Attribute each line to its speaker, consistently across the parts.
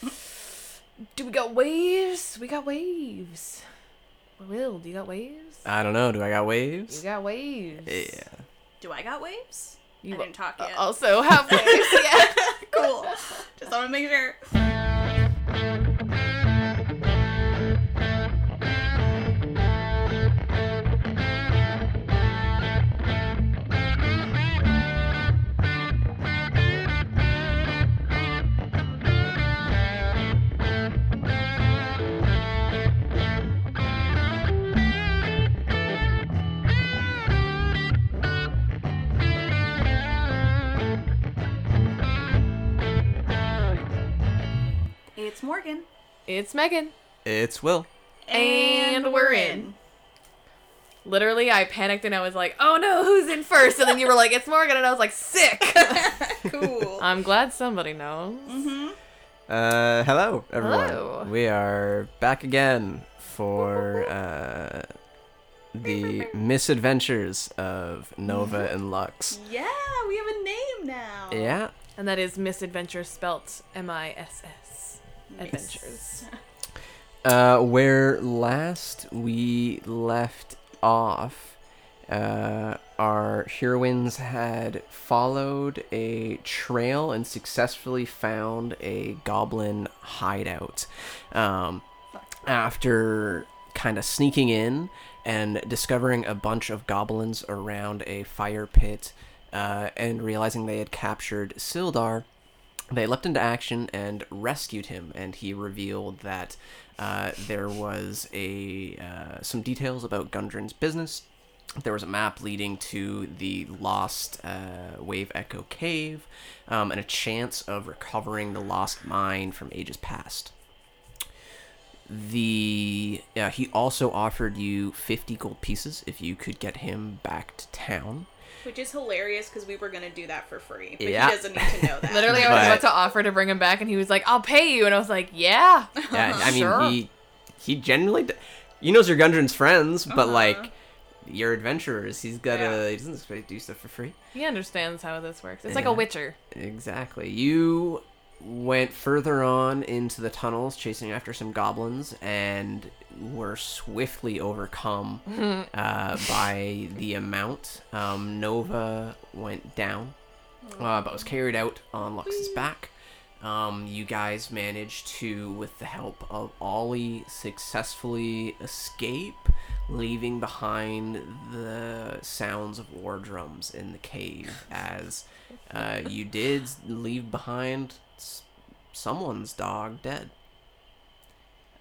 Speaker 1: So, do we got waves? We got waves. Will, do you got waves?
Speaker 2: I don't know. Do I got
Speaker 1: You
Speaker 2: waves?
Speaker 1: got waves.
Speaker 2: Yeah.
Speaker 3: Do I got waves?
Speaker 1: You
Speaker 3: I didn't talk yet.
Speaker 1: also have waves. yeah.
Speaker 3: cool. Just want to make sure. It's
Speaker 1: Megan.
Speaker 2: It's Will.
Speaker 1: And we're in. Literally, I panicked and I was like, "Oh no, who's in first? And then you were like, "It's Morgan," and I was like, "Sick."
Speaker 3: cool.
Speaker 1: I'm glad somebody knows.
Speaker 3: mm-hmm.
Speaker 2: Uh, hello, everyone.
Speaker 1: Hello.
Speaker 2: We are back again for uh, the misadventures of Nova and Lux.
Speaker 3: Yeah, we have a name now.
Speaker 2: Yeah.
Speaker 1: And that is Misadventure spelt M-I-S-S. Adventures.
Speaker 2: Uh, where last we left off, uh, our heroines had followed a trail and successfully found a goblin hideout. Um, after kind of sneaking in and discovering a bunch of goblins around a fire pit uh, and realizing they had captured Sildar, they leapt into action and rescued him, and he revealed that uh, there was a uh, some details about Gundren's business. There was a map leading to the lost uh, Wave Echo Cave, um, and a chance of recovering the lost mine from ages past. The uh, he also offered you fifty gold pieces if you could get him back to town.
Speaker 3: Which is hilarious because we were gonna do that for free, but
Speaker 2: Yeah.
Speaker 3: he doesn't need to know that.
Speaker 1: Literally, I was
Speaker 2: But-
Speaker 1: about to offer to bring him back, and he was like, "I'll pay you," and I was like, "Yeah."
Speaker 2: Yeah, I mean
Speaker 1: Sure.
Speaker 2: he he genuinely d- he knows you're Gundren's friends, but
Speaker 3: Uh-huh.
Speaker 2: like you're adventurers. He's got to
Speaker 3: Yeah.
Speaker 2: he doesn't expect to do stuff for free.
Speaker 1: He understands how this works. It's like a Witcher.
Speaker 2: Exactly. You went further on into the tunnels, chasing after some goblins, and were swiftly overcome uh, by the amount. Um, Nova went down, uh, but was carried out on Lux's back. Um, you guys managed to, with the help of Ollie, successfully escape, leaving behind the sounds of war drums in the cave as uh, you did leave behind someone's dog dead.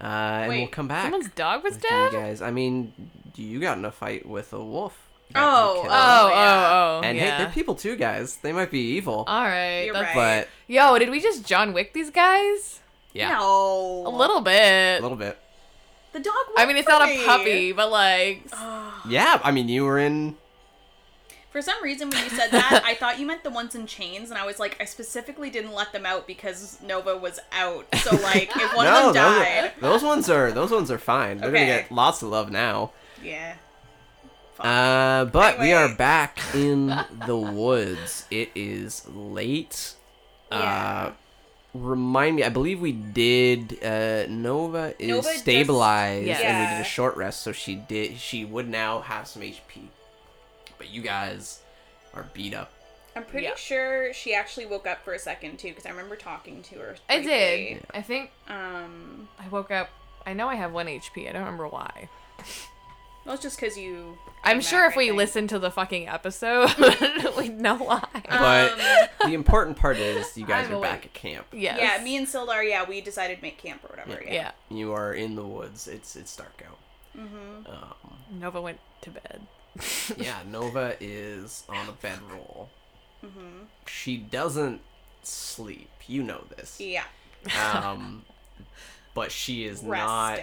Speaker 2: Uh, and we'll come back.
Speaker 1: Someone's dog was
Speaker 2: with you
Speaker 1: dead.
Speaker 2: guys. I mean, you got in a fight with a wolf. You
Speaker 3: Oh.
Speaker 1: Oh, oh,
Speaker 3: yeah.
Speaker 1: oh.
Speaker 2: and
Speaker 1: yeah.
Speaker 2: hey, they're people too, guys. They might be evil,
Speaker 1: All right.
Speaker 3: You're
Speaker 1: that's-
Speaker 3: right.
Speaker 2: but
Speaker 1: Yo, did we just John Wick these guys?
Speaker 2: yeah,
Speaker 3: No.
Speaker 1: A little bit.
Speaker 2: a little bit.
Speaker 3: The dog.
Speaker 1: I mean, it's not a puppy, but like,
Speaker 2: Yeah, I mean, you were in.
Speaker 3: For some reason, when you said that, I thought you meant the ones in chains, and I was like, I specifically didn't let them out because Nova was out. So like, if one
Speaker 2: no,
Speaker 3: of them
Speaker 2: those,
Speaker 3: died,
Speaker 2: are, those ones are those ones are fine. They're gonna get lots of love now.
Speaker 3: yeah. Fuck.
Speaker 2: Uh, but we are back in the woods. It is late.
Speaker 3: Yeah.
Speaker 2: Uh, remind me, I believe we did. Uh, Nova is
Speaker 3: Nova just-
Speaker 2: stabilized, and we did a short rest, so she did. She would now have some HP. But you guys are beat up.
Speaker 3: I'm pretty
Speaker 1: Yeah.
Speaker 3: sure she actually woke up for a second too, because I remember talking to her.
Speaker 1: I
Speaker 3: briefly.
Speaker 1: did. I think
Speaker 3: Um,
Speaker 1: I woke up. I know I have one HP. I don't remember why.
Speaker 3: well, it's just because you.
Speaker 1: I'm sure if
Speaker 3: I
Speaker 1: we
Speaker 3: think.
Speaker 1: listened to the fucking episode, we'd know why.
Speaker 2: But
Speaker 3: Um,
Speaker 2: the important part is you guys
Speaker 1: I'm
Speaker 2: are back at camp.
Speaker 1: Yeah.
Speaker 3: Yeah, me and Sildar, yeah, we decided to make camp or whatever.
Speaker 1: Yeah.
Speaker 3: Yeah.
Speaker 2: You are in the woods. It's it's dark out.
Speaker 3: Mm-hmm.
Speaker 2: Um,
Speaker 1: Nova went to bed.
Speaker 2: Yeah, Nova is on a bedroll.
Speaker 3: Mm-hmm.
Speaker 2: She doesn't sleep. You know this.
Speaker 3: Yeah.
Speaker 2: Um, but she is not.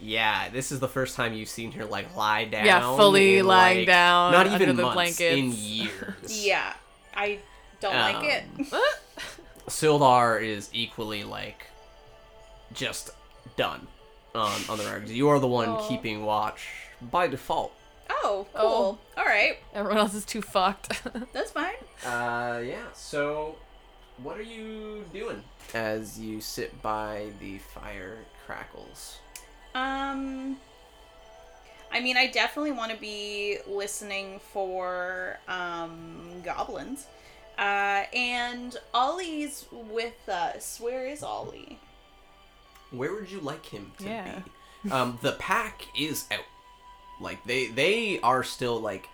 Speaker 2: Yeah, this is the first time you've seen her like lie down.
Speaker 1: Yeah, fully
Speaker 2: in,
Speaker 1: lying
Speaker 2: like,
Speaker 1: down
Speaker 2: Not
Speaker 1: under
Speaker 2: even
Speaker 1: the
Speaker 2: months,
Speaker 1: blankets.
Speaker 2: in years.
Speaker 3: Yeah. I don't like it.
Speaker 2: Um, Sildar is equally like just done on on the record. You are the one
Speaker 1: Oh.
Speaker 2: keeping watch by default.
Speaker 3: Oh,
Speaker 1: Oh.
Speaker 3: cool. All right.
Speaker 1: Everyone else is too fucked.
Speaker 3: That's fine.
Speaker 2: Uh, yeah. So what are you doing as you sit by the fire crackles?
Speaker 3: Um, I mean, I definitely want to be listening for um goblins. Uh, and Ollie's with us. Where is Ollie?
Speaker 2: Where would you like him to
Speaker 1: Yeah.
Speaker 2: be? Um, the pack is out. Like they they are still like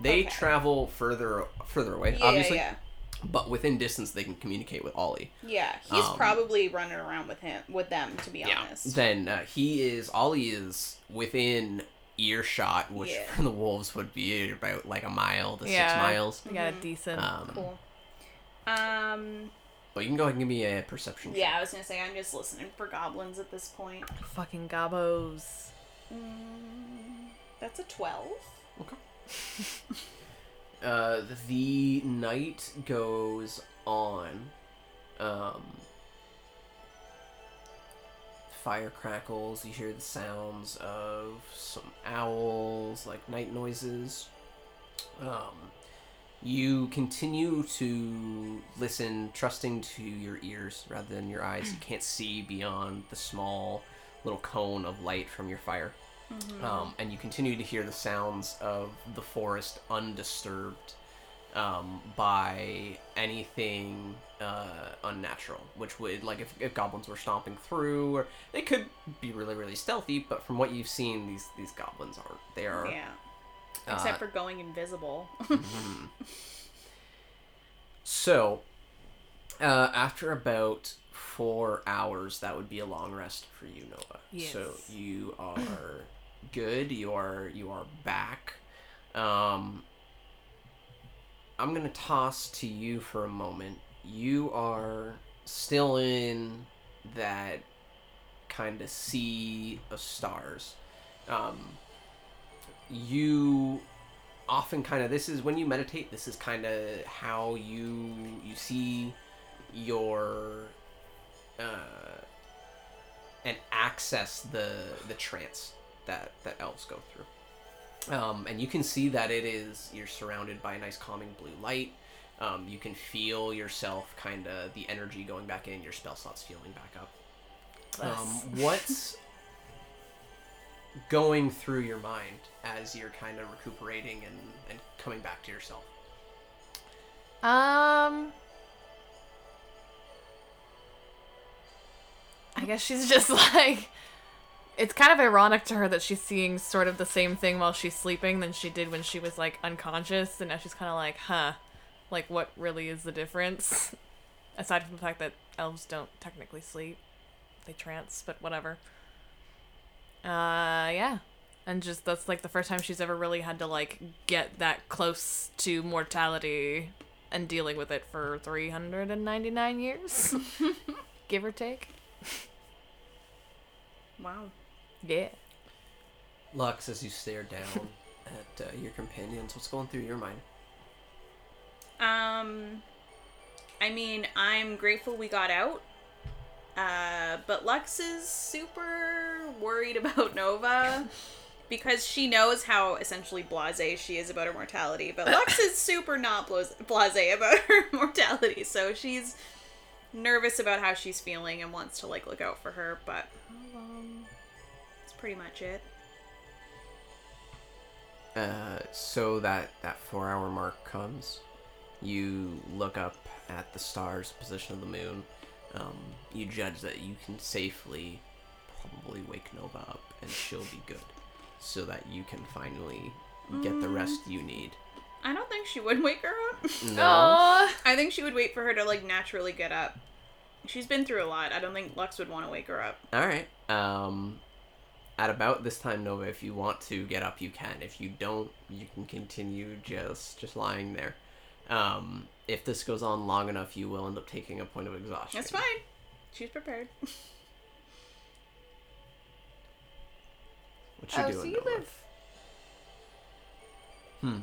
Speaker 2: they
Speaker 3: Okay.
Speaker 2: travel further further away,
Speaker 3: Yeah,
Speaker 2: obviously,
Speaker 3: yeah,
Speaker 2: but within distance they can communicate with Ollie.
Speaker 3: yeah. He's
Speaker 2: Um,
Speaker 3: probably running around with him, with them, to be honest.
Speaker 2: Then uh, he is Ollie is within earshot, which
Speaker 3: Yeah.
Speaker 2: for the wolves would be about like a mile to
Speaker 1: Yeah.
Speaker 2: six miles.
Speaker 1: We got a decent.
Speaker 2: Um,
Speaker 3: Cool. Um,
Speaker 2: But you can go ahead and give me a perception. check.
Speaker 3: yeah, I was gonna say I'm just listening for goblins at this point.
Speaker 1: fucking gobos.
Speaker 3: Mm, that's a twelve.
Speaker 2: Uh, the night goes on. Um, fire crackles. You hear the sounds of some owls, like night noises. Um, you continue to listen, trusting to your ears rather than your eyes. You can't see beyond the small little cone of light from your fire. Um, and you continue to hear the sounds of the forest undisturbed um, by anything uh, unnatural, which would, like, if, if goblins were stomping through, or they could be really, really stealthy, but from what you've seen, these, these goblins are, they are,
Speaker 3: Yeah.
Speaker 2: uh,
Speaker 3: Except for going invisible.
Speaker 2: Mhm. So, uh, after about four hours, that would be a long rest for you, Nova. So you are good. You are you are back. Um, I'm gonna toss to you for a moment. You are still in that kind of sea of stars. Um, you often kind of this is when you meditate this is kind of how you you see your uh and access the the trance that that elves go through um and you can see that it is you're surrounded by a nice calming blue light um you can feel yourself kind of the energy going back in your spell slots feeling back up um what's going through your mind as you're kind of recuperating and, and coming back to yourself?
Speaker 1: Um. I guess she's just like. It's kind of ironic to her that she's seeing sort of the same thing while she's sleeping than she did when she was like unconscious, and now she's kind of like, huh, like what really is the difference? Aside from the fact that elves don't technically sleep, they trance, but whatever. Uh, yeah. And just that's like the first time she's ever really had to like get that close to mortality and dealing with it for 399 years, give or take.
Speaker 3: wow.
Speaker 1: Yeah.
Speaker 2: Lux, as you stare down at uh, your companions, what's going through your mind?
Speaker 3: Um, I mean, I'm grateful we got out. Uh, but Lux is super worried about Nova because she knows how essentially blasé she is about her mortality. But Lux is super not blas- blasé about her mortality, so she's nervous about how she's feeling and wants to like look out for her. But that's pretty much it.
Speaker 2: Uh, so that that four hour mark comes. You look up at the stars, position of the moon. Um, you judge that you can safely, probably wake Nova up, and she'll be good, so that you can finally get the rest you need.
Speaker 3: I don't think she would wake her up.
Speaker 2: No.
Speaker 1: Aw.
Speaker 3: I think she would wait for her to like naturally get up. She's been through a lot. I don't think Lux would want to wake her up.
Speaker 2: All right. Um, at about this time, Nova, if you want to get up, you can. If you don't, you can continue just just lying there. Um, if this goes on long enough, you will end up taking a point of exhaustion.
Speaker 3: That's fine. She's prepared.
Speaker 2: What you
Speaker 1: Oh,
Speaker 2: doing,
Speaker 1: so you
Speaker 2: Nova?
Speaker 1: live.
Speaker 2: Hmm.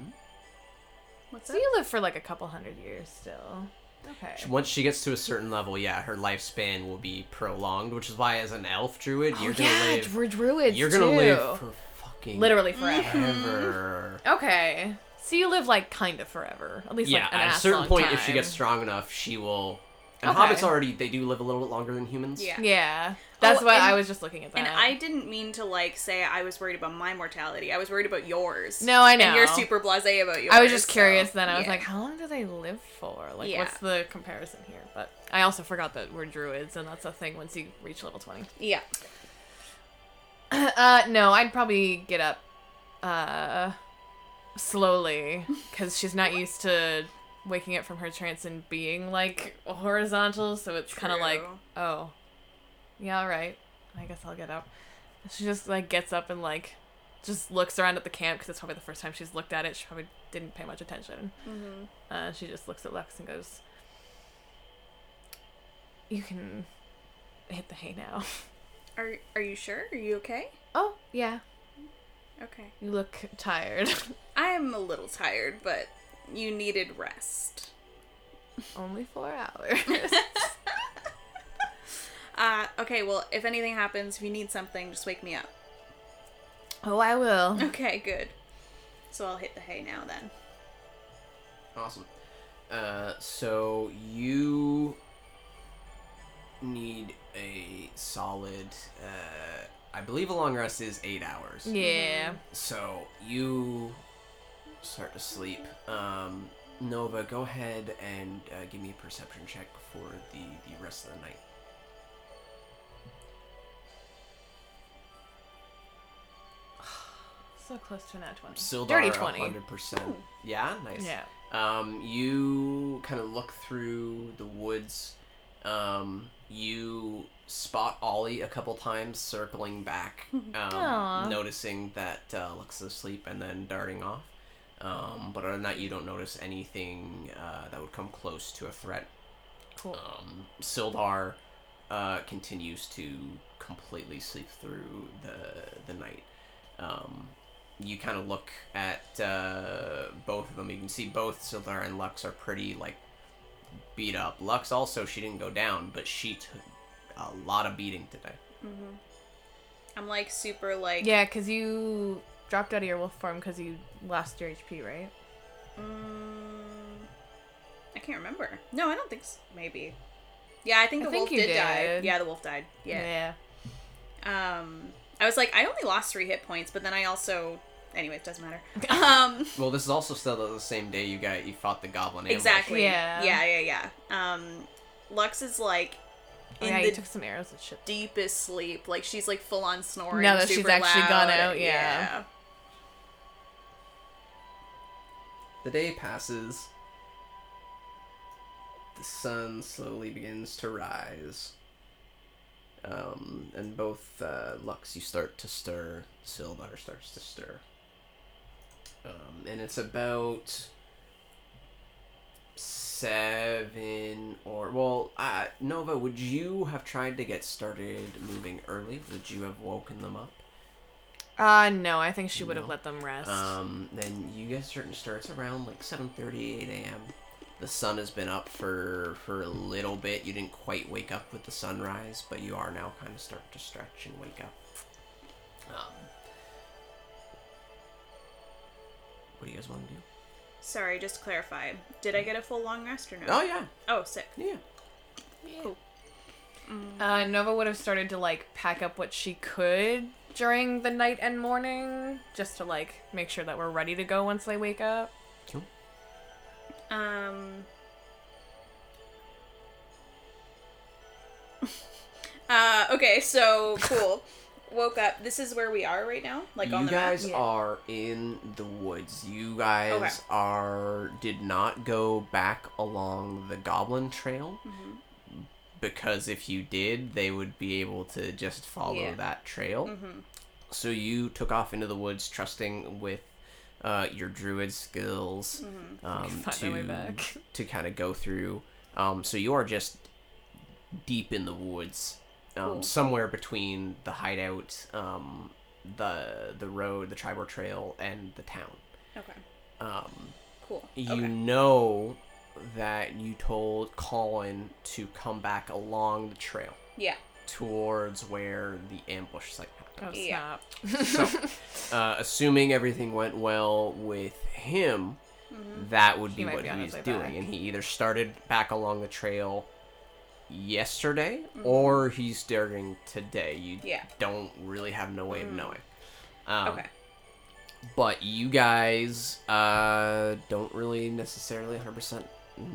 Speaker 3: What's
Speaker 1: So
Speaker 3: that?
Speaker 1: you live for like a couple hundred years still. Okay.
Speaker 2: Once she gets to a certain level, yeah, her lifespan will be prolonged, which is why, as an elf druid, oh, you're
Speaker 1: oh,
Speaker 2: gonna
Speaker 1: yeah,
Speaker 2: live.
Speaker 1: we're druids
Speaker 2: You're gonna
Speaker 1: too.
Speaker 2: live for fucking
Speaker 1: literally forever.
Speaker 2: forever. Mm-hmm.
Speaker 1: okay. So you live like kind of forever, at least
Speaker 2: yeah,
Speaker 1: like
Speaker 2: at a certain point,
Speaker 1: time.
Speaker 2: if she gets strong enough, she will And
Speaker 1: Okay.
Speaker 2: hobbits already they do live a little bit longer than humans.
Speaker 3: Yeah.
Speaker 1: Yeah, that's
Speaker 3: Oh,
Speaker 1: what
Speaker 3: and-
Speaker 1: I was just looking at that.
Speaker 3: And I didn't mean to like say I was worried about my mortality. I was worried about yours.
Speaker 1: No, I know.
Speaker 3: And you're super blasé about yours.
Speaker 1: I was just
Speaker 3: so,
Speaker 1: curious. Then I was like, how long do they live for? Like,
Speaker 3: Yeah.
Speaker 1: what's the comparison here? But I also forgot that we're druids, and that's a thing once you reach level twenty.
Speaker 3: yeah.
Speaker 1: uh, no, I'd probably get up, uh, slowly because she's not used to waking up from her trance and being like horizontal. So it's kind of like, oh, yeah, all right. I guess I'll get up. She just like gets up and like just looks around at the camp because it's probably the first time she's looked at it. She probably didn't pay much attention.
Speaker 3: Mm-hmm.
Speaker 1: Uh, she just looks at Lux and goes, "You can hit the hay now."
Speaker 3: Are Are you sure? Are you okay?
Speaker 1: Oh yeah,
Speaker 3: Okay.
Speaker 1: you look tired.
Speaker 3: I am a little tired, but you needed rest.
Speaker 1: Only four hours.
Speaker 3: Uh, okay, well, if anything happens, if you need something, just wake me up.
Speaker 1: oh, I will.
Speaker 3: Okay, good. So I'll hit the hay now then.
Speaker 2: Awesome. Uh, so you need a solid. Uh, I believe a long rest is eight hours.
Speaker 1: Yeah.
Speaker 2: So you start to sleep. Um, Nova, go ahead and uh, give me a perception check for the the rest of the night.
Speaker 1: So close to an at twenty.
Speaker 2: Sildar,
Speaker 1: Dirty twenty.
Speaker 2: hundred percent. Yeah, nice.
Speaker 1: Yeah.
Speaker 2: Um, you kind of look through the woods. Um, you spot Ollie a couple times circling back, um, noticing that uh, Lux is asleep and then darting off. Um, but other than that, you don't notice anything uh, that would come close to a threat.
Speaker 1: Cool.
Speaker 2: Um, Sildar uh, continues to completely sleep through the the night. Um, you kind of look at uh, both of them. You can see both Sildar and Lux are pretty like beat up. Lux also she didn't go down, but she took a lot of beating today.
Speaker 3: Mm-hmm. I'm like super like.
Speaker 1: Yeah, because you dropped out of your wolf form because you lost your HP, right?
Speaker 3: Mm, I can't remember. No, I don't think so. Maybe. Yeah, I think the
Speaker 1: think
Speaker 3: wolf
Speaker 1: you
Speaker 3: did, die. Yeah, the wolf died. Yeah.
Speaker 1: Yeah.
Speaker 3: Um, I was like, I only lost three hit points, but then I also. Anyway, it doesn't matter. Um,
Speaker 2: Well, this is also still the same day you got you fought the goblin. ambush.
Speaker 3: exactly.
Speaker 1: Yeah.
Speaker 3: Yeah, yeah, yeah. Um, Lux is like
Speaker 1: Oh,
Speaker 3: in
Speaker 1: yeah,
Speaker 3: the
Speaker 1: you took some arrows and shit.
Speaker 3: deepest sleep. Like she's like full on snoring.
Speaker 1: Now that she's
Speaker 3: super
Speaker 1: actually gone
Speaker 3: loud.
Speaker 1: out, yeah.
Speaker 2: The day passes. The sun slowly begins to rise. Um, and both uh, Lux, you start to stir. Sildar starts to stir. Um, and it's about seven or well, uh, Nova. Would you have tried to get started moving early? Would you have woken them up?
Speaker 1: Uh, no, I think she would have
Speaker 2: No.
Speaker 1: let them rest.
Speaker 2: Um, then you guys start starts around like 7:30, 8 a.m. The sun has been up for for a little bit. You didn't quite wake up with the sunrise, but you are now kind of starting to stretch and wake up. Um, what do you guys want to do?
Speaker 3: Sorry, just to clarify. Did I get a full long rest or no?
Speaker 2: Oh yeah,
Speaker 3: Oh, sick.
Speaker 2: yeah.
Speaker 3: Cool.
Speaker 1: Uh, Nova would have started to like pack up what she could during the night and morning, just to like make sure that we're ready to go once they wake up.
Speaker 2: Cool.
Speaker 3: Um. uh, okay, so cool. Woke up. This is where we are right now, like
Speaker 2: you
Speaker 3: on the
Speaker 2: guys
Speaker 3: map.
Speaker 2: are in the woods. You guys
Speaker 3: Okay.
Speaker 2: are did not go back along the goblin trail
Speaker 3: Mm-hmm.
Speaker 2: Because if you did, they would be able to just follow
Speaker 3: Yeah.
Speaker 2: that trail.
Speaker 3: Mm-hmm.
Speaker 2: So you took off into the woods, trusting with uh, your druid skills
Speaker 3: Mm-hmm.
Speaker 2: um,
Speaker 1: Find my way
Speaker 2: to
Speaker 1: back.
Speaker 2: to kind of go through. Um, so you are just deep in the woods, um,
Speaker 3: Cool.
Speaker 2: somewhere between the hideout, um, the the road, the Triboar Trail, and the town.
Speaker 3: Okay.
Speaker 2: Um,
Speaker 3: Cool.
Speaker 2: you
Speaker 3: okay.
Speaker 2: know that you told Colin to come back along the trail
Speaker 3: Yeah.
Speaker 2: towards where the ambush site happened.
Speaker 1: Oh
Speaker 3: Yeah.
Speaker 2: So, uh, assuming everything went well with him,
Speaker 3: Mm-hmm.
Speaker 2: that would be
Speaker 1: might
Speaker 2: what
Speaker 1: be on
Speaker 2: he was doing,
Speaker 1: back.
Speaker 2: and he either started back along the trail, yesterday or he's starting today. You
Speaker 3: Yeah.
Speaker 2: don't really have no way of knowing. Um,
Speaker 3: Okay.
Speaker 2: But you guys uh, don't really necessarily 100%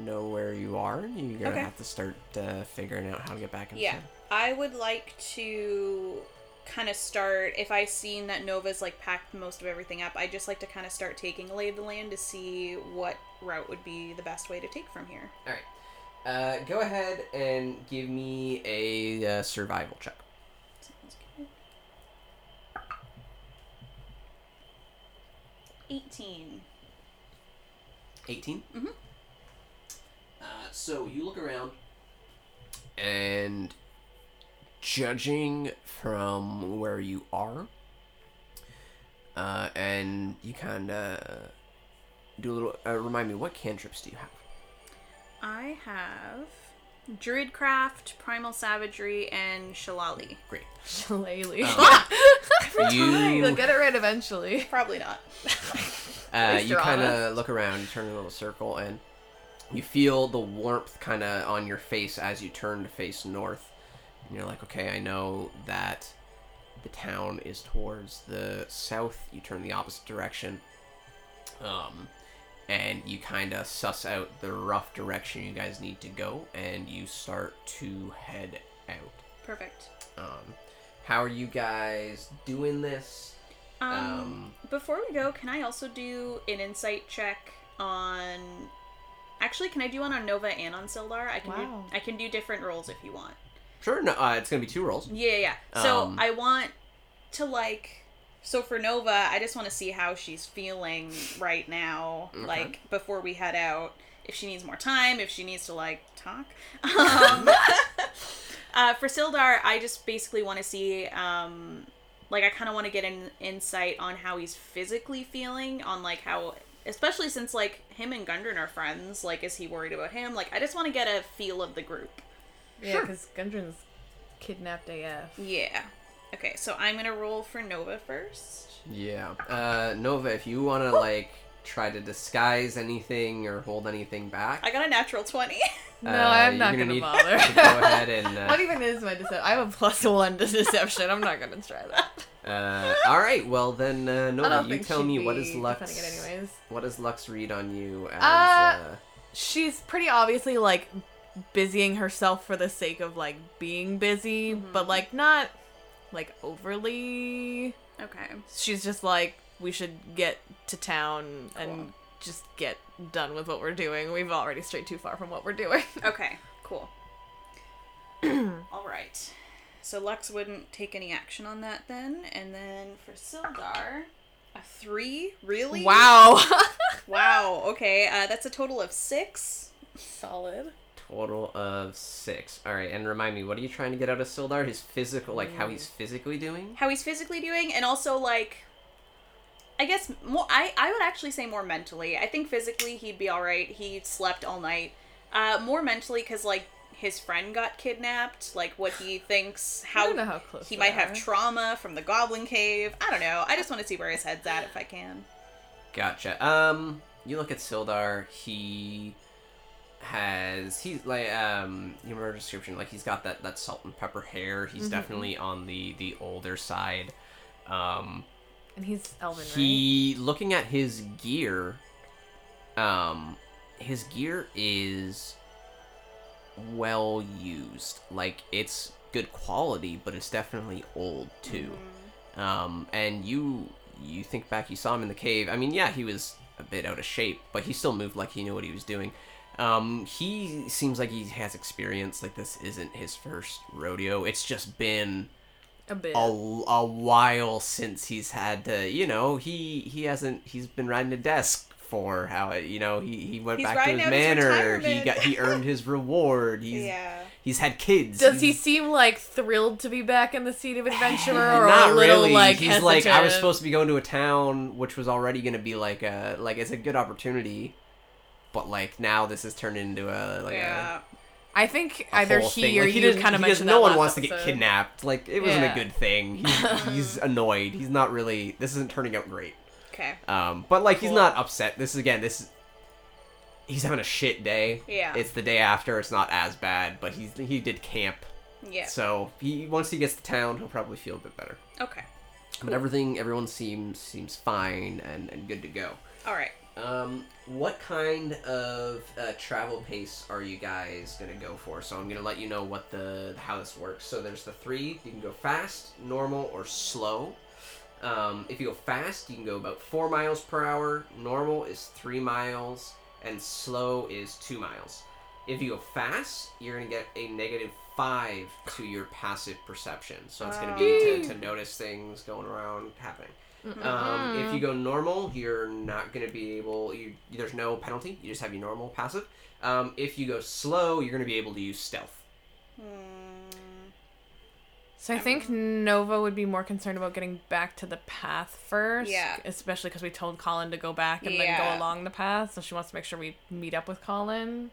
Speaker 2: know where you are. You're gonna
Speaker 3: Okay.
Speaker 2: have to start uh, figuring out how to get back in.
Speaker 3: Yeah. I would like to kind of start if I seen that Nova's like packed most of everything up. I just like to kind of start taking a lay of the land to see what route would be the best way to take from here.
Speaker 2: All right. Uh, go ahead and give me a uh, survival check.
Speaker 3: Sounds good. 18.
Speaker 2: 18?
Speaker 3: Mhm.
Speaker 2: Uh, so you look around, and judging from where you are, uh, and you kind of do a little. Uh, remind me, what cantrips do you have?
Speaker 3: I have Druidcraft, Primal Savagery, and Shillelagh.
Speaker 2: Great.
Speaker 1: Shillelagh.
Speaker 2: Um,
Speaker 1: You'll
Speaker 2: you
Speaker 1: get it right eventually.
Speaker 3: Probably not.
Speaker 2: uh, you kind of look around, you turn in a little circle, and you feel the warmth kind of on your face as you turn to face north. And you're like, okay, I know that the town is towards the south. You turn the opposite direction. Um, and you kind of suss out the rough direction you guys need to go, and you start to head out.
Speaker 3: Perfect.
Speaker 2: Um, how are you guys doing this?
Speaker 3: Um,
Speaker 2: Um,
Speaker 3: before we go, can I also do an insight check on? Actually, can I do one on Nova and on Sildar? I can
Speaker 1: Wow.
Speaker 3: do. I can do different roles if you want.
Speaker 2: Sure, no, uh, it's gonna be two rolls.
Speaker 3: Yeah, yeah. yeah. So
Speaker 2: Um,
Speaker 3: I want to like. So for Nova, I just want to see how she's feeling right now,
Speaker 2: Okay.
Speaker 3: like before we head out. If she needs more time, if she needs to like talk. Um, uh, for Sildar, I just basically want to see, um, like, I kind of want to get an insight on how he's physically feeling, on like how, especially since like him and Gundren are friends. Like, is he worried about him? Like, I just want to get a feel of the group.
Speaker 1: Yeah,
Speaker 2: Sure.
Speaker 1: because Gundren's kidnapped AF.
Speaker 3: Yeah. Okay, so I'm gonna roll for Nova first.
Speaker 2: Yeah. Uh, Nova, if you want to like try to disguise anything or hold anything back,
Speaker 3: I got a natural twenty.
Speaker 1: No,
Speaker 2: uh,
Speaker 1: I'm not
Speaker 2: gonna
Speaker 1: gonna, bother.
Speaker 2: to go ahead and. Uh,
Speaker 1: what even is my deception? I have a plus one to deception. I'm not gonna try that.
Speaker 2: uh, all right. Well then, uh,
Speaker 1: I
Speaker 2: Nova, you tell me what
Speaker 1: be
Speaker 2: is Lux.
Speaker 1: it anyways.
Speaker 2: What does Lux read on you as?
Speaker 1: Uh,
Speaker 2: Uh,
Speaker 1: She's pretty obviously like busying herself for the sake of like being busy,
Speaker 3: Mm-hmm.
Speaker 1: but like not like overly.
Speaker 3: Okay.
Speaker 1: She's just like we should get to town
Speaker 3: Cool.
Speaker 1: and just get done with what we're doing. We've already strayed too far from what we're doing.
Speaker 3: Okay. Cool. All right. So Lux wouldn't take any action on that then, and then for Sildar, a three. Really?
Speaker 1: wow.
Speaker 3: Wow. Okay. Uh, that's a total of six.
Speaker 1: Solid.
Speaker 2: total of six. All right, and remind me, what are you trying to get out of Sildar? His physical, like how he's physically doing.
Speaker 3: How he's physically doing, and also like. I guess more. I I would actually say more mentally. I think physically he'd be all right. He slept all night. Uh, more mentally because like his friend got kidnapped. Like what he thinks
Speaker 1: I
Speaker 3: how
Speaker 1: don't know how close
Speaker 3: he
Speaker 1: they
Speaker 3: might have trauma from the Goblin Cave. I don't know. I just want to see where his head's at if I can.
Speaker 2: Gotcha. Um, you look at Sildar. He has he's like um you remember description like he's got that that salt and pepper hair. He's definitely on the the older side. Um,
Speaker 1: and he's Elvin, right?
Speaker 2: he looking at his gear. Um, his gear is well used. Like it's good quality, but it's definitely old too. Um, and you you think back, you saw him in the cave. I mean, yeah, he was a bit out of shape, but he still moved like he knew what he was doing. Um, he seems like he has experience. Like this isn't his first rodeo. It's just been
Speaker 1: A bit.
Speaker 2: a, a while since he's had to. You know, he he hasn't. He's been riding a desk for how it. You know, he he went
Speaker 3: He's
Speaker 2: back to his
Speaker 3: out his
Speaker 2: manor. He got he earned his reward. He's
Speaker 3: Yeah.
Speaker 2: he's had kids.
Speaker 1: Does he seem like thrilled to be back in the seat of adventure or
Speaker 2: not
Speaker 1: a little
Speaker 2: really.
Speaker 1: like
Speaker 2: He's like, I was supposed to be going to a town which was already going to be like a like it's a good opportunity, but like now this has turned into a like
Speaker 3: yeah.
Speaker 1: I think
Speaker 2: a, a
Speaker 1: either he
Speaker 2: thing.
Speaker 1: or
Speaker 2: Like,
Speaker 1: you
Speaker 2: doesn't-
Speaker 1: kind of
Speaker 2: he
Speaker 1: mentioned
Speaker 2: No
Speaker 1: that
Speaker 2: one
Speaker 1: last
Speaker 2: wants to get kidnapped. Like it wasn't
Speaker 1: Yeah.
Speaker 2: a good thing. He's, he's annoyed. He's not really. This isn't turning out great.
Speaker 3: Okay.
Speaker 2: Um, but like he's not upset. This is again. This is he's having a shit day.
Speaker 3: Yeah.
Speaker 2: It's the day after. It's not as bad, but he's he did camp.
Speaker 3: Yeah.
Speaker 2: So he once he gets to town, he'll probably feel a bit better.
Speaker 3: Okay.
Speaker 2: But everything, everyone seems seems fine and, and good to go.
Speaker 3: All right.
Speaker 2: Um, what kind of uh, travel pace are you guys gonna go for? So I'm gonna let you know what the how this works. So there's the three. You can go fast, normal, or slow. Um, if you go fast, you can go about four miles per hour. Normal is three miles, and slow is two miles. If you go fast, you're gonna get a negative five to your passive perception. So it's gonna be to, to notice things going around happening. Um, if you go normal, you're not going to be able. You there's no penalty. You just have your normal passive. Um, if you go slow, you're going to be able to use stealth.
Speaker 1: So I think Nova would be more concerned about getting back to the path first.
Speaker 3: Yeah.
Speaker 1: Especially because we told Colin to go back and then go along the path. So she wants to make sure we meet up with Colin.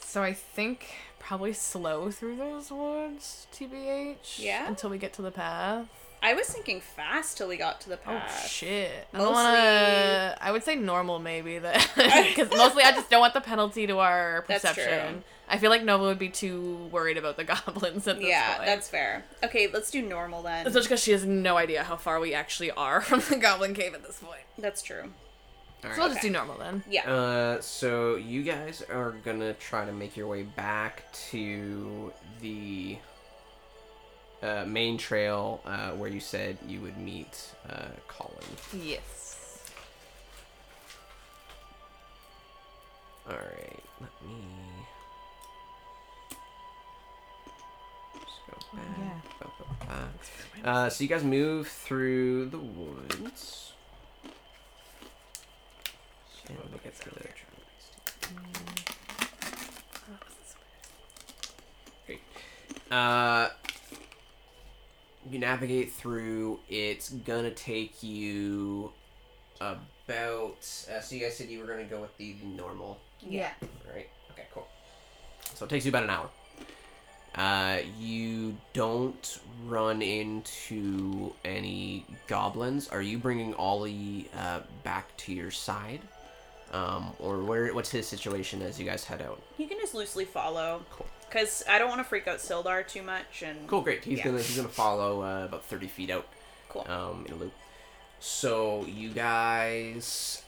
Speaker 1: So I think probably slow through those woods, TBH.
Speaker 3: Yeah?
Speaker 1: Until we get to the path.
Speaker 3: I was thinking fast till we got to the path.
Speaker 1: Oh
Speaker 3: path.
Speaker 1: shit! I don't
Speaker 3: Mostly-
Speaker 1: wanna. I would say normal maybe then, because mostly I just don't want the penalty to our
Speaker 3: That's true.
Speaker 1: perception. I feel like Nova would be too worried about the goblins at this point.
Speaker 3: yeah,
Speaker 1: point.
Speaker 3: that's fair. Okay, let's do normal then.
Speaker 1: Especially because she has no idea how far we actually are from the Goblin Cave at this point.
Speaker 3: That's true.
Speaker 2: All
Speaker 1: So we'll just do normal then.
Speaker 3: Yeah.
Speaker 2: Uh, so you guys are gonna try to make your way back to the uh, main trail uh, where you said you would meet uh, Colin.
Speaker 1: Yes.
Speaker 2: All right, let me
Speaker 1: yeah.
Speaker 2: Uh, so you guys move through the woods. And we get to the Great. Uh, you navigate through. It's gonna take you about. Uh, so you guys said you were gonna go with the normal,
Speaker 3: Yeah.
Speaker 2: right? Okay, cool. So it takes you about an hour. Uh, you don't run into any goblins. Are you bringing Ollie uh, back to your side? Um, or where? What's his situation as you guys head out?
Speaker 3: You can just loosely follow.
Speaker 2: Cool.
Speaker 3: Because I don't want to freak out Sildar too much. And
Speaker 2: Cool, great. He's
Speaker 3: Yeah.
Speaker 2: gonna he's gonna follow uh, about thirty feet out,
Speaker 3: Cool.
Speaker 2: um, in a loop. So you guys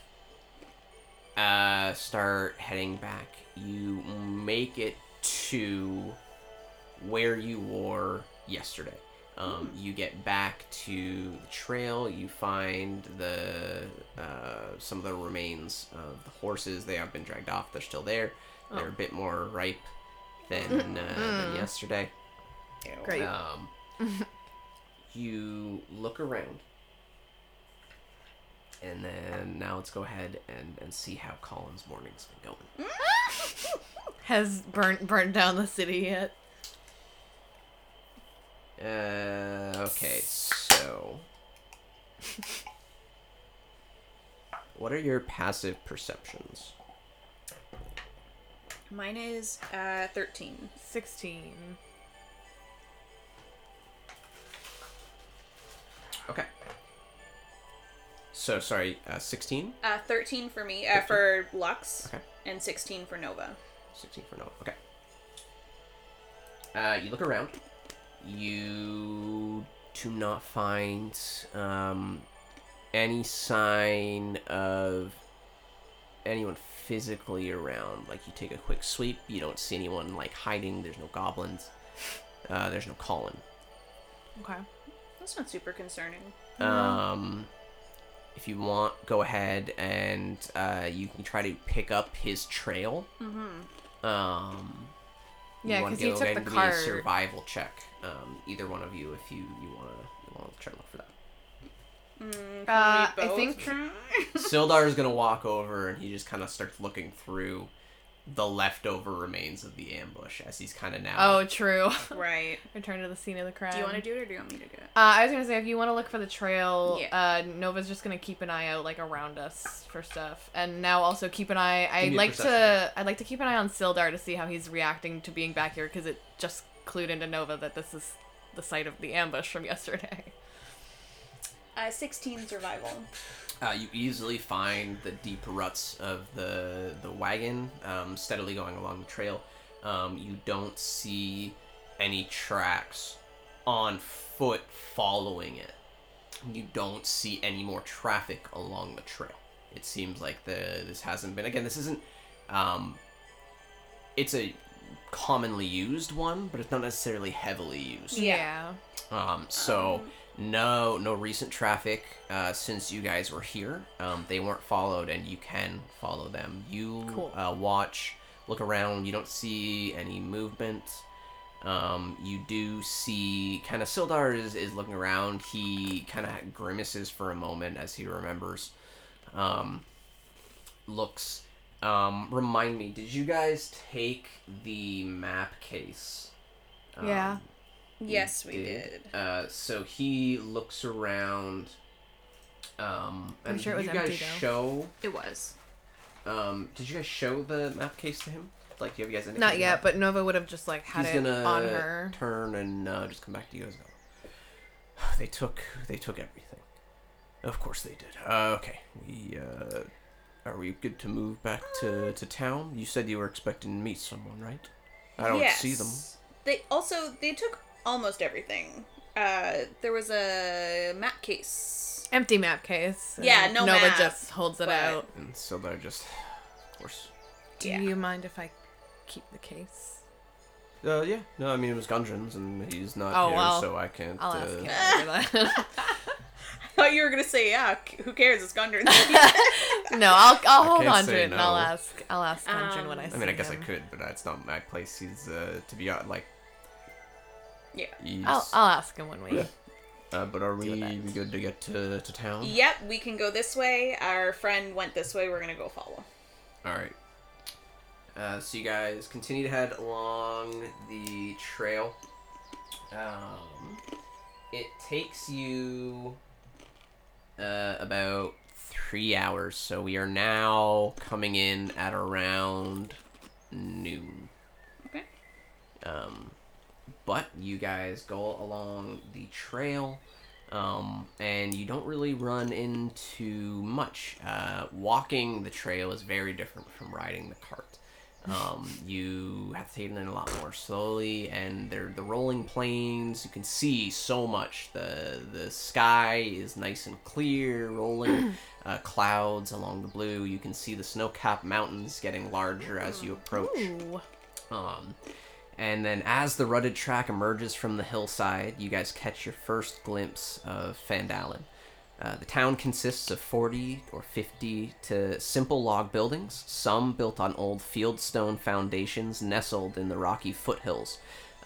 Speaker 2: uh start heading back. You make it to where you were yesterday. Um, you get back to the trail. You find the uh, some of the remains of the horses. They have been dragged off. They're still there. They're a bit more ripe than uh, than yesterday.
Speaker 1: Great.
Speaker 2: Um, you look around, and then now let's go ahead and, and see how Colin's morning's been going.
Speaker 1: Has burnt burnt down the city yet?
Speaker 2: Uh, okay, so what are your passive perceptions?
Speaker 3: Mine is uh, 13.
Speaker 1: Sixteen.
Speaker 2: Okay. So sorry, uh, sixteen.
Speaker 3: Uh, 13 for me, uh, for Lux,
Speaker 2: Okay.
Speaker 3: and 16 for Nova.
Speaker 2: 16 for Nova, Okay. Uh, you look around. You do not find um, any sign of anyone physically around. Like you take a quick sweep, you don't see anyone like hiding. There's no goblins. Uh, there's no Colin.
Speaker 1: Okay.
Speaker 3: That's not super concerning.
Speaker 2: Um, if you want, go ahead and uh, you can try to pick up his trail. Mm-hmm. Um,
Speaker 1: Yeah,
Speaker 2: wanna
Speaker 1: 'cause he
Speaker 2: go
Speaker 1: took
Speaker 2: ahead
Speaker 1: the
Speaker 2: and give me a
Speaker 1: card.
Speaker 2: survival check. Um, either one of you, if you you wanna you wanna try to look for that.
Speaker 3: Mm,
Speaker 1: Uh, I think-
Speaker 2: Sildar is gonna walk over and he just kind of starts looking through the leftover remains of the ambush as he's kind of now.
Speaker 1: Oh, true.
Speaker 3: right.
Speaker 1: Return to the scene of the crime.
Speaker 3: Do you want to do it or do you want me to do it?
Speaker 1: Uh, I was gonna say if you want to look for the trail,
Speaker 3: Yeah.
Speaker 1: uh, Nova's just gonna keep an eye out like around us for stuff, and now also keep an eye. I'd like
Speaker 2: perception
Speaker 1: to. I'd like to keep an eye on Sildar to see how he's reacting to being back here because it just clued into Nova that this is the site of the ambush from yesterday.
Speaker 3: Uh, 16 survival.
Speaker 2: Uh, you easily find the deep ruts of the the wagon um, steadily going along the trail. Um, you don't see any tracks on foot following it. You don't see any more traffic along the trail. It seems like the this hasn't been again. This isn't. Um, it's a commonly used one, but it's not necessarily heavily used.
Speaker 1: Yeah.
Speaker 2: Um, so no, no recent traffic uh, since you guys were here. Um, they weren't followed, and you can follow them. You
Speaker 1: Cool.
Speaker 2: uh, watch, look around. You don't see any movement. Um, you do see kind of Sildar is, is looking around. He kind of grimaces for a moment as he remembers. Um, looks. Um, remind me, did you guys take the map case?
Speaker 1: Yeah.
Speaker 2: Um, you
Speaker 3: Yes, we did.
Speaker 2: Uh, so he looks around. Um,
Speaker 1: I'm
Speaker 2: and
Speaker 1: sure it
Speaker 2: did
Speaker 1: was
Speaker 2: you guys
Speaker 1: empty, though.
Speaker 2: show?
Speaker 3: It was.
Speaker 2: Um, did you guys show the map case to him? Like, do you have you guys?
Speaker 1: Not
Speaker 2: indicated
Speaker 1: yet,
Speaker 2: that?
Speaker 1: but Nova would have just like had
Speaker 2: He's
Speaker 1: it
Speaker 2: gonna
Speaker 1: on her.
Speaker 2: turn and uh, just come back to you guys. and go, They took. They took everything. Of course they did. Uh, okay. We. Uh, are we good to move back to to town? You said you were expecting to meet someone, right? I don't see them.
Speaker 3: They also they took almost everything. Uh, there was a map case.
Speaker 1: Empty map case.
Speaker 3: Yeah, no
Speaker 1: Nova
Speaker 3: map,
Speaker 1: just holds it
Speaker 3: but-
Speaker 1: out.
Speaker 2: And so they're just, of course.
Speaker 1: Do
Speaker 3: Yeah.
Speaker 1: you mind if I keep the case?
Speaker 2: Uh, yeah. No, I mean it was Gundren's, and he's not
Speaker 1: Oh,
Speaker 2: here,
Speaker 1: well,
Speaker 2: so I can't.
Speaker 1: I'll
Speaker 2: uh,
Speaker 1: ask him after that.
Speaker 3: I thought you were gonna say yeah. Who cares? It's Gundren.
Speaker 1: no, I'll I'll hold on to
Speaker 2: say
Speaker 1: it and I'll ask I'll ask Gundren when I
Speaker 3: Um,
Speaker 1: see
Speaker 2: I mean, I guess I could, but it's not my place. He's uh, to be uh, like.
Speaker 3: Yeah.
Speaker 2: He's,
Speaker 1: I'll I'll ask him when we.
Speaker 2: Yeah. Uh, but are we, we good to get to, to town?
Speaker 3: yep, we can go this way. Our friend went this way. We're gonna go follow.
Speaker 2: All right. Uh, so you guys continue to head along the trail. Um, it takes you uh, about three hours. So we are now coming in at around noon.
Speaker 3: Okay.
Speaker 2: Um, but you guys go along the trail, um, and you don't really run into much. Uh, walking the trail is very different from riding the cart. Um, you have to take it in a lot more slowly, and they're the rolling plains. You can see so much. the The sky is nice and clear, rolling uh, clouds along the blue. You can see the snow-capped mountains getting larger as you approach. Um, and then as the rutted track emerges from the hillside, you guys catch your first glimpse of Phandalin. Uh, the town consists of 40 or 50 to simple log buildings, some built on old fieldstone foundations nestled in the rocky foothills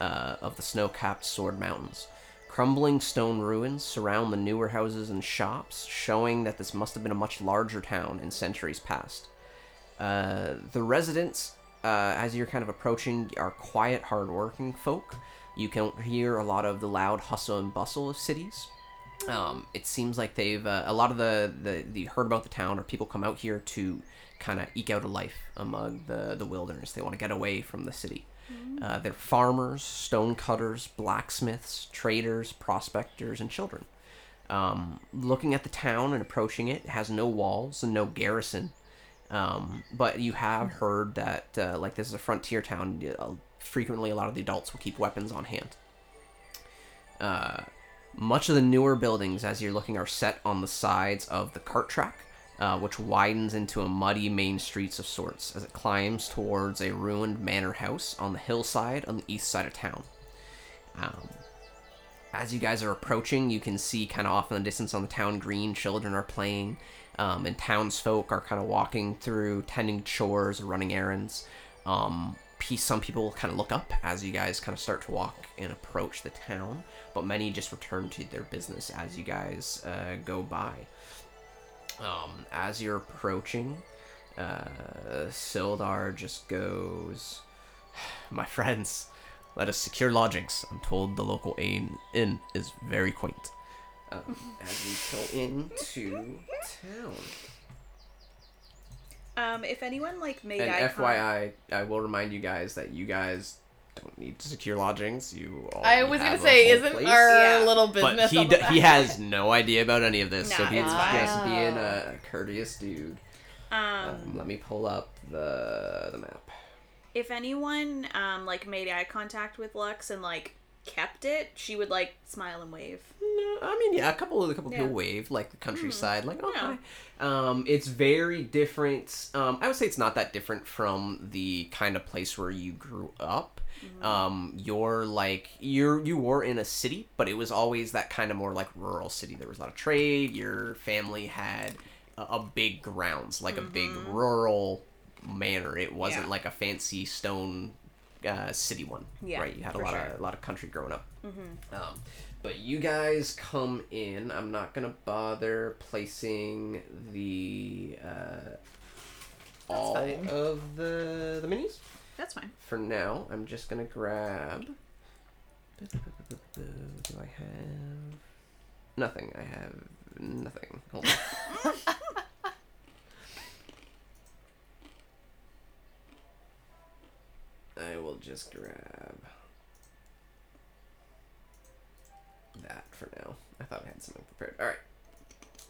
Speaker 2: uh, of the snow capped Sword Mountains. Crumbling stone ruins surround the newer houses and shops, showing that this must have been a much larger town in centuries past. Uh, the residents, uh, as you're kind of approaching, are quiet, hardworking folk. You can hear a lot of the loud hustle and bustle of cities. Um, it seems like they've uh, a lot of the, the the heard about the town or people come out here to kind of eke out a life among the the wilderness. They want to get away from the city. Uh, they're farmers, stone cutters, blacksmiths, traders, prospectors, and children. Um, looking at the town and approaching it, it has no walls and no garrison. Um, but you have heard that, uh, like, this is a frontier town. Uh, frequently, a lot of the adults will keep weapons on hand. Uh, much of the newer buildings, as you're looking, are set on the sides of the cart track, uh, which widens into a muddy main streets of sorts as it climbs towards a ruined manor house on the hillside on the east side of town. Um, as you guys are approaching, you can see kind of off in the distance on the town green, children are playing, um, and townsfolk are kind of walking through, tending chores, or running errands. Um, some people kind of look up as you guys kind of start to walk and approach the town, but many just return to their business as you guys uh, go by. Um, as you're approaching, uh, Sildar just goes, My friends, let us secure lodgings. I'm told the local inn, inn is very quaint. Um, as we go into town.
Speaker 3: Um, if anyone like made
Speaker 2: And
Speaker 3: eye
Speaker 2: FYI, I will remind you guys that you guys don't need to secure lodgings. You.
Speaker 1: I was gonna say, isn't
Speaker 2: place.
Speaker 1: our
Speaker 3: Yeah.
Speaker 1: little
Speaker 2: But he d- he has no idea about any of this, so
Speaker 3: Nah,
Speaker 2: he's
Speaker 3: it's
Speaker 2: just being a courteous dude.
Speaker 3: Um,
Speaker 2: Um, let me pull up the the map.
Speaker 3: if anyone um like made eye contact with Lux and like kept it, she would like smile and wave.
Speaker 2: No, I mean, yeah, a couple of a couple
Speaker 3: Yeah.
Speaker 2: people wave like the countryside, like oh
Speaker 3: Yeah.
Speaker 2: hi. Um, it's very different. Um, I would say it's not that different from the kind of place where you grew up. Um, you're like you're you were in a city, but it was always that kind of more like rural city. There was a lot of trade. Your family had a, a big grounds, like a big rural manor. It wasn't
Speaker 3: Yeah.
Speaker 2: like a fancy stone uh, city one,
Speaker 3: Yeah,
Speaker 2: right? You had a lot
Speaker 3: sure.
Speaker 2: of a lot of country growing up. Um, but you guys come in. I'm not gonna bother placing the uh, all
Speaker 1: fine.
Speaker 2: of the the minis
Speaker 3: That's fine.
Speaker 2: for now. I'm just gonna grab. Do I have? Nothing. I have nothing. I will just grab that for now. I thought I had something prepared. All right.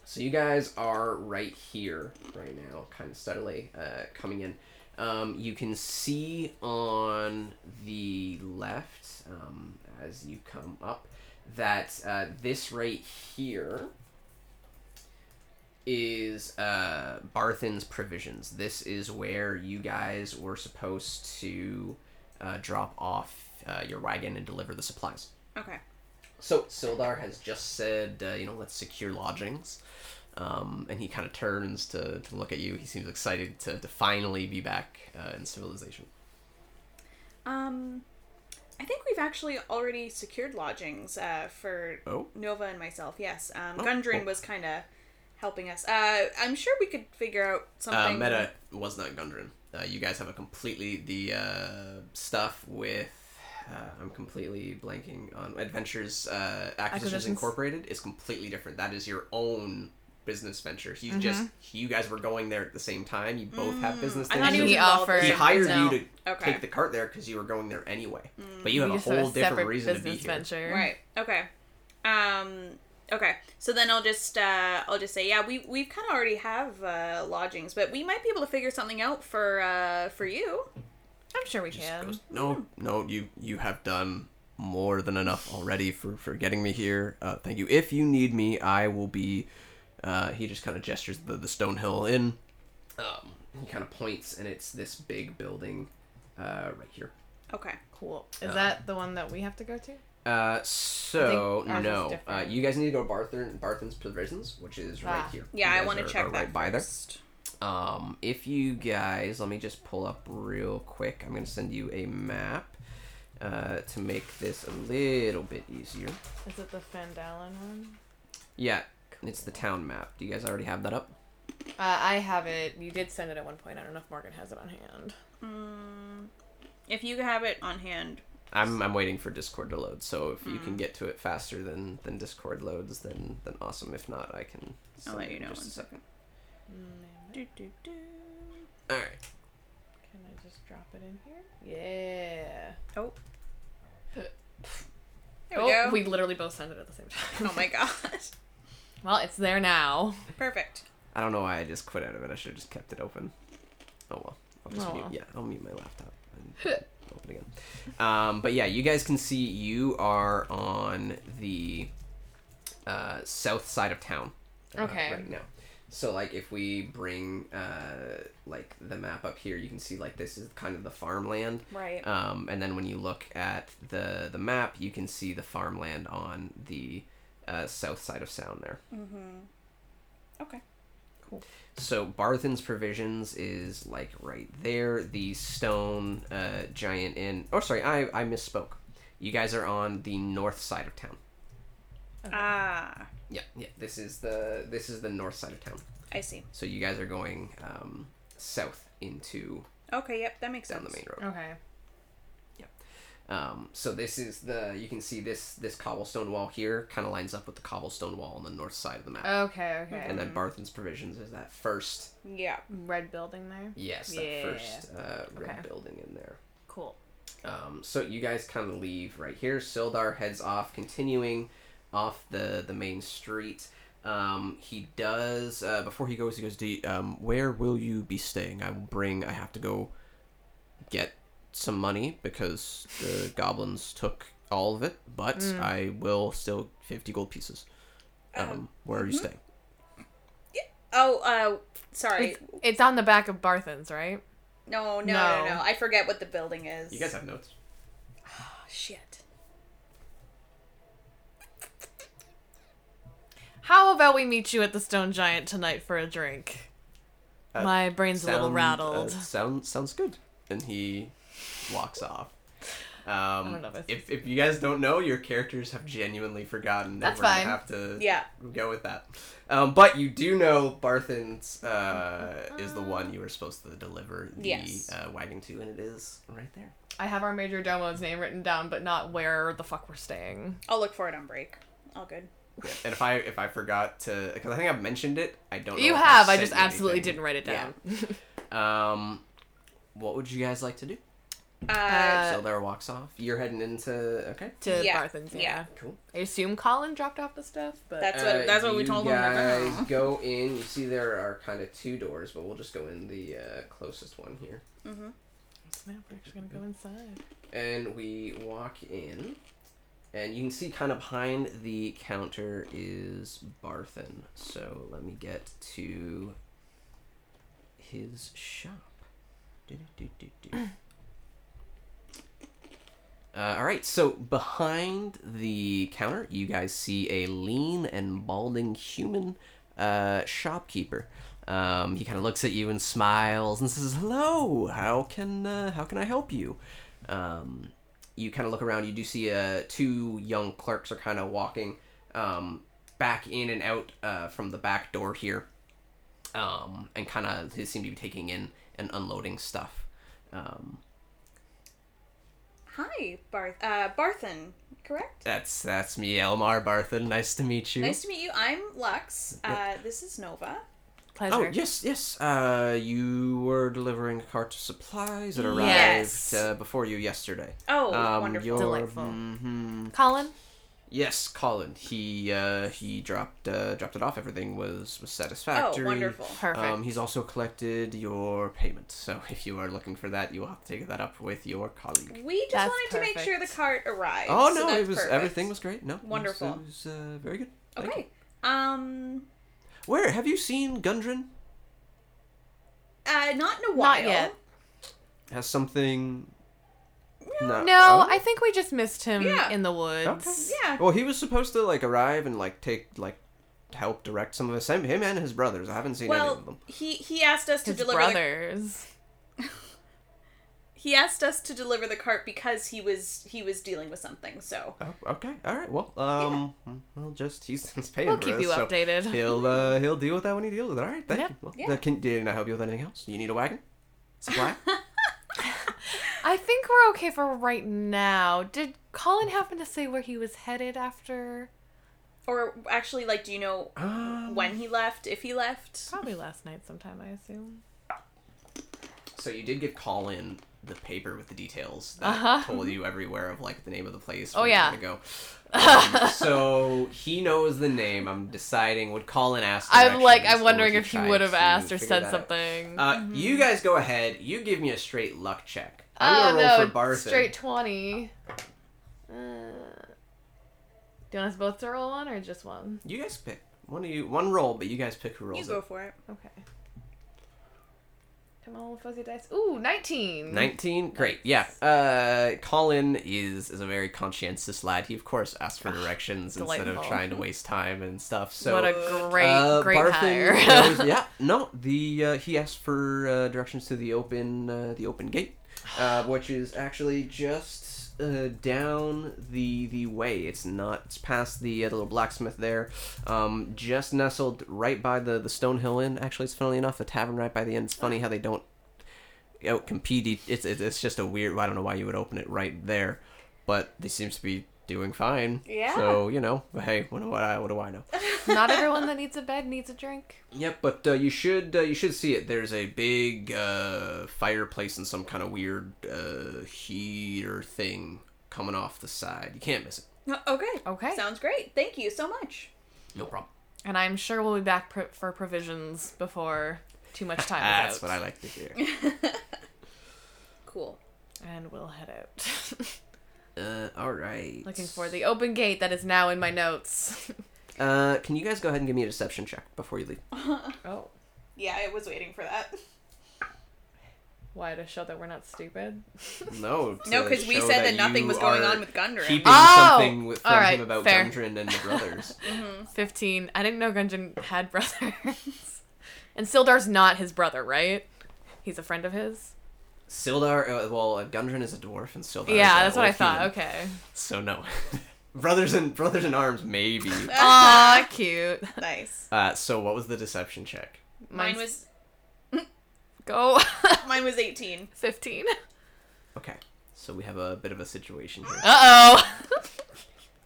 Speaker 2: So you guys are right here right now, kind of steadily uh, coming in. Um, you can see on the left um, as you come up that uh, this right here is uh, Barthen's provisions. This is where you guys were supposed to uh, drop off uh, your wagon and deliver the supplies.
Speaker 3: Okay.
Speaker 2: So Sildar has just said, uh, you know, let's secure lodgings. Um, and he kind of turns to, to look at you. He seems excited to, to finally be back uh, in civilization.
Speaker 3: Um, I think we've actually already secured lodgings uh, for
Speaker 2: Oh?
Speaker 3: Nova and myself. Yes. Um,
Speaker 2: Oh,
Speaker 3: Gundren
Speaker 2: cool.
Speaker 3: was kind of helping us. Uh, I'm sure we could figure out
Speaker 2: Uh,
Speaker 3: something.
Speaker 2: Meta was not Gundren. Uh, you guys have a completely the uh, stuff with. Uh, I'm completely blanking on Adventures uh, Acquisitions,
Speaker 1: Acquisitions.
Speaker 2: Incorporated is completely different. That is your own business venture. He's
Speaker 1: Mm-hmm.
Speaker 2: just you guys were going there at the same time. You both have business.
Speaker 3: I thought he
Speaker 2: ventures.
Speaker 3: was
Speaker 1: He offered-
Speaker 2: he hired
Speaker 1: No.
Speaker 2: you to
Speaker 3: Okay.
Speaker 2: take the cart there because you were going there anyway. But you have
Speaker 1: We
Speaker 2: a
Speaker 1: just have
Speaker 2: whole
Speaker 1: a
Speaker 2: different
Speaker 1: separate
Speaker 2: reason to be
Speaker 1: business
Speaker 2: here.
Speaker 1: venture.
Speaker 3: Right. Okay. Um. Okay. So then I'll just uh, I'll just say yeah we we've kind of already have uh, lodgings, but we might be able to figure something out for uh, for you.
Speaker 1: I'm sure we
Speaker 2: Just
Speaker 1: can.
Speaker 2: goes, no, no, you you have done more than enough already for for getting me here. Uh, thank you. If you need me, I will be. Uh, he just kind of gestures the the Stonehill Inn. Um, he kind of points, and it's this big building, uh, right here.
Speaker 3: Okay.
Speaker 1: Cool. Is
Speaker 2: Uh,
Speaker 1: that the one that we have to go to?
Speaker 2: Uh, so no, uh, you guys need to go to Barthen, Barthen's Provisions, which is right
Speaker 1: Ah.
Speaker 2: here.
Speaker 3: Yeah, I want to check
Speaker 2: are
Speaker 3: that
Speaker 2: right by there.
Speaker 3: first.
Speaker 2: Um, if you guys, let me just pull up real quick. I'm gonna send you a map uh, to make this a little bit easier.
Speaker 1: Is it the Phandalin one?
Speaker 2: Yeah, it's the town map. Do you guys already have that up?
Speaker 1: Uh, I have it. You did send it at one point. I don't know if Morgan has it on hand.
Speaker 3: Mm, if you have it on hand,
Speaker 2: I'm, I'm waiting for Discord to load. So if you can mm-hmm. get to it faster than, than Discord loads, then then awesome. If not, I can.
Speaker 3: I'll let you know
Speaker 2: just
Speaker 3: one
Speaker 2: a second.
Speaker 3: do, do, do.
Speaker 2: All right.
Speaker 1: Can I just drop it in here? Yeah.
Speaker 3: Oh. There we
Speaker 1: oh,
Speaker 3: go.
Speaker 1: we literally both sent it at the same time.
Speaker 3: Oh my gosh.
Speaker 1: Well, it's there now.
Speaker 3: Perfect.
Speaker 2: I don't know why I just quit out of it. I should have just kept it open. Oh well. I'll just
Speaker 1: Oh,
Speaker 2: mute.
Speaker 1: well.
Speaker 2: Yeah, I'll mute my laptop and open again. Um, but yeah, you guys can see you are on the uh, south side of town. uh,
Speaker 1: Okay.
Speaker 2: Right now. So like if we bring uh, like the map up here, you can see like this is kind of the farmland.
Speaker 3: Right.
Speaker 2: Um, and then when you look at the the map, you can see the farmland on the uh, south side of Sound there. Mm-hmm.
Speaker 3: Okay.
Speaker 2: So Barthen's Provisions is like right there. The stone uh, giant inn. Oh, sorry, I I misspoke. You guys are on the north side of town.
Speaker 3: Ah,
Speaker 2: Yeah, yeah. This is the this is the north side of town.
Speaker 3: I see.
Speaker 2: So you guys are going um, south into
Speaker 3: Okay, yep, that makes
Speaker 2: down
Speaker 3: sense.
Speaker 2: the main road.
Speaker 1: Okay.
Speaker 2: Um, so this is the you can see this this cobblestone wall here kind of lines up with the cobblestone wall on the north side of the map.
Speaker 1: Okay, okay.
Speaker 2: And then Barthen's Provisions is that first
Speaker 3: Yeah.
Speaker 1: Red building there.
Speaker 2: yes
Speaker 1: Yeah.
Speaker 2: that first uh, red
Speaker 1: Okay.
Speaker 2: building in there.
Speaker 1: Cool.
Speaker 2: Um, so you guys kind of leave right here. Sildar heads off, continuing off the the main street. Um, he does uh, before he goes. He goes, Do you- um, "Where will you be staying? I will bring. I have to go get some money because the goblins took all of it, but I will still fifty gold pieces. Um, where are you staying?
Speaker 3: Oh, uh, sorry.
Speaker 1: It's, it's on the back of Barthen's, right?
Speaker 3: No, no, no,
Speaker 1: No.
Speaker 3: no. I forget what the building is.
Speaker 2: You guys have notes.
Speaker 3: Oh, shit.
Speaker 1: How about we meet you at the Stone Giant tonight for a drink?
Speaker 2: Uh,
Speaker 1: My brain's a little rattled.
Speaker 2: Uh, sound sounds good. And he walks off. Um,
Speaker 1: don't know if
Speaker 2: if, if you guys don't know, your characters have genuinely forgotten.
Speaker 1: That's
Speaker 2: and we're
Speaker 1: fine.
Speaker 2: Have to
Speaker 3: Yeah.
Speaker 2: go with that. Um, but you do know Barthen's uh, is the one you were supposed to deliver the
Speaker 3: Yes.
Speaker 2: uh, wagon to, and it is right there.
Speaker 1: I have our major domo's name written down, but not where the fuck we're staying.
Speaker 3: I'll look for it on break. All good.
Speaker 2: Yeah. And if I if I forgot to, because I think I've mentioned it, I don't. know
Speaker 1: You
Speaker 2: if
Speaker 1: have. I
Speaker 2: sent
Speaker 1: just absolutely
Speaker 2: anything.
Speaker 1: didn't write it
Speaker 2: Yeah.
Speaker 1: down.
Speaker 2: Um, what would you guys like to do?
Speaker 3: Uh,
Speaker 1: Uh,
Speaker 2: so there walks off. You're heading into okay.
Speaker 1: to
Speaker 3: Yeah,
Speaker 1: Barthen's, yeah.
Speaker 3: yeah.
Speaker 2: Cool.
Speaker 1: I assume Colin dropped off the stuff, but
Speaker 3: That's what- that's what we
Speaker 2: Uh,
Speaker 3: told them to
Speaker 2: guys go in. You see there are kind of two doors, but we'll just go in the uh, closest one here. Mm-hmm.
Speaker 1: Snap, we're actually gonna go inside.
Speaker 2: And we walk in, and you can see kind of behind the counter is Barthen. So let me get to his shop. Do-do-do-do-do. Uh, all right, so behind the counter, you guys see a lean and balding human uh, shopkeeper. Um, he kind of looks at you and smiles and says, "Hello, how can uh, how can I help you?" Um, you kind of look around. You do see uh, two young clerks are kind of walking um, back in and out uh, from the back door here, um, and kind of seem to be taking in and unloading stuff.
Speaker 3: Hi, Barth. Uh, Barthen, correct?
Speaker 2: That's that's me, Elmar Barthen. Nice to meet you.
Speaker 3: Nice to meet you. I'm Lux. Uh, this is Nova.
Speaker 1: Pleasure.
Speaker 2: Oh yes, yes. Uh, you were delivering a cart of supplies that arrived
Speaker 3: Yes.
Speaker 2: uh, before you yesterday.
Speaker 3: Oh,
Speaker 2: um,
Speaker 3: wonderful.
Speaker 2: Your,
Speaker 1: Delightful.
Speaker 2: mhm.
Speaker 1: Colin?
Speaker 2: Yes, Colin. He uh, he dropped uh, dropped it off. Everything was was satisfactory.
Speaker 3: Oh,
Speaker 2: satisfactory.
Speaker 3: wonderful.
Speaker 1: Perfect.
Speaker 2: Um, he's also collected your payment. So if you are looking for that, you will have to take that up with your colleague.
Speaker 3: We just
Speaker 1: That's
Speaker 3: wanted to make sure the cart arrived.
Speaker 2: Oh no,
Speaker 3: that's
Speaker 2: it was
Speaker 3: perfect.
Speaker 2: everything was great. No, it was-
Speaker 3: Wonderful.
Speaker 2: It was, uh, very good. Thank you.
Speaker 3: Okay. Um.
Speaker 2: Where have you seen Gundren?
Speaker 3: Uh, not in a while.
Speaker 1: Not yet.
Speaker 2: Has something? No.
Speaker 1: No,
Speaker 2: Oh?
Speaker 1: I think we just missed him
Speaker 3: Yeah.
Speaker 1: in the woods.
Speaker 2: Okay.
Speaker 3: Yeah.
Speaker 2: Well, he was supposed to like arrive and like take like help direct some of us. Him, him and his brothers. I haven't seen any of
Speaker 3: Well,
Speaker 2: them.
Speaker 3: he he asked us to
Speaker 1: His
Speaker 3: deliver the,
Speaker 1: brothers.
Speaker 3: he asked us to deliver the cart because he was he was dealing with something. So
Speaker 2: Oh, okay. All right. Well, um, well, just he's, he's paying
Speaker 1: We'll
Speaker 2: for
Speaker 1: keep
Speaker 2: us,
Speaker 1: you
Speaker 2: so
Speaker 1: updated.
Speaker 2: He'll uh, he'll deal with that when he deals with it. All right. Thank
Speaker 1: Yep.
Speaker 2: you. Well,
Speaker 3: Yeah.
Speaker 2: uh, can, did I help you with anything else? You need a wagon? Supply?
Speaker 1: I think we're okay for right now. Did Colin happen to say where he was headed after?
Speaker 3: or actually, like, do you know
Speaker 2: um,
Speaker 3: when he left? If he left?
Speaker 1: Probably last night sometime, I assume.
Speaker 2: So you did give Colin the paper with the details that
Speaker 1: Uh-huh.
Speaker 2: told you everywhere of like the name of the place.
Speaker 1: Oh, yeah.
Speaker 2: gonna go. Um, so he knows the name. I'm deciding would Colin ask.
Speaker 1: I'm like, I'm wondering if he would have asked or said
Speaker 2: that out?
Speaker 1: something.
Speaker 2: Uh, You guys go ahead. You give me a straight luck check.
Speaker 1: Oh
Speaker 2: I'm gonna roll
Speaker 1: no,
Speaker 2: for Barthen.
Speaker 1: straight twenty. Uh, do you want us both to roll one or just one?
Speaker 2: You guys pick one of you. One roll, but you guys pick who rolls.
Speaker 3: You
Speaker 2: rolls
Speaker 3: go
Speaker 2: it.
Speaker 3: for it.
Speaker 1: Okay. Come on, fuzzy dice. Ooh, 19.
Speaker 2: Nineteen. Great. Yeah. Uh, Colin is is a very conscientious lad. He of course asks for directions instead of trying to waste time and stuff. So
Speaker 1: what a great,
Speaker 2: uh,
Speaker 1: great
Speaker 2: Barthen
Speaker 1: hire.
Speaker 2: knows- yeah, no, the uh, he asked for uh, directions to the open uh, the open gate, uh, which is actually just uh, down the the way. It's not. It's past the, uh, the little blacksmith there, um, just nestled right by the the Stonehill Inn. Actually, it's funnily enough the tavern right by the end. It's funny how they don't out compete. It's it's it's just a weird. I don't know why you would open it right there, but they seems to be doing fine.
Speaker 3: Yeah.
Speaker 2: So you know, hey, what do I what do I know?
Speaker 1: Not everyone that needs a bed needs a drink.
Speaker 2: Yep, but uh, you should uh, you should see it. There's a big uh, fireplace and some kind of weird uh, heater thing coming off the side. You can't miss it.
Speaker 3: Uh, Okay.
Speaker 1: Okay.
Speaker 3: Sounds great. Thank you so much.
Speaker 2: No problem.
Speaker 1: And I'm sure we'll be back pr- for provisions before too much time
Speaker 2: That's
Speaker 1: is
Speaker 2: what. I like to hear.
Speaker 3: Cool.
Speaker 1: And we'll head out.
Speaker 2: Uh, all right.
Speaker 1: Looking for the open gate that is now in my notes.
Speaker 2: Uh, can you guys go ahead and give me a deception check before you leave?
Speaker 1: oh.
Speaker 3: Yeah, I was waiting for that.
Speaker 1: Why? To show that we're not stupid?
Speaker 2: No.
Speaker 3: No, because we
Speaker 2: show
Speaker 3: said that, nothing
Speaker 2: you
Speaker 3: was going
Speaker 2: are
Speaker 3: on with Gundren.
Speaker 2: Keeping
Speaker 1: Oh!
Speaker 2: something with, from
Speaker 1: All right,
Speaker 2: him about
Speaker 1: fair.
Speaker 2: Gundren and the brothers.
Speaker 1: 15. I didn't know Gundren had brothers. and Sildar's not his brother, right? He's a friend of his?
Speaker 2: Sildar, uh, well, uh, Gundren is a dwarf, and Sildar. is
Speaker 1: yeah,
Speaker 2: a
Speaker 1: that's what I thought.
Speaker 2: human.
Speaker 1: Okay.
Speaker 2: So no, brothers and brothers in arms, maybe.
Speaker 1: Aw, cute.
Speaker 3: nice.
Speaker 2: Uh, so what was the deception check?
Speaker 3: Mine
Speaker 1: Mine's-
Speaker 3: was
Speaker 1: Go.
Speaker 3: mine was 18.
Speaker 1: 15.
Speaker 2: Okay, so we have a bit of a situation here.
Speaker 1: Uh oh.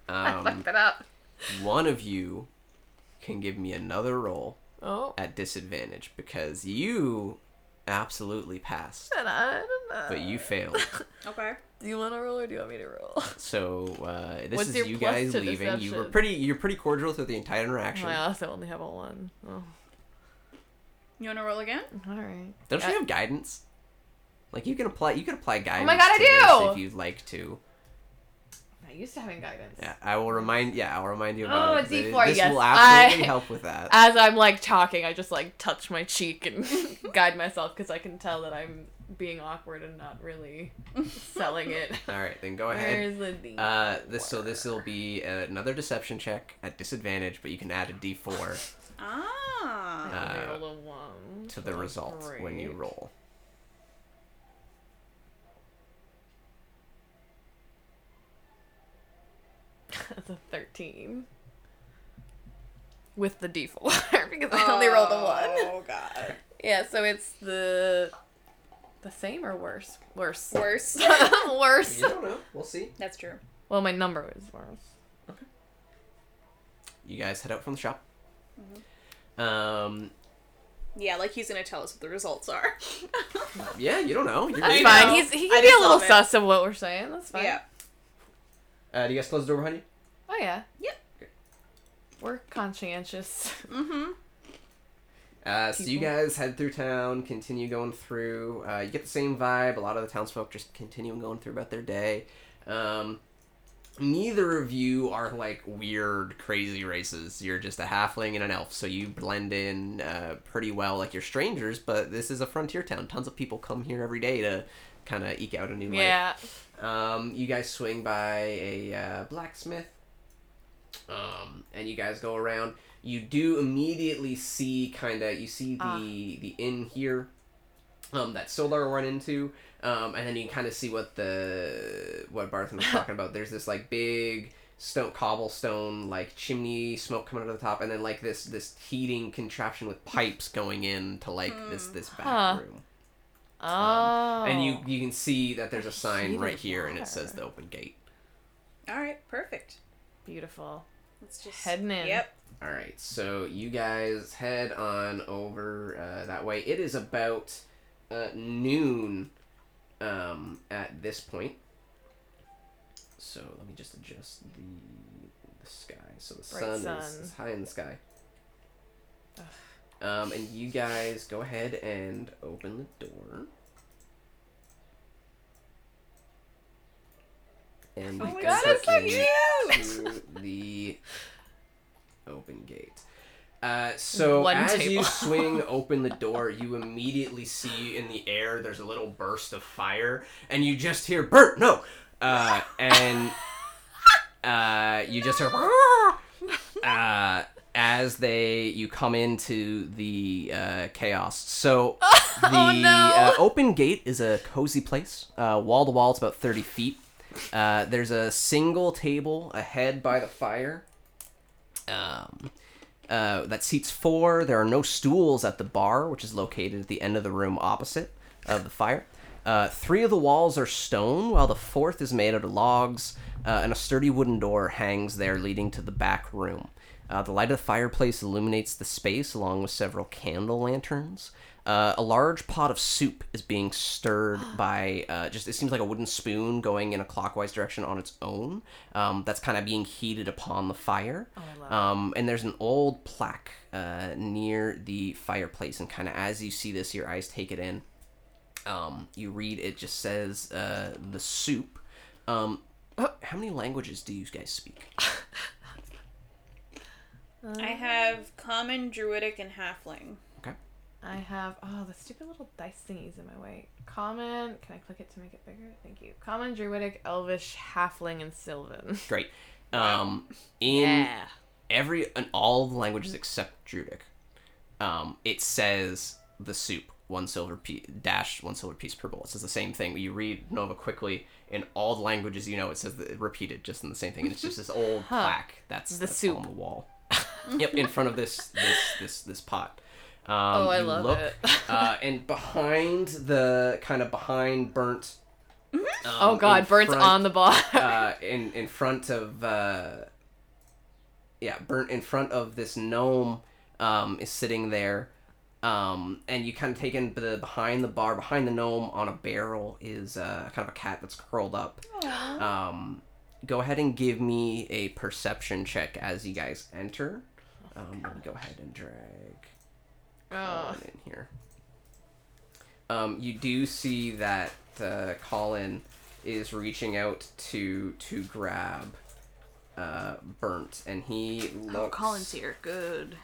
Speaker 1: I
Speaker 2: Um,
Speaker 1: fucked it up.
Speaker 2: one of you can give me another roll
Speaker 1: Oh.
Speaker 2: at disadvantage because you absolutely passed,
Speaker 1: And I don't know.
Speaker 2: but you failed.
Speaker 3: Okay.
Speaker 1: Do you want to roll or do you want me to roll?
Speaker 2: So uh, this
Speaker 1: What's
Speaker 2: is
Speaker 1: your
Speaker 2: you
Speaker 1: plus
Speaker 2: guys
Speaker 1: to
Speaker 2: leaving. You were pretty. You're pretty cordial through the entire interaction.
Speaker 1: I also only have a one. Oh.
Speaker 3: You want to roll again?
Speaker 1: All right.
Speaker 2: Don't you have guidance? Like you can apply. You can apply guidance.
Speaker 1: my God, I
Speaker 2: to this
Speaker 1: do!
Speaker 2: If you'd like to.
Speaker 1: I'm used to having guidance.
Speaker 2: Yeah, I will remind. Yeah, I'll remind you about
Speaker 1: Oh,
Speaker 2: it.
Speaker 1: a
Speaker 2: Th-
Speaker 1: D4,
Speaker 2: This
Speaker 1: yes.
Speaker 2: will absolutely
Speaker 1: I-
Speaker 2: help with that.
Speaker 1: As I'm like talking, I just like touch my cheek and guide myself because I can tell that I'm being awkward and not really selling it.
Speaker 2: All right, then go ahead.
Speaker 1: Where's the D?
Speaker 2: Uh, this so this will be another deception check at disadvantage, but you can add a D4
Speaker 3: Ah.
Speaker 2: Uh,
Speaker 1: rolled a one.
Speaker 2: to the
Speaker 1: so
Speaker 2: result when you roll.
Speaker 1: That's a thirteen. With the D4 because I only rolled a one.
Speaker 3: Oh god.
Speaker 1: Yeah, so it's the the same or worse? Worse.
Speaker 3: Worse.
Speaker 1: worse.
Speaker 2: You don't know. We'll see.
Speaker 3: That's true.
Speaker 1: Well, my number was worse. Okay.
Speaker 2: You guys head out from the shop.
Speaker 1: Mm-hmm.
Speaker 2: Um,
Speaker 3: Yeah, like he's gonna tell us what the results are.
Speaker 2: yeah, you don't know. You're
Speaker 1: That's fine.
Speaker 3: know.
Speaker 1: He's he
Speaker 3: I
Speaker 1: can be a little
Speaker 3: love it.
Speaker 1: sus of what we're saying. That's fine.
Speaker 3: yeah.
Speaker 2: Uh, do you guys close the door behind you?
Speaker 1: Oh yeah.
Speaker 3: Yep.
Speaker 1: We're conscientious.
Speaker 3: Mm-hmm.
Speaker 2: Uh, so you guys head through town, continue going through. Uh, you get the same vibe. A lot of the townsfolk just continue going through about their day. Um, neither of you are like weird, crazy races. You're just a halfling and an elf, so you blend in uh, pretty well. Like you're strangers, but this is a frontier town. Tons of people come here every day to kind of eke out a new life. Um, you guys swing by a uh, blacksmith, um, and you guys go around. You do immediately see kind of you see the
Speaker 1: Ah.
Speaker 2: the inn here, um, that Sildar run into, um, and then you kind of see what the what Barthen was talking about. There's this like big stone cobblestone like chimney smoke coming out of the top, and then like this this heating contraption with pipes going in to like this this back
Speaker 1: Huh.
Speaker 2: room.
Speaker 1: Oh.
Speaker 2: And you you can see that there's a sign
Speaker 1: Heated
Speaker 2: right here, and it says the open gate.
Speaker 3: All right. Perfect.
Speaker 1: beautiful.
Speaker 3: Let's just
Speaker 1: Heading in.
Speaker 3: Yep.
Speaker 2: All right, so you guys head on over uh, that way. It is about uh, noon um, at this point. So let me just adjust the the sky. So the
Speaker 1: Bright
Speaker 2: sun, Is, is high in the sky. Um, and you guys go ahead and open the door. And
Speaker 3: Oh my God, it's so cute!
Speaker 2: the open gate. Uh, so
Speaker 1: One
Speaker 2: as you swing open the door, you immediately see in the air there's a little burst of fire, and you just hear "Bert, no!" Uh, and uh, you just hear uh, as they you come into the uh, chaos. So the
Speaker 1: Oh, no.
Speaker 2: uh, open gate is a cozy place. Uh, wall to wall, it's about thirty feet. Uh, there's a single table ahead by the fire. Um, uh, that seats four. There are no stools at the bar, which is located at the end of the room opposite of the fire. Uh, three of the walls are stone, while the fourth is made out of logs, uh, and a sturdy wooden door hangs there leading to the back room. Uh, the light of the fireplace illuminates the space along with several candle lanterns. Uh, a large pot of soup is being stirred by uh, just, it seems like a wooden spoon going in a clockwise direction on its own. Um, that's kind of being heated upon the fire. Oh, Um, and there's an old plaque uh, near the fireplace. And kind of as you see this, your eyes take it in. Um, you read, it just says uh, the soup. Um, how many languages do you guys speak?
Speaker 3: I have common, druidic, and halfling.
Speaker 1: I have oh the stupid little dice thingies in my way. Common. Can I click it to make it bigger? Thank you. Common, Druidic, Elvish, Halfling, and Sylvan.
Speaker 2: Great. Um, in
Speaker 1: Yeah.
Speaker 2: every in all the languages except Druidic, um, it says the soup one silver piece dash one silver piece per bowl. It says the same thing. You read Nova quickly in all the languages you know, it says the, repeated just in the same thing, and it's just this old plaque that's
Speaker 1: The
Speaker 2: that's
Speaker 1: soup.
Speaker 2: on the wall. yep, in front of this this this this pot. Um,
Speaker 1: Oh, I love
Speaker 2: look,
Speaker 1: it.
Speaker 2: uh, and behind the kind of behind burnt. um,
Speaker 1: Oh God,
Speaker 2: in
Speaker 1: Burnt's
Speaker 2: front-
Speaker 1: on the bar.
Speaker 2: uh, in in front of uh, yeah, burnt in front of this gnome um, is sitting there, um, and you kind of take in the behind the bar, behind the gnome on a barrel is uh, kind of a cat that's curled up. Um, go ahead and give me a perception check as you guys enter. Um, let me go ahead and drag
Speaker 1: oh.
Speaker 2: Colin in here. Um, you do see that uh, Colin is reaching out to to grab uh, Burnt, and he looks
Speaker 3: Oh, Colin's here. Good.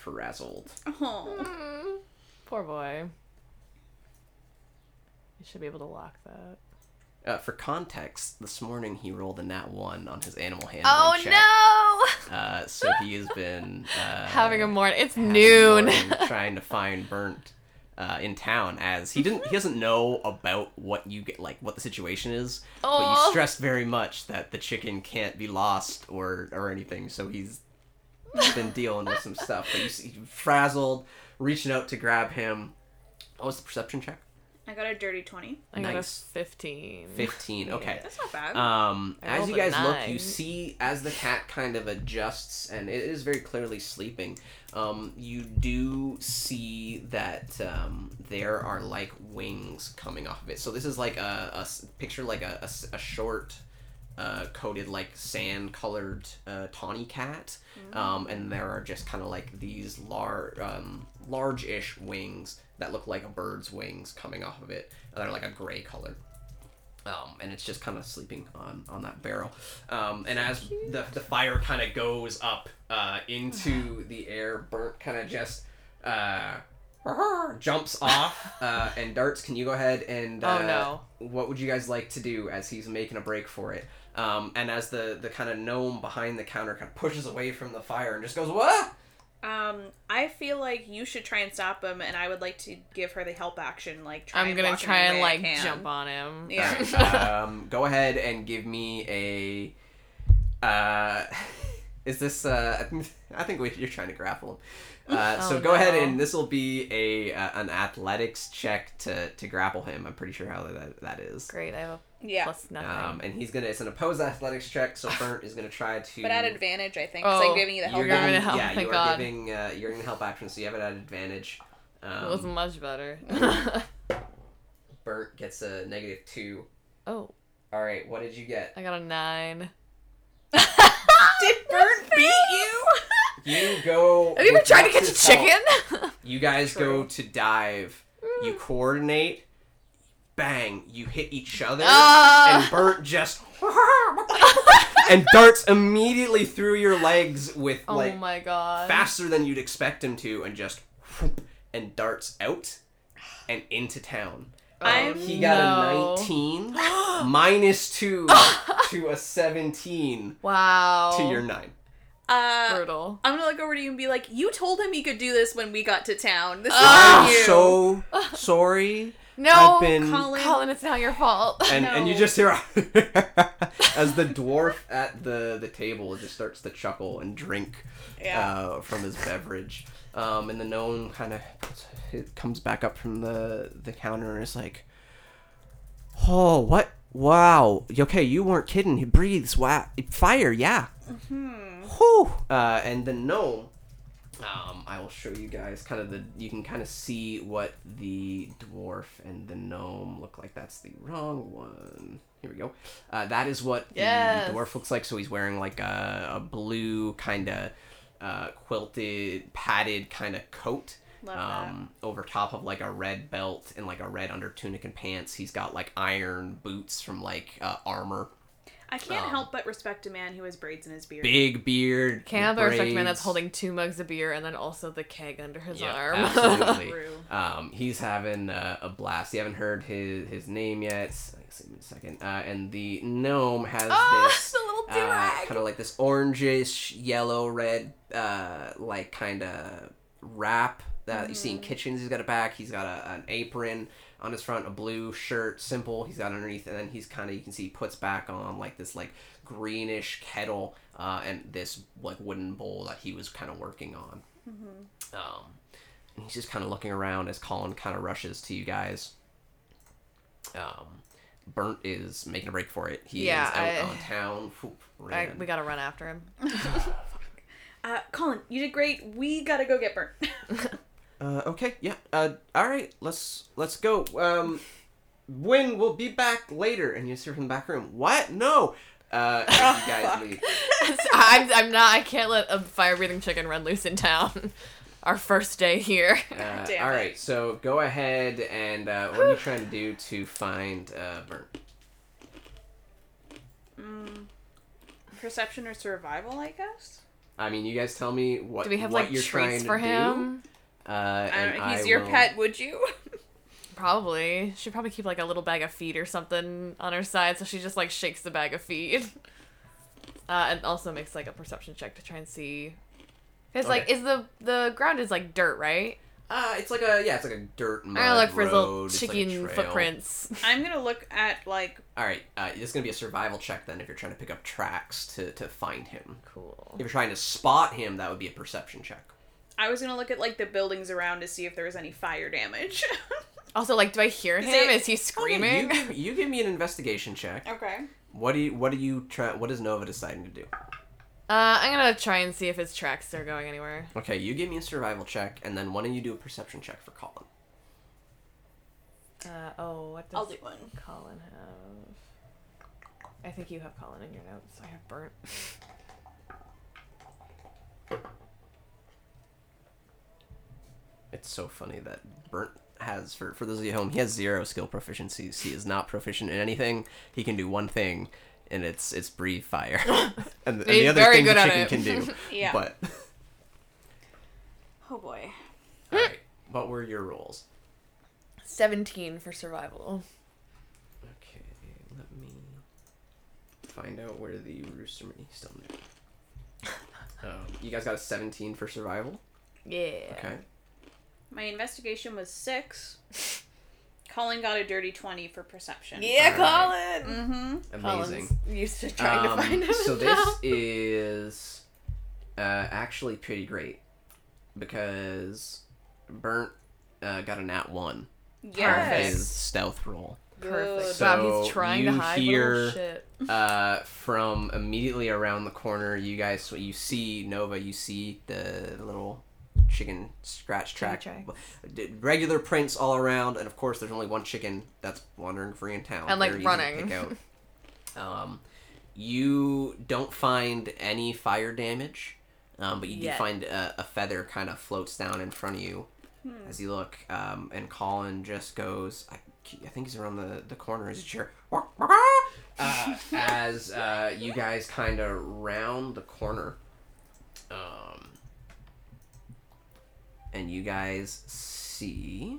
Speaker 2: frazzled.
Speaker 3: Oh.
Speaker 1: Poor boy. You should be able to lock that.
Speaker 2: Uh, for context, this morning he rolled a nat one on his animal handling
Speaker 1: Oh
Speaker 2: check.
Speaker 1: no!
Speaker 2: Uh, so he has been uh,
Speaker 1: Having a morning. It's noon.
Speaker 2: morning trying to find Burnt uh, in town, as he didn't he doesn't know about what you get like what the situation is, but you stressed very much that the chicken can't be lost or or anything. So he's been dealing with some stuff. But you see, frazzled, reaching out to grab him. What was the perception check?
Speaker 3: I got a dirty 20.
Speaker 1: I got a
Speaker 2: Nice.
Speaker 1: 15.
Speaker 2: Fifteen. Okay.
Speaker 3: That's not bad.
Speaker 2: Um,
Speaker 1: I
Speaker 2: as you guys look, you see as the cat kind of adjusts, and it is very clearly sleeping. Um, you do see that um, there are like wings coming off of it. So this is like a picture, like a short, uh, coated like sand colored uh, tawny cat, um, and there are just kind of like these large, um, large-ish wings that look like a bird's wings coming off of it. They're like a gray color um, and it's just kind of sleeping on on that barrel. Um, and as the the fire kind of goes up uh, into the air, Burnt kind of just uh, jumps off uh, and darts. Can you go ahead and uh,
Speaker 1: Oh, no.
Speaker 2: What would you guys like to do as he's making a break for it? Um, and as the the kind of gnome behind the counter kind of pushes away from the fire and just goes what?
Speaker 3: um, I feel like you should try and stop him, and I would like to give her the help action. Like, try
Speaker 1: I'm gonna
Speaker 3: block
Speaker 1: try and like jump on him.
Speaker 3: Yeah.
Speaker 2: um, go ahead and give me a. Uh, is this? Uh, I think- we, you're trying to grapple him. Uh, so
Speaker 1: Oh,
Speaker 2: go ahead and this will be a uh, an athletics check to to grapple him. I'm pretty sure how that that is.
Speaker 1: Great, I have a
Speaker 3: Yeah.
Speaker 1: plus nothing.
Speaker 2: Um, and he's gonna it's an opposed athletics check. So Burnt is gonna try to.
Speaker 3: But at advantage, I think, because
Speaker 1: Oh,
Speaker 3: I'm giving you the help
Speaker 2: You're
Speaker 1: You're
Speaker 2: giving,
Speaker 1: giving help,
Speaker 2: yeah,
Speaker 1: thank
Speaker 2: you are
Speaker 1: God.
Speaker 2: giving uh, you're gonna help action, so you have it at advantage.
Speaker 1: it was
Speaker 2: Um,
Speaker 1: much better.
Speaker 2: Burnt gets a negative two.
Speaker 1: oh,
Speaker 2: All right, what did you get?
Speaker 1: I got a nine.
Speaker 3: Did Burnt beat you?
Speaker 2: You go.
Speaker 1: Have you ever
Speaker 2: with
Speaker 1: tried to catch a
Speaker 2: Lux's help.
Speaker 1: chicken?
Speaker 2: You guys go to dive. You coordinate. Bang! You hit each other,
Speaker 1: Ah!
Speaker 2: and Bert just and darts immediately through your legs with
Speaker 1: oh
Speaker 2: like
Speaker 1: my god.
Speaker 2: faster than you'd expect him to, and just whoop, and darts out and into town.
Speaker 3: I'm-
Speaker 2: He got
Speaker 1: no.
Speaker 2: a 19 minus two to a 17
Speaker 1: Wow.
Speaker 2: to your nine.
Speaker 3: Uh,
Speaker 1: Brutal.
Speaker 3: I'm gonna look over to you and be like, "You told him he could do this when we got to town. This is
Speaker 1: Ah!
Speaker 3: on you."
Speaker 2: so sorry.
Speaker 1: No,
Speaker 2: I've been-
Speaker 3: Colin.
Speaker 1: Colin, it's not your fault.
Speaker 2: and and you just hear as the dwarf at the the table just starts to chuckle and drink
Speaker 3: Yeah.
Speaker 2: uh, from his beverage. Um, and the gnome kind of it comes back up from the the counter and is like, Oh, what? Wow. Okay, you weren't kidding. He breathes. Wow. Fire, yeah. Whew. Uh, and the gnome. Um, I will show you guys kind of the. You can kind of see what the dwarf and the gnome look like. That's the wrong one. Here we go. Uh, that is what the,
Speaker 1: Yes.
Speaker 2: the dwarf looks like. So he's wearing like a, a blue kind of uh, quilted, padded kind of coat. Um, over top of like a red belt and like a red under tunic and pants. He's got like iron boots from like uh, armor.
Speaker 3: I can't
Speaker 2: Um,
Speaker 3: help but respect a man who has braids in his beard.
Speaker 2: Big beard.
Speaker 1: Can't help but respect a man that's holding two mugs of beer and then also the keg under his
Speaker 2: Yeah,
Speaker 1: arm.
Speaker 2: absolutely. Um, he's having uh, a blast. You haven't heard his his name yet. Give me a second. Uh, and the gnome has
Speaker 1: Ah,
Speaker 2: this
Speaker 1: little
Speaker 2: uh,
Speaker 1: do-rag.
Speaker 2: kind of like this orangish, yellow, red, uh, like kind of wrap that you see
Speaker 1: Mm-hmm.
Speaker 2: in kitchens. He's got a back. He's got a, an apron on his front, a blue shirt, simple. He's got underneath, and then he's kind of you can see he puts back on like this like greenish kettle uh, and this like wooden bowl that he was kind of working on.
Speaker 1: Mm-hmm.
Speaker 2: Um, and he's just kind of looking around as Colin kind of rushes to you guys. Um, Burnt is making a break for it. He
Speaker 1: Yeah,
Speaker 2: is out
Speaker 1: I-
Speaker 2: on town. Whoop,
Speaker 1: I, we gotta run after him.
Speaker 3: Uh, Colin, you did great. We gotta go get burnt.
Speaker 2: Uh, okay, yeah. Uh, all right, let's let's go. Um, Win, we'll be back later. And you see her from the back room. What? No. Uh, and you guys leave.
Speaker 1: I'm, I'm not. I can't let a fire breathing chicken run loose in town. Our first day here.
Speaker 2: Uh,
Speaker 3: Damn
Speaker 2: all
Speaker 3: it.
Speaker 2: right, so go ahead and uh, what are you trying to do to find uh, Burnt?
Speaker 3: Perception or survival, I guess.
Speaker 2: I mean, you guys tell me what
Speaker 1: Do we have
Speaker 2: what
Speaker 1: like
Speaker 2: you're trying
Speaker 1: traits
Speaker 2: to
Speaker 1: for
Speaker 2: do.
Speaker 1: Him?
Speaker 2: Uh, and.
Speaker 3: He's
Speaker 2: I
Speaker 3: your
Speaker 2: will-
Speaker 3: pet, would you?
Speaker 1: Probably. She'd probably keep like a little bag of feed or something on her side, so she just like shakes the bag of feed. Uh, and also makes like a perception check to try and see. Cause like is the the ground is like dirt, right?
Speaker 2: Uh, it's like a yeah, it's like a dirt mud
Speaker 1: I'm gonna look for his little
Speaker 2: road, it's like a
Speaker 1: chicken
Speaker 2: trail.
Speaker 1: footprints.
Speaker 3: I'm gonna look at like
Speaker 2: All right, uh, it's gonna be a survival check then if you're trying to pick up tracks to to find him.
Speaker 1: Cool.
Speaker 2: If you're trying to spot him, that would be a perception check.
Speaker 3: I was gonna look at like the buildings around to see if there was any fire damage.
Speaker 1: Also, like, do I hear him?
Speaker 3: it-
Speaker 1: Is he
Speaker 2: Okay,
Speaker 1: screaming?
Speaker 2: you, give, you give me an investigation check.
Speaker 3: okay.
Speaker 2: What do you what do you try? What is Nova deciding to do?
Speaker 1: Uh, I'm gonna try and see if his tracks are going anywhere.
Speaker 2: Okay, you give me a survival check, and then why don't you do a perception check for Colin?
Speaker 1: Uh, oh, what does
Speaker 3: I'll do one.
Speaker 1: Colin have? I think you have Colin in your notes. I have burnt.
Speaker 2: It's so funny that Burnt has for for those of you at home, he has zero skill proficiencies. He is not proficient in anything. He can do one thing, and it's it's breathe fire, and, and the other
Speaker 1: very
Speaker 2: thing the
Speaker 1: good at
Speaker 2: chicken can do.
Speaker 3: Yeah.
Speaker 2: But
Speaker 3: Oh boy.
Speaker 2: all right, what were your rolls?
Speaker 1: Seventeen for survival.
Speaker 2: Okay, let me find out where the rooster. He's still there. Um, you guys got a seventeen for survival.
Speaker 1: Yeah.
Speaker 2: Okay.
Speaker 3: My investigation was six. Colin got a dirty twenty for perception.
Speaker 1: Yeah,
Speaker 2: Alright.
Speaker 1: Colin.
Speaker 3: Mm-hmm.
Speaker 2: Amazing.
Speaker 1: Colin's used to trying
Speaker 2: Um,
Speaker 1: to find him.
Speaker 2: so
Speaker 1: now.
Speaker 2: this is uh, actually pretty great because Burnt uh, got a nat one on
Speaker 3: Yes.
Speaker 2: his stealth roll.
Speaker 1: perfect.
Speaker 3: Good.
Speaker 1: wow,
Speaker 2: So
Speaker 1: he's trying
Speaker 2: you
Speaker 1: to hide
Speaker 2: hear-
Speaker 1: shit.
Speaker 2: Uh, from immediately around the corner, you guys you see Nova. You see the little chicken scratch track,
Speaker 1: tracks.
Speaker 2: D- regular prints all around, and of course, there's only one chicken that's wandering free in town
Speaker 1: And, like,
Speaker 2: Very easy to
Speaker 1: running.
Speaker 2: um, you don't find any fire damage, um, but you
Speaker 1: Yet.
Speaker 2: do find a, a feather kind of floats down in front of you as you look, um, and Colin just goes. I, I think he's around the, the corner. Is it your uh, as uh, you guys kind of round the corner, um, and you guys see.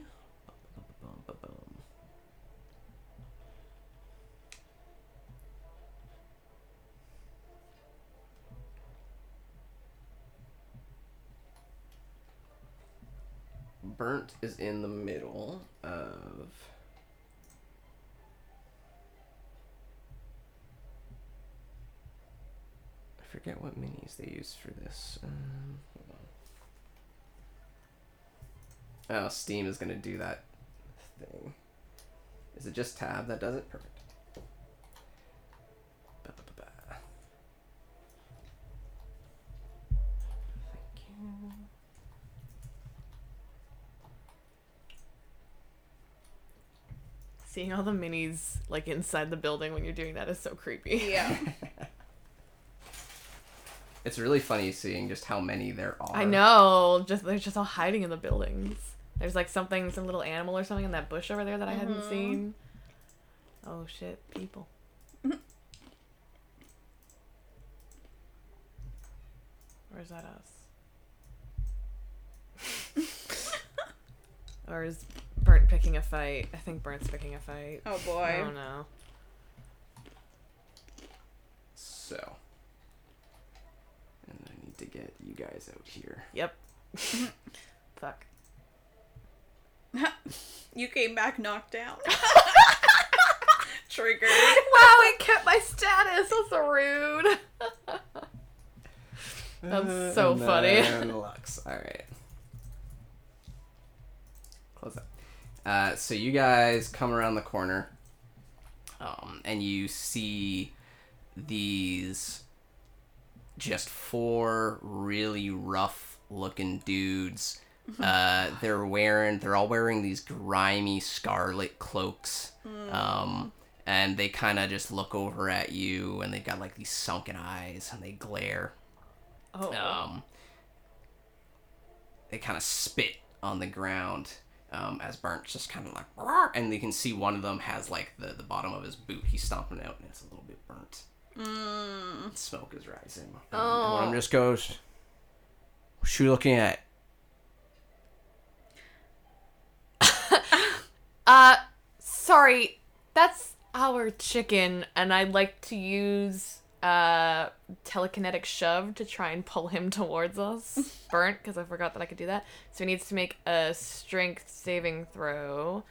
Speaker 2: Burnt is in the middle of. I forget what minis they use for this. Um, hold on. Oh, Steam is gonna do that thing. Is it just tab that does it? Perfect. Ba-ba-ba-ba. Thank you.
Speaker 1: Seeing all the minis like inside the building when you're doing that is so creepy.
Speaker 3: Yeah.
Speaker 2: It's really funny seeing just how many there are.
Speaker 1: I know. Just they're just all hiding in the buildings. There's like something, some little animal or something in that bush over there that I hadn't
Speaker 3: Mhm.
Speaker 1: seen. Oh shit, people. or is that us? or is Burnt picking a fight? I think Burnt's picking a fight.
Speaker 3: Oh boy.
Speaker 1: Oh no.
Speaker 2: So. And I need to get you guys out here.
Speaker 1: Yep. Fuck.
Speaker 3: You came back knocked down. Triggered.
Speaker 1: Wow, it kept my status. That's so rude. That's so
Speaker 2: and
Speaker 1: funny.
Speaker 2: then Lux. All right. Close up. Uh, so you guys come around the corner, um, and you see these just four really rough-looking dudes. Uh, they're wearing, they're all wearing these grimy scarlet cloaks. Um, and they kind of just look over at you, and they've got like these sunken eyes, and they glare
Speaker 1: Oh.
Speaker 2: um, they kind of spit on the ground um, as Burnt's just kind of like, "Rawr," and you can see one of them has like the, the bottom of his boot. He's stomping out, and it's a little bit burnt.
Speaker 3: Mm.
Speaker 2: Smoke is rising. And
Speaker 1: Oh.
Speaker 2: one of them just goes, "What you looking at?"
Speaker 1: Uh, sorry, that's our chicken, and I'd like to use uh telekinetic shove to try and pull him towards us. Burnt, because I forgot that I could do that. So he needs to make a strength saving throw.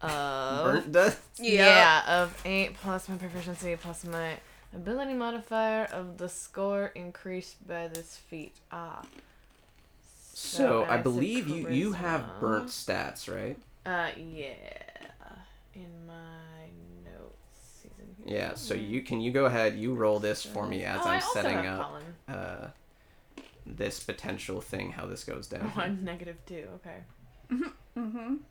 Speaker 1: Of
Speaker 2: Burnt does.
Speaker 1: yeah. of eight plus my proficiency plus my ability modifier of the score increased by this feat. Ah.
Speaker 2: So I believe you you have burnt stats, right?
Speaker 1: Uh, yeah. In my notes, season.
Speaker 2: Yeah. So you can you go ahead you roll this for me as
Speaker 1: Oh, I
Speaker 2: I'm setting up
Speaker 1: Colin.
Speaker 2: uh, this potential thing how this goes down.
Speaker 1: One negative two. Okay.
Speaker 3: Mm-hmm.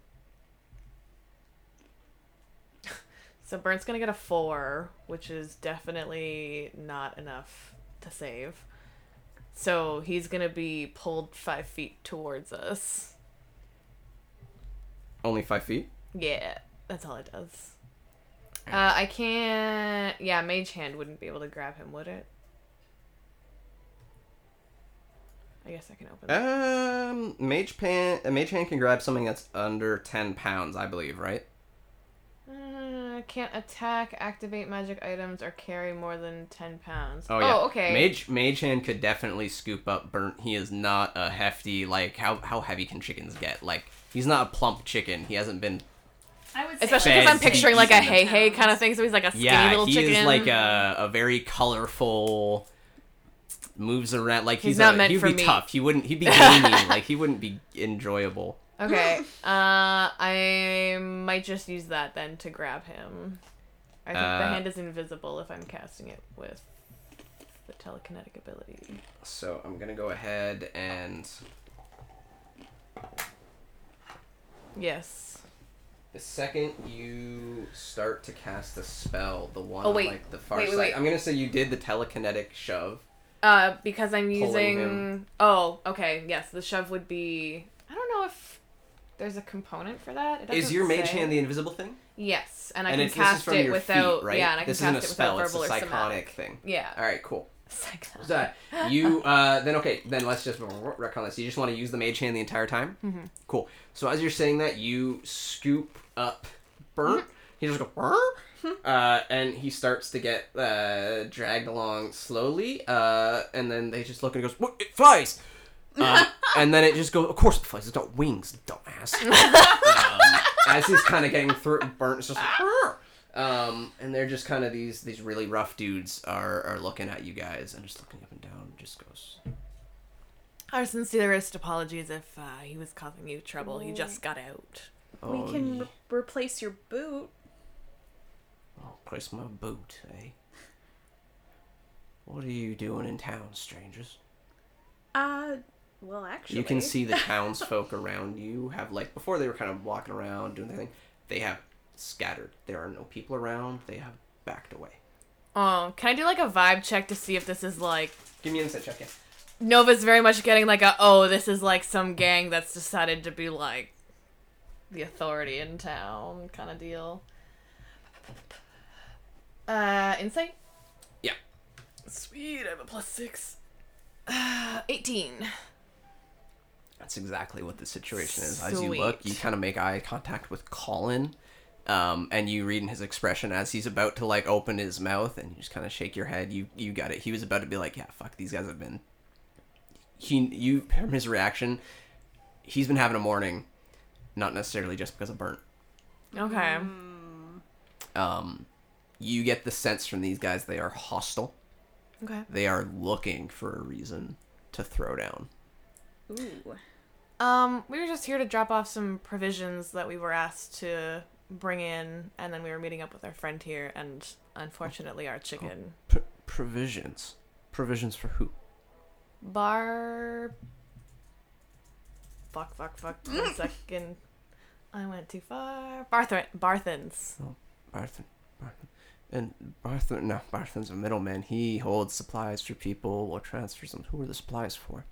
Speaker 1: So Burnt's gonna get a four, which is definitely not enough to save. So he's gonna be pulled five feet towards us.
Speaker 2: Only five feet.
Speaker 1: Yeah, that's all it does. Uh, I can't. Yeah, Mage Hand wouldn't be able to grab him, would it? I guess I can open. it.
Speaker 2: Um, mage pan, a mage hand can grab something that's under ten pounds, I believe, right?
Speaker 1: Uh, can't attack, activate magic items, or carry more than ten pounds.
Speaker 2: Oh yeah.
Speaker 1: okay.
Speaker 2: Mage mage hand could definitely scoop up burnt. He is not a hefty like how how heavy can chickens get? Like he's not a plump chicken. He hasn't been.
Speaker 3: I would say
Speaker 1: Especially
Speaker 2: Fed
Speaker 1: because I'm picturing like a Heihei kind of thing, so he's like a skinny
Speaker 2: Yeah,
Speaker 1: little
Speaker 2: he
Speaker 1: chicken.
Speaker 2: is like a a very colorful. Moves around like he's,
Speaker 1: He's not
Speaker 2: a,
Speaker 1: meant
Speaker 2: he'd
Speaker 1: for
Speaker 2: be
Speaker 1: meat.
Speaker 2: tough. He wouldn't. He'd be gamey. like he wouldn't be enjoyable.
Speaker 1: Okay. Uh, I might just use that then to grab him. I think the
Speaker 2: Uh,
Speaker 1: hand is invisible if I'm casting it with the telekinetic ability.
Speaker 2: So I'm gonna go ahead and
Speaker 1: Yes.
Speaker 2: The second you start to cast a spell, the one
Speaker 1: Oh,
Speaker 2: on
Speaker 1: wait.
Speaker 2: like the far
Speaker 1: Wait, wait,
Speaker 2: side,
Speaker 1: wait.
Speaker 2: I'm gonna say you did the telekinetic shove.
Speaker 1: Uh, because I'm
Speaker 2: Pulling
Speaker 1: using.
Speaker 2: him.
Speaker 1: Oh, okay. Yes, the shove would be. I don't know if there's a component for that. It
Speaker 2: Is
Speaker 1: doesn't
Speaker 2: your mage
Speaker 1: say.
Speaker 2: hand the invisible thing?
Speaker 1: Yes, and I
Speaker 2: and
Speaker 1: can
Speaker 2: it's, this is
Speaker 1: cast
Speaker 2: from
Speaker 1: it
Speaker 2: your
Speaker 1: without.
Speaker 2: feet, right?
Speaker 1: Yeah, and I can
Speaker 2: this
Speaker 1: cast
Speaker 2: isn't a
Speaker 1: it
Speaker 2: spell;
Speaker 1: without
Speaker 2: it's a
Speaker 1: verbal or
Speaker 2: psychonic
Speaker 1: somatic.
Speaker 2: thing.
Speaker 1: Yeah.
Speaker 2: All right, cool. So you uh, then okay, then let's just retcon this. You just want to use the mage hand the entire time.
Speaker 1: Mm-hmm.
Speaker 2: Cool. So as you're saying that, you scoop up burnt.
Speaker 1: Mm-hmm.
Speaker 2: He just goes, uh, and he starts to get uh, dragged along slowly. Uh, and then they just look and he goes, "What? It flies!" Um, and then it just goes. Of course it flies. It's got wings, dumbass. um, as he's kind of getting through, it, burnt. It's just like, um, and they're just kind of these these really rough dudes are are looking at you guys and just looking up and down. Just goes.
Speaker 1: Our sincerest apologies if uh, he was causing you trouble. He just got out.
Speaker 2: Oh,
Speaker 3: we can
Speaker 2: ye-
Speaker 3: re- replace your boot.
Speaker 2: Place my boot, eh? What are you doing in town, strangers?
Speaker 3: Uh, well, actually,
Speaker 2: You can see the townsfolk around you have like before they were kind of walking around doing their thing. They have scattered. There are no people around. They have backed away.
Speaker 1: Oh, can I do like a vibe check to see if this is like
Speaker 2: Give me an insight check. Yeah.
Speaker 1: Nova's very much getting like a oh, this is like some gang that's decided to be like the authority in town kind of deal. Uh, insight.
Speaker 2: Yeah.
Speaker 1: Sweet, I have a plus six. Uh, eighteen.
Speaker 2: That's exactly what the situation is. As you look, you kind of make eye contact with Colin, um, and you read in his expression as he's about to like open his mouth, and you just kind of shake your head. You you got it. He was about to be like, "Yeah, fuck, these guys have been." He you from his reaction, he's been having a morning, not necessarily just because of burnt.
Speaker 1: Okay.
Speaker 2: Um, you get the sense from these guys they are hostile.
Speaker 1: Okay.
Speaker 2: They are looking for a reason to throw down.
Speaker 3: Ooh.
Speaker 1: Um, we were just here to drop off some provisions that we were asked to bring in, and then we were meeting up with our friend here, and unfortunately, our chicken
Speaker 2: P- provisions. Provisions for who?
Speaker 1: bar. Fuck, fuck, fuck. One second. I went too far. Barth- Barthens.
Speaker 2: Oh, Barthen. Barthen. And Barthen, no, Barthen's a middleman. He holds supplies for people or transfers them. Who are the supplies for?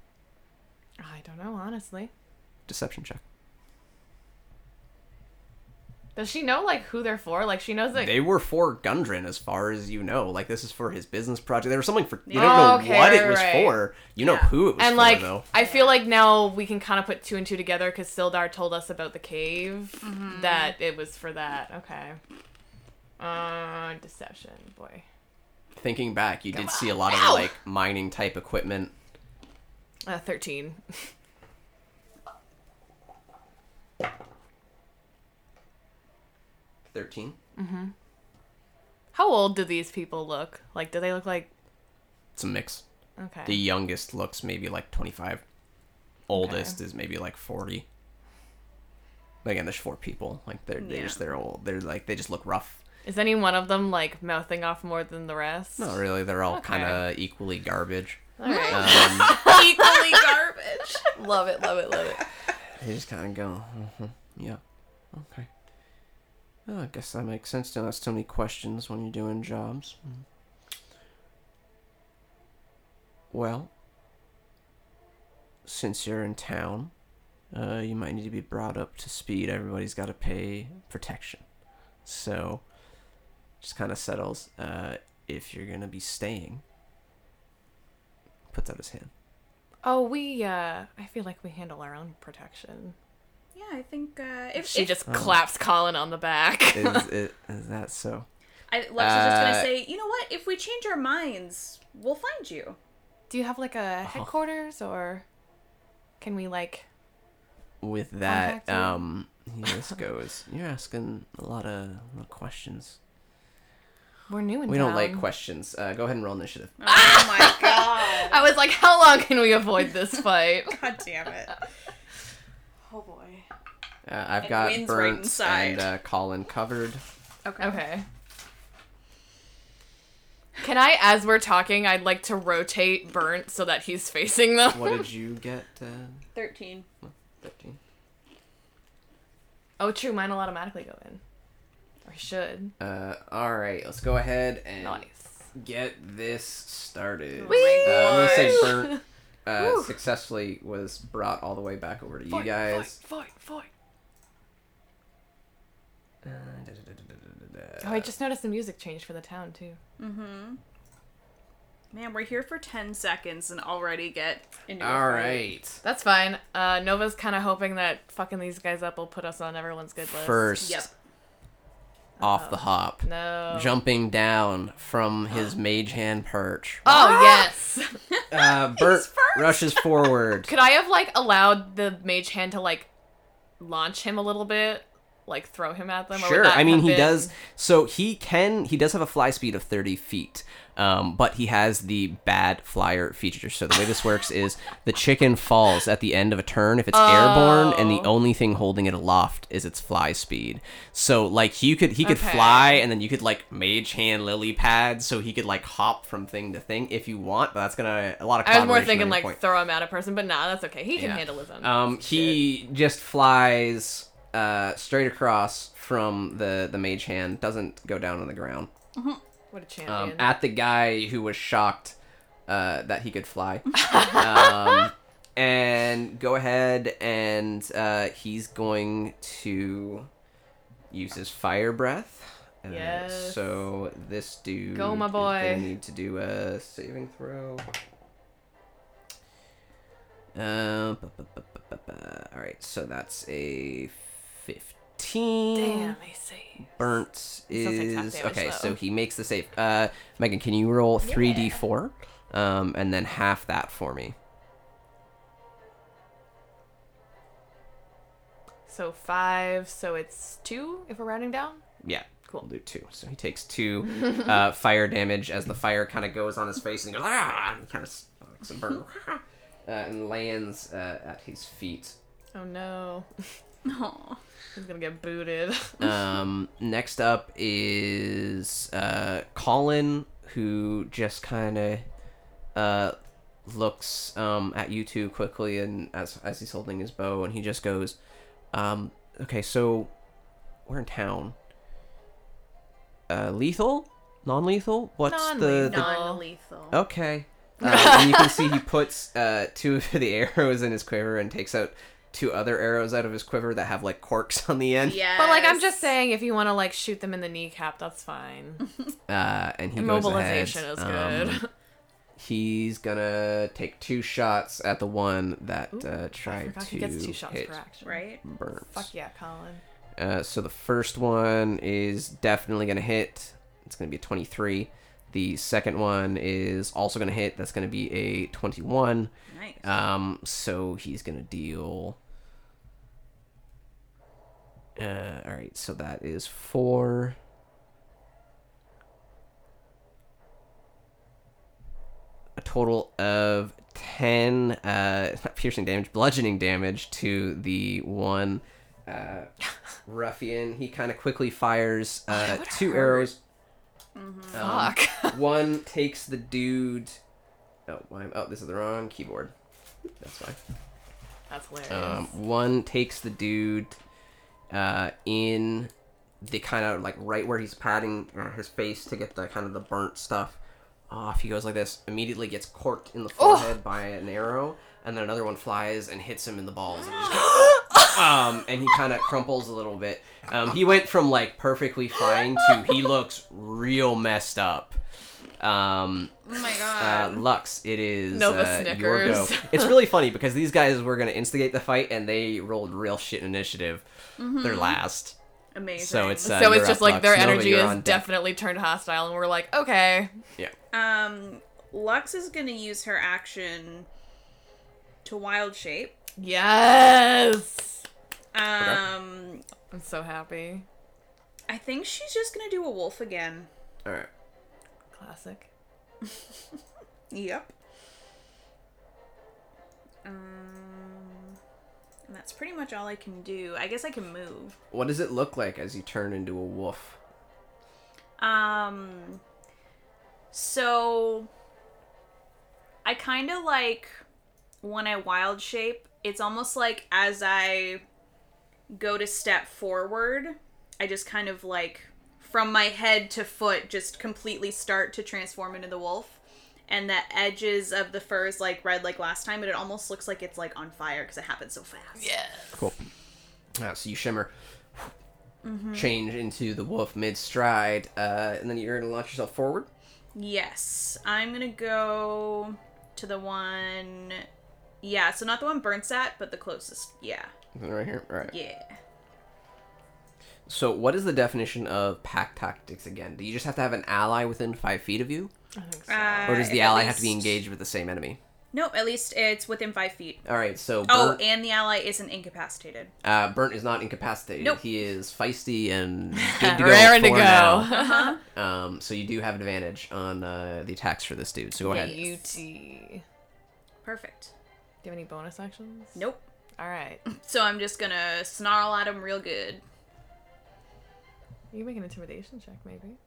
Speaker 1: I don't know, honestly.
Speaker 2: Deception check.
Speaker 1: Does she know like who they're for? Like she knows that.
Speaker 2: They were for Gundren, as far as you know. Like this is for his business project. There was something for you
Speaker 3: Yeah.
Speaker 2: don't know
Speaker 1: Oh, okay,
Speaker 2: what it was
Speaker 1: right.
Speaker 2: for. You know
Speaker 3: Yeah.
Speaker 2: who it was
Speaker 1: and
Speaker 2: for,
Speaker 1: like
Speaker 2: though.
Speaker 1: I feel like now we can kind of put two and two together because Sildar told us about the cave that it was for that. Okay. Uh, deception, boy.
Speaker 2: Thinking back, you did see a lot of
Speaker 1: Ow!
Speaker 2: like mining type equipment.
Speaker 1: Uh, thirteen.
Speaker 2: Thirteen.
Speaker 1: How old do these people look? Like, do they look like?
Speaker 2: It's a mix.
Speaker 1: Okay.
Speaker 2: The youngest looks maybe like twenty five. Oldest is maybe like forty. Again, there's four people. Like they're they
Speaker 3: Yeah.
Speaker 2: just they're old. They're like they just look rough.
Speaker 1: Is any one of them like mouthing off more than the rest?
Speaker 2: Not really. They're all
Speaker 1: Okay.
Speaker 2: kind of equally garbage.
Speaker 1: All right.
Speaker 2: Um,
Speaker 3: Equally garbage.
Speaker 1: love it. Love it. Love it.
Speaker 2: they just kind of go, hmm yeah, okay. Well, I guess that makes sense. Don't ask too many questions when you're doing jobs. Hmm. Well, since you're in town, uh, you might need to be brought up to speed. Everybody's got to pay protection. So, just kind of settles. Uh, if you're gonna be staying, puts out his hand.
Speaker 1: Oh, we. uh I feel like we handle our own protection.
Speaker 3: Yeah, I think uh, if
Speaker 1: She
Speaker 3: if-
Speaker 1: just
Speaker 2: Oh.
Speaker 1: claps Colin on the back.
Speaker 2: Is, is, is that so?
Speaker 3: I, Lex is just gonna
Speaker 2: Uh,
Speaker 3: say, you know what? If we change our minds, we'll find you.
Speaker 1: Do you have like a headquarters or can we like
Speaker 2: with that um here this goes you're asking a lot of, a lot of questions
Speaker 1: we're new in
Speaker 2: we don't like questions uh, go ahead and roll initiative
Speaker 3: Oh my god.
Speaker 1: I was like, how long can we avoid this fight?
Speaker 3: God damn it. Oh boy.
Speaker 2: uh, i've
Speaker 3: And
Speaker 2: got
Speaker 3: Wynn's right
Speaker 2: burnt and uh, colin covered
Speaker 3: Okay.
Speaker 1: Okay. Can I, as we're talking, I'd like to rotate Burnt so that he's facing them.
Speaker 2: what did you get uh,
Speaker 3: 13.
Speaker 2: 13
Speaker 1: Oh, true. Mine will automatically go in. Or should.
Speaker 2: uh all right let's go ahead and
Speaker 1: Nice.
Speaker 2: get this started
Speaker 1: Whee!
Speaker 2: uh, i'm gonna say
Speaker 3: Gosh.
Speaker 2: burnt uh, successfully was brought all the way back over to you
Speaker 1: Fight,
Speaker 2: guys
Speaker 1: Fight, fight,
Speaker 2: Uh, da, da, da, da, da, da.
Speaker 1: Oh, I just noticed the music changed for the town, too.
Speaker 3: Mm-hmm. Man, we're here for 10 seconds and already get into a
Speaker 2: all
Speaker 3: fight.
Speaker 2: right
Speaker 1: That's fine. Uh, Nova's kind of hoping that fucking these guys up will put us on everyone's good list.
Speaker 2: first
Speaker 3: Yep.
Speaker 2: off the hop
Speaker 1: No.
Speaker 2: jumping down from his mage hand perch.
Speaker 1: Oh, yes.
Speaker 2: Uh, Bert rushes forward.
Speaker 1: Could I have, like, allowed the mage hand to, like, launch him a little bit? Like throw him at them?
Speaker 2: Sure. I mean, he
Speaker 1: been-
Speaker 2: does. So he can. He does have a fly speed of thirty feet. Um, but he has the bad flyer feature. So the way this works is the chicken falls at the end of a turn if it's airborne, and the
Speaker 1: Oh.
Speaker 2: only thing holding it aloft is its fly speed. So like he could he could
Speaker 1: Okay.
Speaker 2: fly, and then you could like mage hand lily pad, so he could like hop from thing to thing if you want. But that's gonna a lot of.
Speaker 1: I was more thinking like
Speaker 2: point.
Speaker 1: throw him at a person, but nah, that's okay. He can
Speaker 2: Yeah.
Speaker 1: handle his own.
Speaker 2: Um, he just flies uh, straight across from the the mage hand, doesn't go down on the ground.
Speaker 1: what a champion.
Speaker 2: Um, at the guy who was shocked uh, that he could fly. um, and go ahead and uh, he's going to use his fire breath. Uh,
Speaker 1: Yes.
Speaker 2: So this dude
Speaker 1: Go, my boy.
Speaker 2: need to do a saving throw. Uh, all right, so that's a.
Speaker 1: Damn, he saved.
Speaker 2: Burnt
Speaker 1: Still takes half
Speaker 2: is okay,
Speaker 1: though.
Speaker 2: so he makes the save. Uh, Megan, can you roll three d four, um, and then half that for me?
Speaker 1: So five, so it's two if we're rounding down.
Speaker 2: Yeah,
Speaker 1: Cool.
Speaker 2: We'll do two. So he takes two uh, fire damage as the fire kind of goes on his face and he goes ah, and kind of sparks and burns, uh, and lands uh, at his feet.
Speaker 1: Oh no,
Speaker 3: Aw.
Speaker 1: he's gonna get booted.
Speaker 2: Um, next up is uh, Colin, who just kind of uh, looks um, at you two quickly, and as as he's holding his bow, and he just goes, um, "Okay, so we're in town. Uh, lethal, non-lethal? What's the, the
Speaker 1: Non-lethal.
Speaker 3: Non-lethal.
Speaker 2: Okay. Um, and you can see he puts uh, two of the arrows in his quiver and takes out two other arrows out of his quiver that have like corks on the end.
Speaker 3: Yeah.
Speaker 1: But like, I'm just saying, if you want to like shoot them in the kneecap, that's fine.
Speaker 2: Uh, and he goes ahead.
Speaker 1: Immobilization is
Speaker 2: um,
Speaker 1: good.
Speaker 2: he's gonna take two shots at the one that
Speaker 1: Ooh,
Speaker 2: uh, tried to
Speaker 1: he gets two shots
Speaker 2: hit
Speaker 1: per action.
Speaker 3: Right?
Speaker 2: Burns.
Speaker 1: Fuck yeah, Colin.
Speaker 2: Uh, so the first one is definitely gonna hit. It's gonna be a 23. The second one is also gonna hit. That's gonna be a 21.
Speaker 3: Nice.
Speaker 2: Um, so he's gonna deal. Uh, all right, so that is four. A total of ten uh, piercing damage, bludgeoning damage to the one uh, ruffian. He kind of quickly fires uh, two
Speaker 1: hurt.
Speaker 2: arrows.
Speaker 1: Fuck.
Speaker 2: One takes the dude. Oh, why? Oh, this is the wrong keyboard. That's fine.
Speaker 1: that's hilarious.
Speaker 2: Um, one takes the dude uh, in the kind of like right where he's patting uh, his face to get the kind of the burnt stuff off. He goes like this, immediately gets corked in the forehead by an arrow, and then another one flies and hits him in the balls. And, just- um, and he kind of crumples a little bit. Um, he went from like perfectly fine to he looks real messed up. Um,
Speaker 3: oh my
Speaker 2: uh. Lux, it is
Speaker 1: Nova
Speaker 2: uh, your go.
Speaker 1: Snickers.
Speaker 2: It's really funny because these guys were going to instigate the fight and they rolled real shit initiative. They're last.
Speaker 3: Amazing.
Speaker 2: So it's uh,
Speaker 1: so it's just like
Speaker 2: Lux.
Speaker 1: their energy
Speaker 2: you're
Speaker 1: is definitely turned hostile, and we're like, okay,
Speaker 2: Yeah.
Speaker 3: um Lux is gonna use her action to wild shape.
Speaker 1: yes.
Speaker 3: Um
Speaker 1: I'm so happy.
Speaker 3: I think she's just gonna do a wolf again.
Speaker 2: All right.
Speaker 1: Classic.
Speaker 3: Yep. Um and that's pretty much all I can do. I guess I can move.
Speaker 2: What does it look like as you turn into a wolf?
Speaker 3: Um so I kind of like when I wild shape, it's almost like as I go to step forward, I just kind of like from my head to foot just completely start to transform into the wolf. And the edges of the fur is like red like last time, but it almost looks like it's like on fire because it happened so fast.
Speaker 1: Yeah.
Speaker 2: Cool. Uh, so you shimmer,
Speaker 1: Mm-hmm.
Speaker 2: change into the wolf mid stride, uh, and then you're going to launch yourself forward.
Speaker 3: Yes, I'm gonna go to the one. Yeah, so not the one Burnt's at, but the closest. Yeah,
Speaker 2: Right here. All right.
Speaker 3: yeah.
Speaker 2: So, what is the definition of pack tactics again? Do you just have to have an ally within five feet of you,
Speaker 1: I think so.
Speaker 3: Uh,
Speaker 2: or does the
Speaker 3: if at
Speaker 2: ally have to be engaged with the same enemy?
Speaker 3: No, at least it's within five feet.
Speaker 2: All right, so
Speaker 3: Oh, and the ally isn't incapacitated.
Speaker 2: uh, Burnt is not incapacitated.
Speaker 3: Nope.
Speaker 2: He is feisty and good to go.
Speaker 1: Raring to go.
Speaker 3: Uh-huh.
Speaker 2: Um, so you do have advantage on uh, the attacks for this dude. So go ahead.
Speaker 1: UT.
Speaker 3: Perfect.
Speaker 1: Do you have any bonus actions?
Speaker 3: Nope.
Speaker 1: All right.
Speaker 3: So I'm just gonna snarl at him real good.
Speaker 1: You can make an intimidation check, maybe,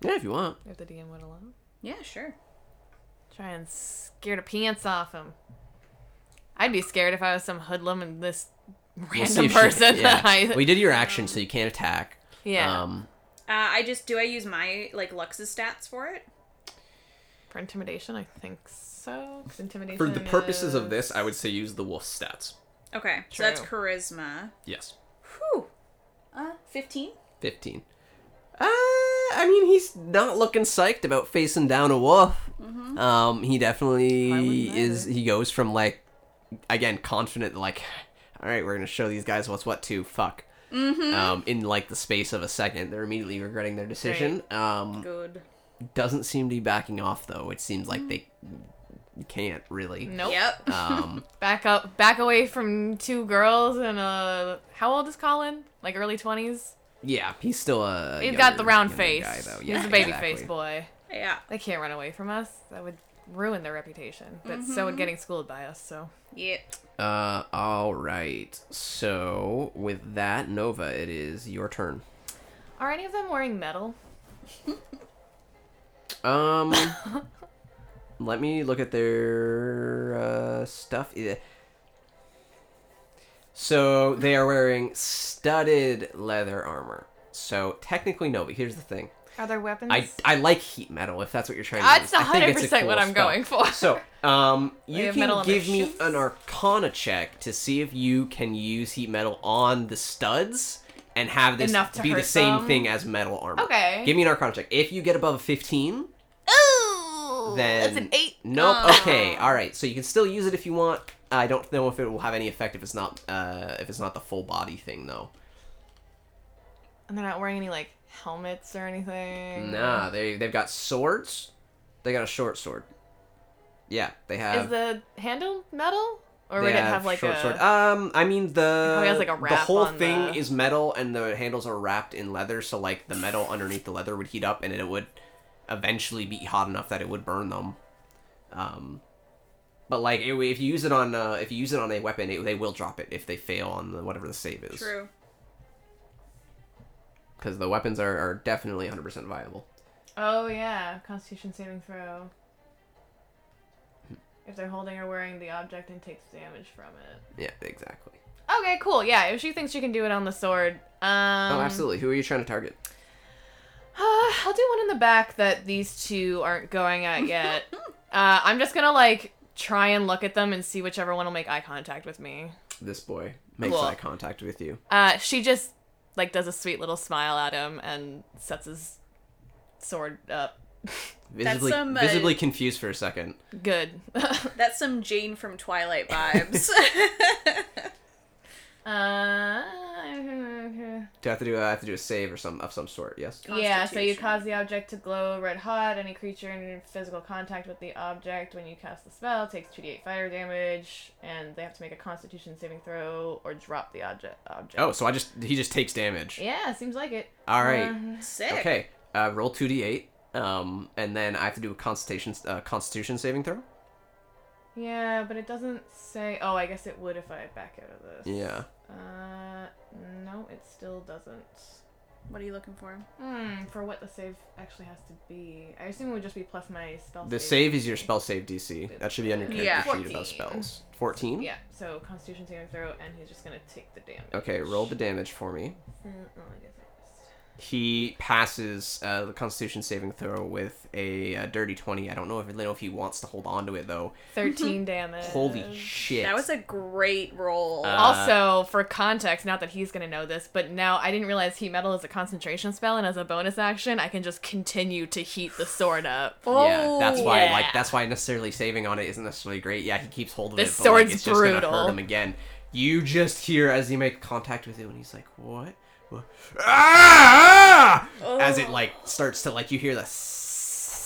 Speaker 2: Yeah, if you want.
Speaker 1: if the DM would allow.
Speaker 3: Yeah, sure.
Speaker 1: Try and scare the pants off him. I'd be scared if I was some hoodlum and this
Speaker 2: We'll see
Speaker 1: random
Speaker 2: if she-
Speaker 1: person.
Speaker 2: yeah.
Speaker 1: that I,
Speaker 2: Well, you did your action, so you can't attack.
Speaker 1: yeah.
Speaker 2: Um,
Speaker 3: Uh, I just do I use my like Lux's stats for it?
Speaker 1: For intimidation, I think so. 'cause intimidation
Speaker 4: For the purposes of
Speaker 1: is-
Speaker 4: this, I would say use the wolf stats.
Speaker 3: Okay, so that's charisma.
Speaker 4: Yes.
Speaker 3: Whew. Uh, fifteen.
Speaker 2: 15. Uh, I mean, he's not looking psyched about facing down a wolf. Um, he definitely is. He goes from like, again, confident, like, all right, we're gonna show these guys what's what to fuck. Um, in like the space of a second, they're immediately regretting their decision. Um,
Speaker 3: Good.
Speaker 2: doesn't seem to be backing off though. It seems like they can't really.
Speaker 1: Nope.
Speaker 3: Yep.
Speaker 2: Um,
Speaker 1: Back up, back away from two girls and uh, how old is Colin? Like early twenties.
Speaker 2: yeah, he's still a.
Speaker 1: He's got the round face.
Speaker 2: Guy, though.
Speaker 1: He's a baby
Speaker 2: exactly.
Speaker 1: face boy.
Speaker 3: Yeah.
Speaker 1: They can't run away from us. That would ruin their reputation. But so would getting schooled by us. So
Speaker 3: Yep.
Speaker 2: Uh, all right. So with that, Nova, it is your turn.
Speaker 1: are any of them wearing metal?
Speaker 2: Um, let me look at their uh, stuff. So they are wearing studded leather armor. So technically, no. But here's the thing.
Speaker 1: Are there weapons?
Speaker 2: I, I like heat metal if that's what you're trying to.
Speaker 1: That's
Speaker 2: do. I think a
Speaker 1: 100% what I'm
Speaker 2: spell.
Speaker 1: going for.
Speaker 2: So, um, you can give me an Arcana check to see if you can use heat metal on the studs and have this be the same
Speaker 1: them?
Speaker 2: thing as metal armor.
Speaker 1: Okay.
Speaker 2: Give me an Arcana check. If you get above a 15,
Speaker 1: Ooh,
Speaker 2: then
Speaker 1: that's an eight.
Speaker 2: Nope.
Speaker 1: Oh.
Speaker 2: Okay. All right. So you can still use it if you want. I don't know if it will have any effect if it's not uh if it's not the full body thing though.
Speaker 1: And they're not wearing any like helmets or anything.
Speaker 2: Nah, they they've got swords. They got a short sword. Yeah, they have.
Speaker 1: Is the handle metal, or would it have like a
Speaker 2: short
Speaker 1: a?
Speaker 2: sword. Um, I mean the
Speaker 1: Probably has, like, a
Speaker 2: the
Speaker 1: wrap
Speaker 2: whole
Speaker 1: on
Speaker 2: thing
Speaker 1: the-
Speaker 2: is metal and the handles are wrapped in leather, so like the metal underneath the leather would heat up and it would eventually be hot enough that it would burn them. Um, but like it, if you use it on uh, if you use it on a weapon, it, they will drop it if they fail on the, whatever the save is.
Speaker 3: True.
Speaker 2: Because the weapons are, are definitely 100% viable.
Speaker 1: Oh yeah, Constitution saving throw. If they're holding or wearing the object and takes damage from it.
Speaker 2: Yeah, exactly.
Speaker 1: Okay, cool. Yeah, if she thinks she can do it on the sword, um,
Speaker 2: oh, absolutely. Who are you trying to target?
Speaker 1: Uh, I'll do one in the back that these two aren't going at yet. uh, I'm just gonna like try and look at them and see whichever one will make eye contact with me.
Speaker 2: This boy makes
Speaker 1: Cool.
Speaker 2: eye contact with you.
Speaker 1: Uh, she just like does a sweet little smile at him and sets his sword up.
Speaker 2: Visibly,
Speaker 3: some, uh,
Speaker 2: visibly confused for a second.
Speaker 1: Good.
Speaker 3: That's some Jane from Twilight vibes.
Speaker 1: uh,
Speaker 2: Do I have to do? I have to do a save or some of some sort? Yes.
Speaker 1: yeah, so you cause the object to glow red hot. Any creature in physical contact with the object when you cast the spell takes 2d8 fire damage, and they have to make a Constitution saving throw or drop the object. object.
Speaker 2: Oh, so I just he just takes damage.
Speaker 1: Yeah, seems like it.
Speaker 2: All right.
Speaker 1: Uh,
Speaker 3: Sick.
Speaker 2: Okay. Uh, roll two d eight. Um, and then I have to do a Constitution uh, Constitution saving throw.
Speaker 1: Yeah, but it doesn't say. Oh, I guess it would if I back out of this.
Speaker 2: Yeah.
Speaker 1: Uh, no, it still doesn't.
Speaker 3: What are you looking for?
Speaker 1: Hmm, for what the save actually has to be. I assume it would just be plus my spell
Speaker 2: The
Speaker 1: save.
Speaker 2: save is your spell save DC. That should be on your character
Speaker 3: Yeah.
Speaker 2: sheet about
Speaker 1: 14.
Speaker 2: spells. Fourteen.
Speaker 1: Yeah, so Constitution saving throw, and he's just gonna take the damage.
Speaker 2: Okay. Roll the damage for me.
Speaker 1: Mm, oh, I guess I just-
Speaker 2: He passes uh, the Constitution saving throw with a, uh dirty twenty. I don't know if I don't know if he wants to hold on to it though.
Speaker 1: 13 damage.
Speaker 2: Holy shit!
Speaker 3: That was a great roll.
Speaker 2: Uh,
Speaker 1: Also, for context, not that he's gonna know this, but now I didn't realize heat metal is a concentration spell, and as a bonus action, I can just continue to heat the sword up.
Speaker 2: Yeah, that's why
Speaker 1: yeah.
Speaker 2: like that's why necessarily saving on it isn't necessarily great. Yeah, he keeps hold of
Speaker 1: This
Speaker 2: it, but like,
Speaker 1: sword's
Speaker 2: it's just gonna
Speaker 1: brutal.
Speaker 2: hurt him again. You just hear as you make contact with it, and he's like, "What?" What? Ah! As it like starts to like you hear the,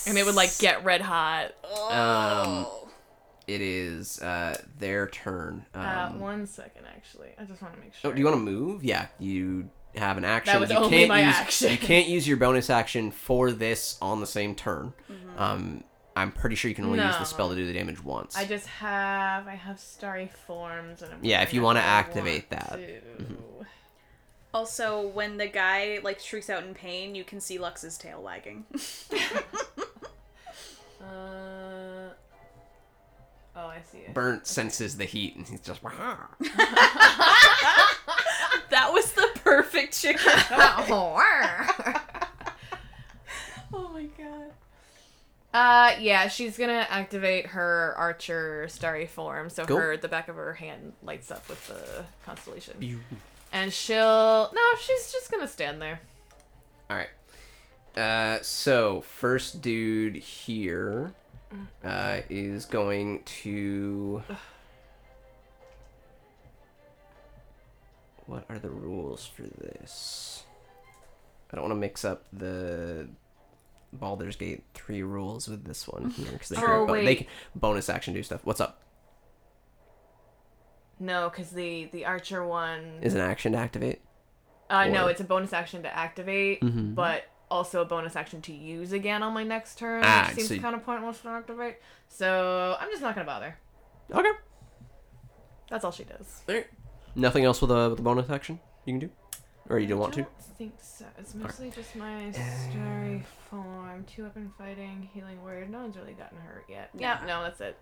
Speaker 1: and it would like get red hot.
Speaker 2: Um, it is uh, their turn. Um,
Speaker 1: Uh, one second, actually, I just want to make sure.
Speaker 2: oh, do you want to move? Yeah, you have an action.
Speaker 1: That was
Speaker 2: you
Speaker 1: only
Speaker 2: can't
Speaker 1: my
Speaker 2: use,
Speaker 1: action.
Speaker 2: You can't use your bonus action for this on the same turn.
Speaker 1: Mm-hmm.
Speaker 2: Um, I'm pretty sure you can only use the spell to do the damage once.
Speaker 1: I just have I have starry forms and I'm
Speaker 2: Yeah, if you
Speaker 1: want
Speaker 2: wanna activate that. Mm-hmm.
Speaker 3: Also, when the guy like shrieks out in pain, you can see Lux's tail wagging.
Speaker 1: Uh, oh, I see it.
Speaker 2: Burnt senses the heat and he's just.
Speaker 3: that was the perfect chicken. oh my god.
Speaker 1: Uh, yeah, she's gonna activate her archer starry form, so
Speaker 2: Cool.
Speaker 1: her the back of her hand lights up with the constellation, and she'll no, she's just gonna stand there.
Speaker 2: All right. Uh, so first dude here uh, is going to. What are the rules for this? I don't want to mix up the Baldur's Gate three rules with this one here because they,
Speaker 1: Oh,
Speaker 2: can- they can bonus action do stuff. What's up?
Speaker 1: No, because the the archer one,
Speaker 2: Is an action to activate?
Speaker 1: uh, no, it's a bonus action to activate,
Speaker 2: Mhm.
Speaker 1: but also a bonus action to use again on my next turn,
Speaker 2: Ah,
Speaker 1: which seems
Speaker 2: so-
Speaker 1: kind of pointless to activate. So I'm just not gonna bother.
Speaker 2: Okay.
Speaker 1: That's all she does. There.
Speaker 2: Nothing else with a, with a bonus action you can do, or you don't want to?
Speaker 1: I think so. It's mostly just my starry form, two weapon fighting, healing word. No one's really gotten hurt yet. Yeah,
Speaker 3: Yeah.
Speaker 1: no, that's it.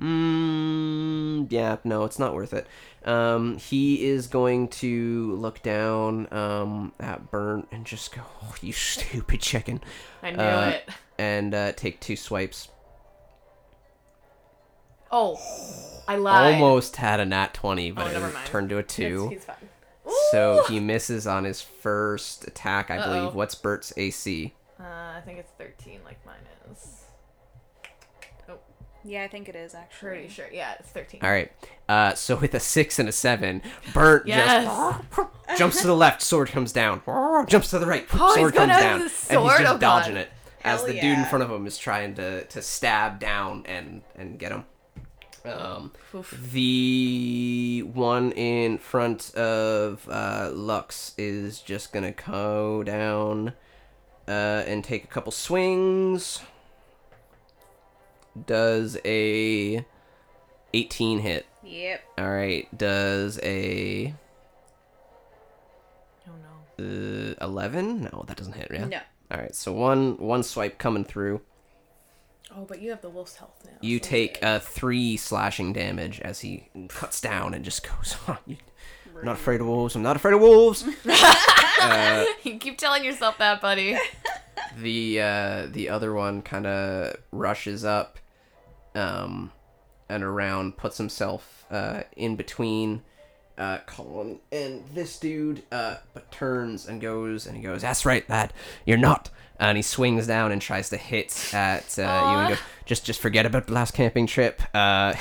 Speaker 2: Mm, yeah, no, it's not worth it. Um, he is going to look down um, at Burnt and just go, oh, "You stupid chicken,"
Speaker 1: I knew
Speaker 2: Uh,
Speaker 1: it.
Speaker 2: and uh, take two swipes.
Speaker 1: Oh, I lied.
Speaker 2: Almost had a nat twenty, but
Speaker 1: Oh,
Speaker 2: it turned to a two.
Speaker 1: He's fine.
Speaker 2: So he misses on his first attack, I
Speaker 1: Uh-oh.
Speaker 2: believe. What's Bert's AC?
Speaker 1: Uh, I think it's 13, like mine is.
Speaker 3: Yeah, I think it is actually.
Speaker 1: Pretty sure. Yeah, it's 13.
Speaker 2: All right. Uh, so with a six and a seven, Burnt
Speaker 1: Yes.
Speaker 2: just jumps to the left, sword comes down. Jumps to the right,
Speaker 1: Oh, he's
Speaker 2: sword comes down,
Speaker 1: have
Speaker 2: and he's just
Speaker 1: Oh, God.
Speaker 2: dodging it as
Speaker 3: Hell
Speaker 2: the dude in front of him is trying to to stab down and and get him. Um,
Speaker 1: Oof.
Speaker 2: the one in front of uh, Lux is just gonna go down uh, and take a couple swings. Does a 18 hit?
Speaker 3: Yep.
Speaker 2: All right. Does a
Speaker 1: Oh
Speaker 2: uh, 11? No, that doesn't hit. Yeah.
Speaker 3: No.
Speaker 2: All right. So one one swipe coming through.
Speaker 1: Oh, but you have the wolf's health now.
Speaker 2: You
Speaker 1: so
Speaker 2: take
Speaker 1: good.
Speaker 2: uh, three slashing damage as he cuts down and just goes. "Huh, you- I'm not afraid of wolves. I'm not afraid of wolves.
Speaker 1: you keep telling yourself that, buddy.
Speaker 2: the uh, the other one kind of rushes up, um, and around, puts himself uh, in between uh, Colin and this dude, uh, but turns and goes and he goes, "That's right, lad. You're not." And he swings down and tries to hit at uh, you and
Speaker 1: Aw.
Speaker 2: go, "Just just forget about the last camping trip." Uh,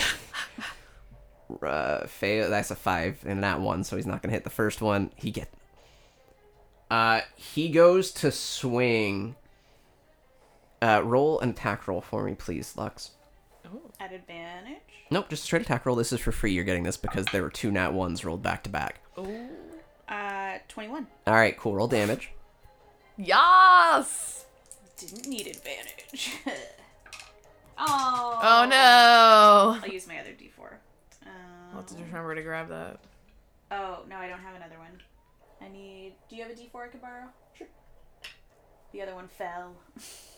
Speaker 2: uh, fail. That's a five in that one, so he's not gonna hit the first one. He get. Uh, he goes to swing. Uh, roll an attack roll for me, please, Lux.
Speaker 3: At advantage.
Speaker 2: Nope, just a straight attack roll. This is for free. You're getting this because there were two nat ones rolled back to back.
Speaker 3: Oh uh, 21.
Speaker 2: All right, cool. Roll damage.
Speaker 1: Yes.
Speaker 3: Didn't need advantage. oh.
Speaker 1: Oh no.
Speaker 3: I'll use my other d4. Um,
Speaker 1: I'll have to just remember to grab that.
Speaker 3: oh, no, I don't have another one. I need. Do you have a d4 I could borrow? Sure. The other one fell.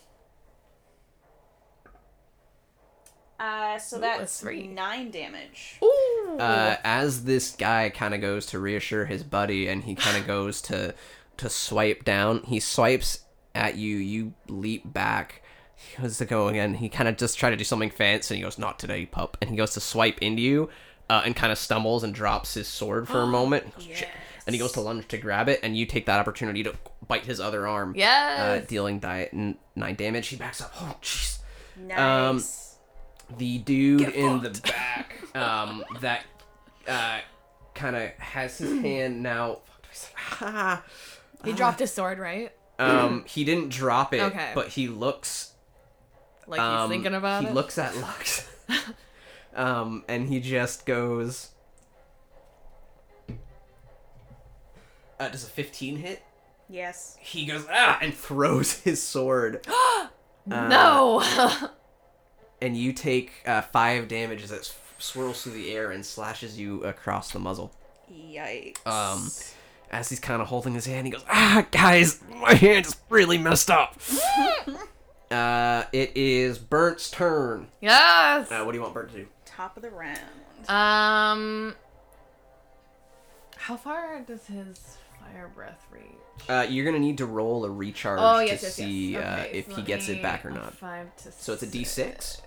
Speaker 3: Uh, so
Speaker 1: Ooh,
Speaker 3: that's
Speaker 1: that's three.
Speaker 3: nine damage.
Speaker 1: Ooh.
Speaker 2: Uh, as this guy kind of goes to reassure his buddy, and he kind of goes to to swipe down. He swipes at you. You leap back. He goes to go again. He kind of just try to do something fancy, and he goes, "Not today, pup." And he goes to swipe into you, uh, and kind of stumbles and drops his sword for a moment. He goes, "Shit." And he goes to lunge to grab it, and you take that opportunity to bite his other arm. Uh,
Speaker 1: yes.
Speaker 2: dealing di- nine damage. He backs up. Oh, jeez
Speaker 3: Nice.
Speaker 2: The dude in the back um, that uh, kind of has his hand now. fuck, do Ah,
Speaker 1: he dropped his sword, right?
Speaker 2: Um, he didn't drop it,
Speaker 1: Okay.
Speaker 2: but he looks.
Speaker 1: Like he's
Speaker 2: um,
Speaker 1: thinking about
Speaker 2: he
Speaker 1: it.
Speaker 2: looks at Lux, um, and he just goes. Uh, does a fifteen hit?
Speaker 3: Yes.
Speaker 2: He goes ah and throws his sword,
Speaker 1: no.
Speaker 2: and you take uh, five damage as it s- swirls through the air and slashes you across the muzzle.
Speaker 3: Yikes.
Speaker 2: Um, as he's kind of holding his hand, he goes, "Ah, guys, my hand is really messed up." uh, it is Bert's turn.
Speaker 1: yes.
Speaker 2: Uh, what do you want Bert to do?
Speaker 3: Top of the round.
Speaker 1: Um. How far does his fire breath reach?
Speaker 2: Uh, you're gonna need to roll a recharge
Speaker 1: Oh
Speaker 2: to
Speaker 1: yes, yes,
Speaker 2: see
Speaker 1: yes.
Speaker 2: uh, if
Speaker 1: so
Speaker 2: he gets it back or not.
Speaker 1: Five to
Speaker 2: So it's a D6?
Speaker 1: six.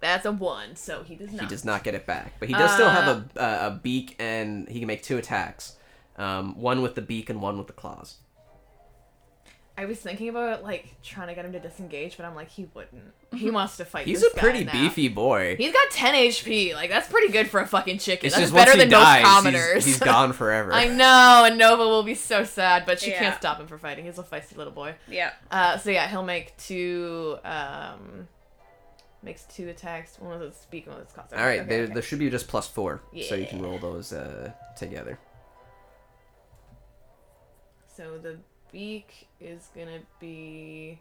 Speaker 1: That's a one, so he does not.
Speaker 2: He does not get it back, but he does still have
Speaker 1: Uh,
Speaker 2: a, a a beak, and he can make two attacks. Um, one with the beak and one with the claws.
Speaker 1: I was thinking about like trying to get him to disengage, but I'm like, he wouldn't. He wants to fight.
Speaker 2: He's
Speaker 1: this
Speaker 2: a pretty
Speaker 1: now.
Speaker 2: beefy boy.
Speaker 1: He's got 10 HP. Like that's pretty good for a fucking chicken.
Speaker 2: it's
Speaker 1: that's
Speaker 2: just once
Speaker 1: better
Speaker 2: he
Speaker 1: than
Speaker 2: dies,
Speaker 1: most
Speaker 2: he's,
Speaker 1: commoners.
Speaker 2: he's gone forever.
Speaker 1: I know, and Nova will be so sad, but she
Speaker 3: Yeah.
Speaker 1: can't stop him from fighting. He's a feisty little boy.
Speaker 3: Yeah.
Speaker 1: Uh, so yeah, he'll make two. Um, makes two attacks. One with his speak, one with his claws.
Speaker 2: All right,
Speaker 1: Okay,
Speaker 2: there,
Speaker 1: okay.
Speaker 2: there should be just plus four, so you can roll those uh, together.
Speaker 1: So the beak is gonna be.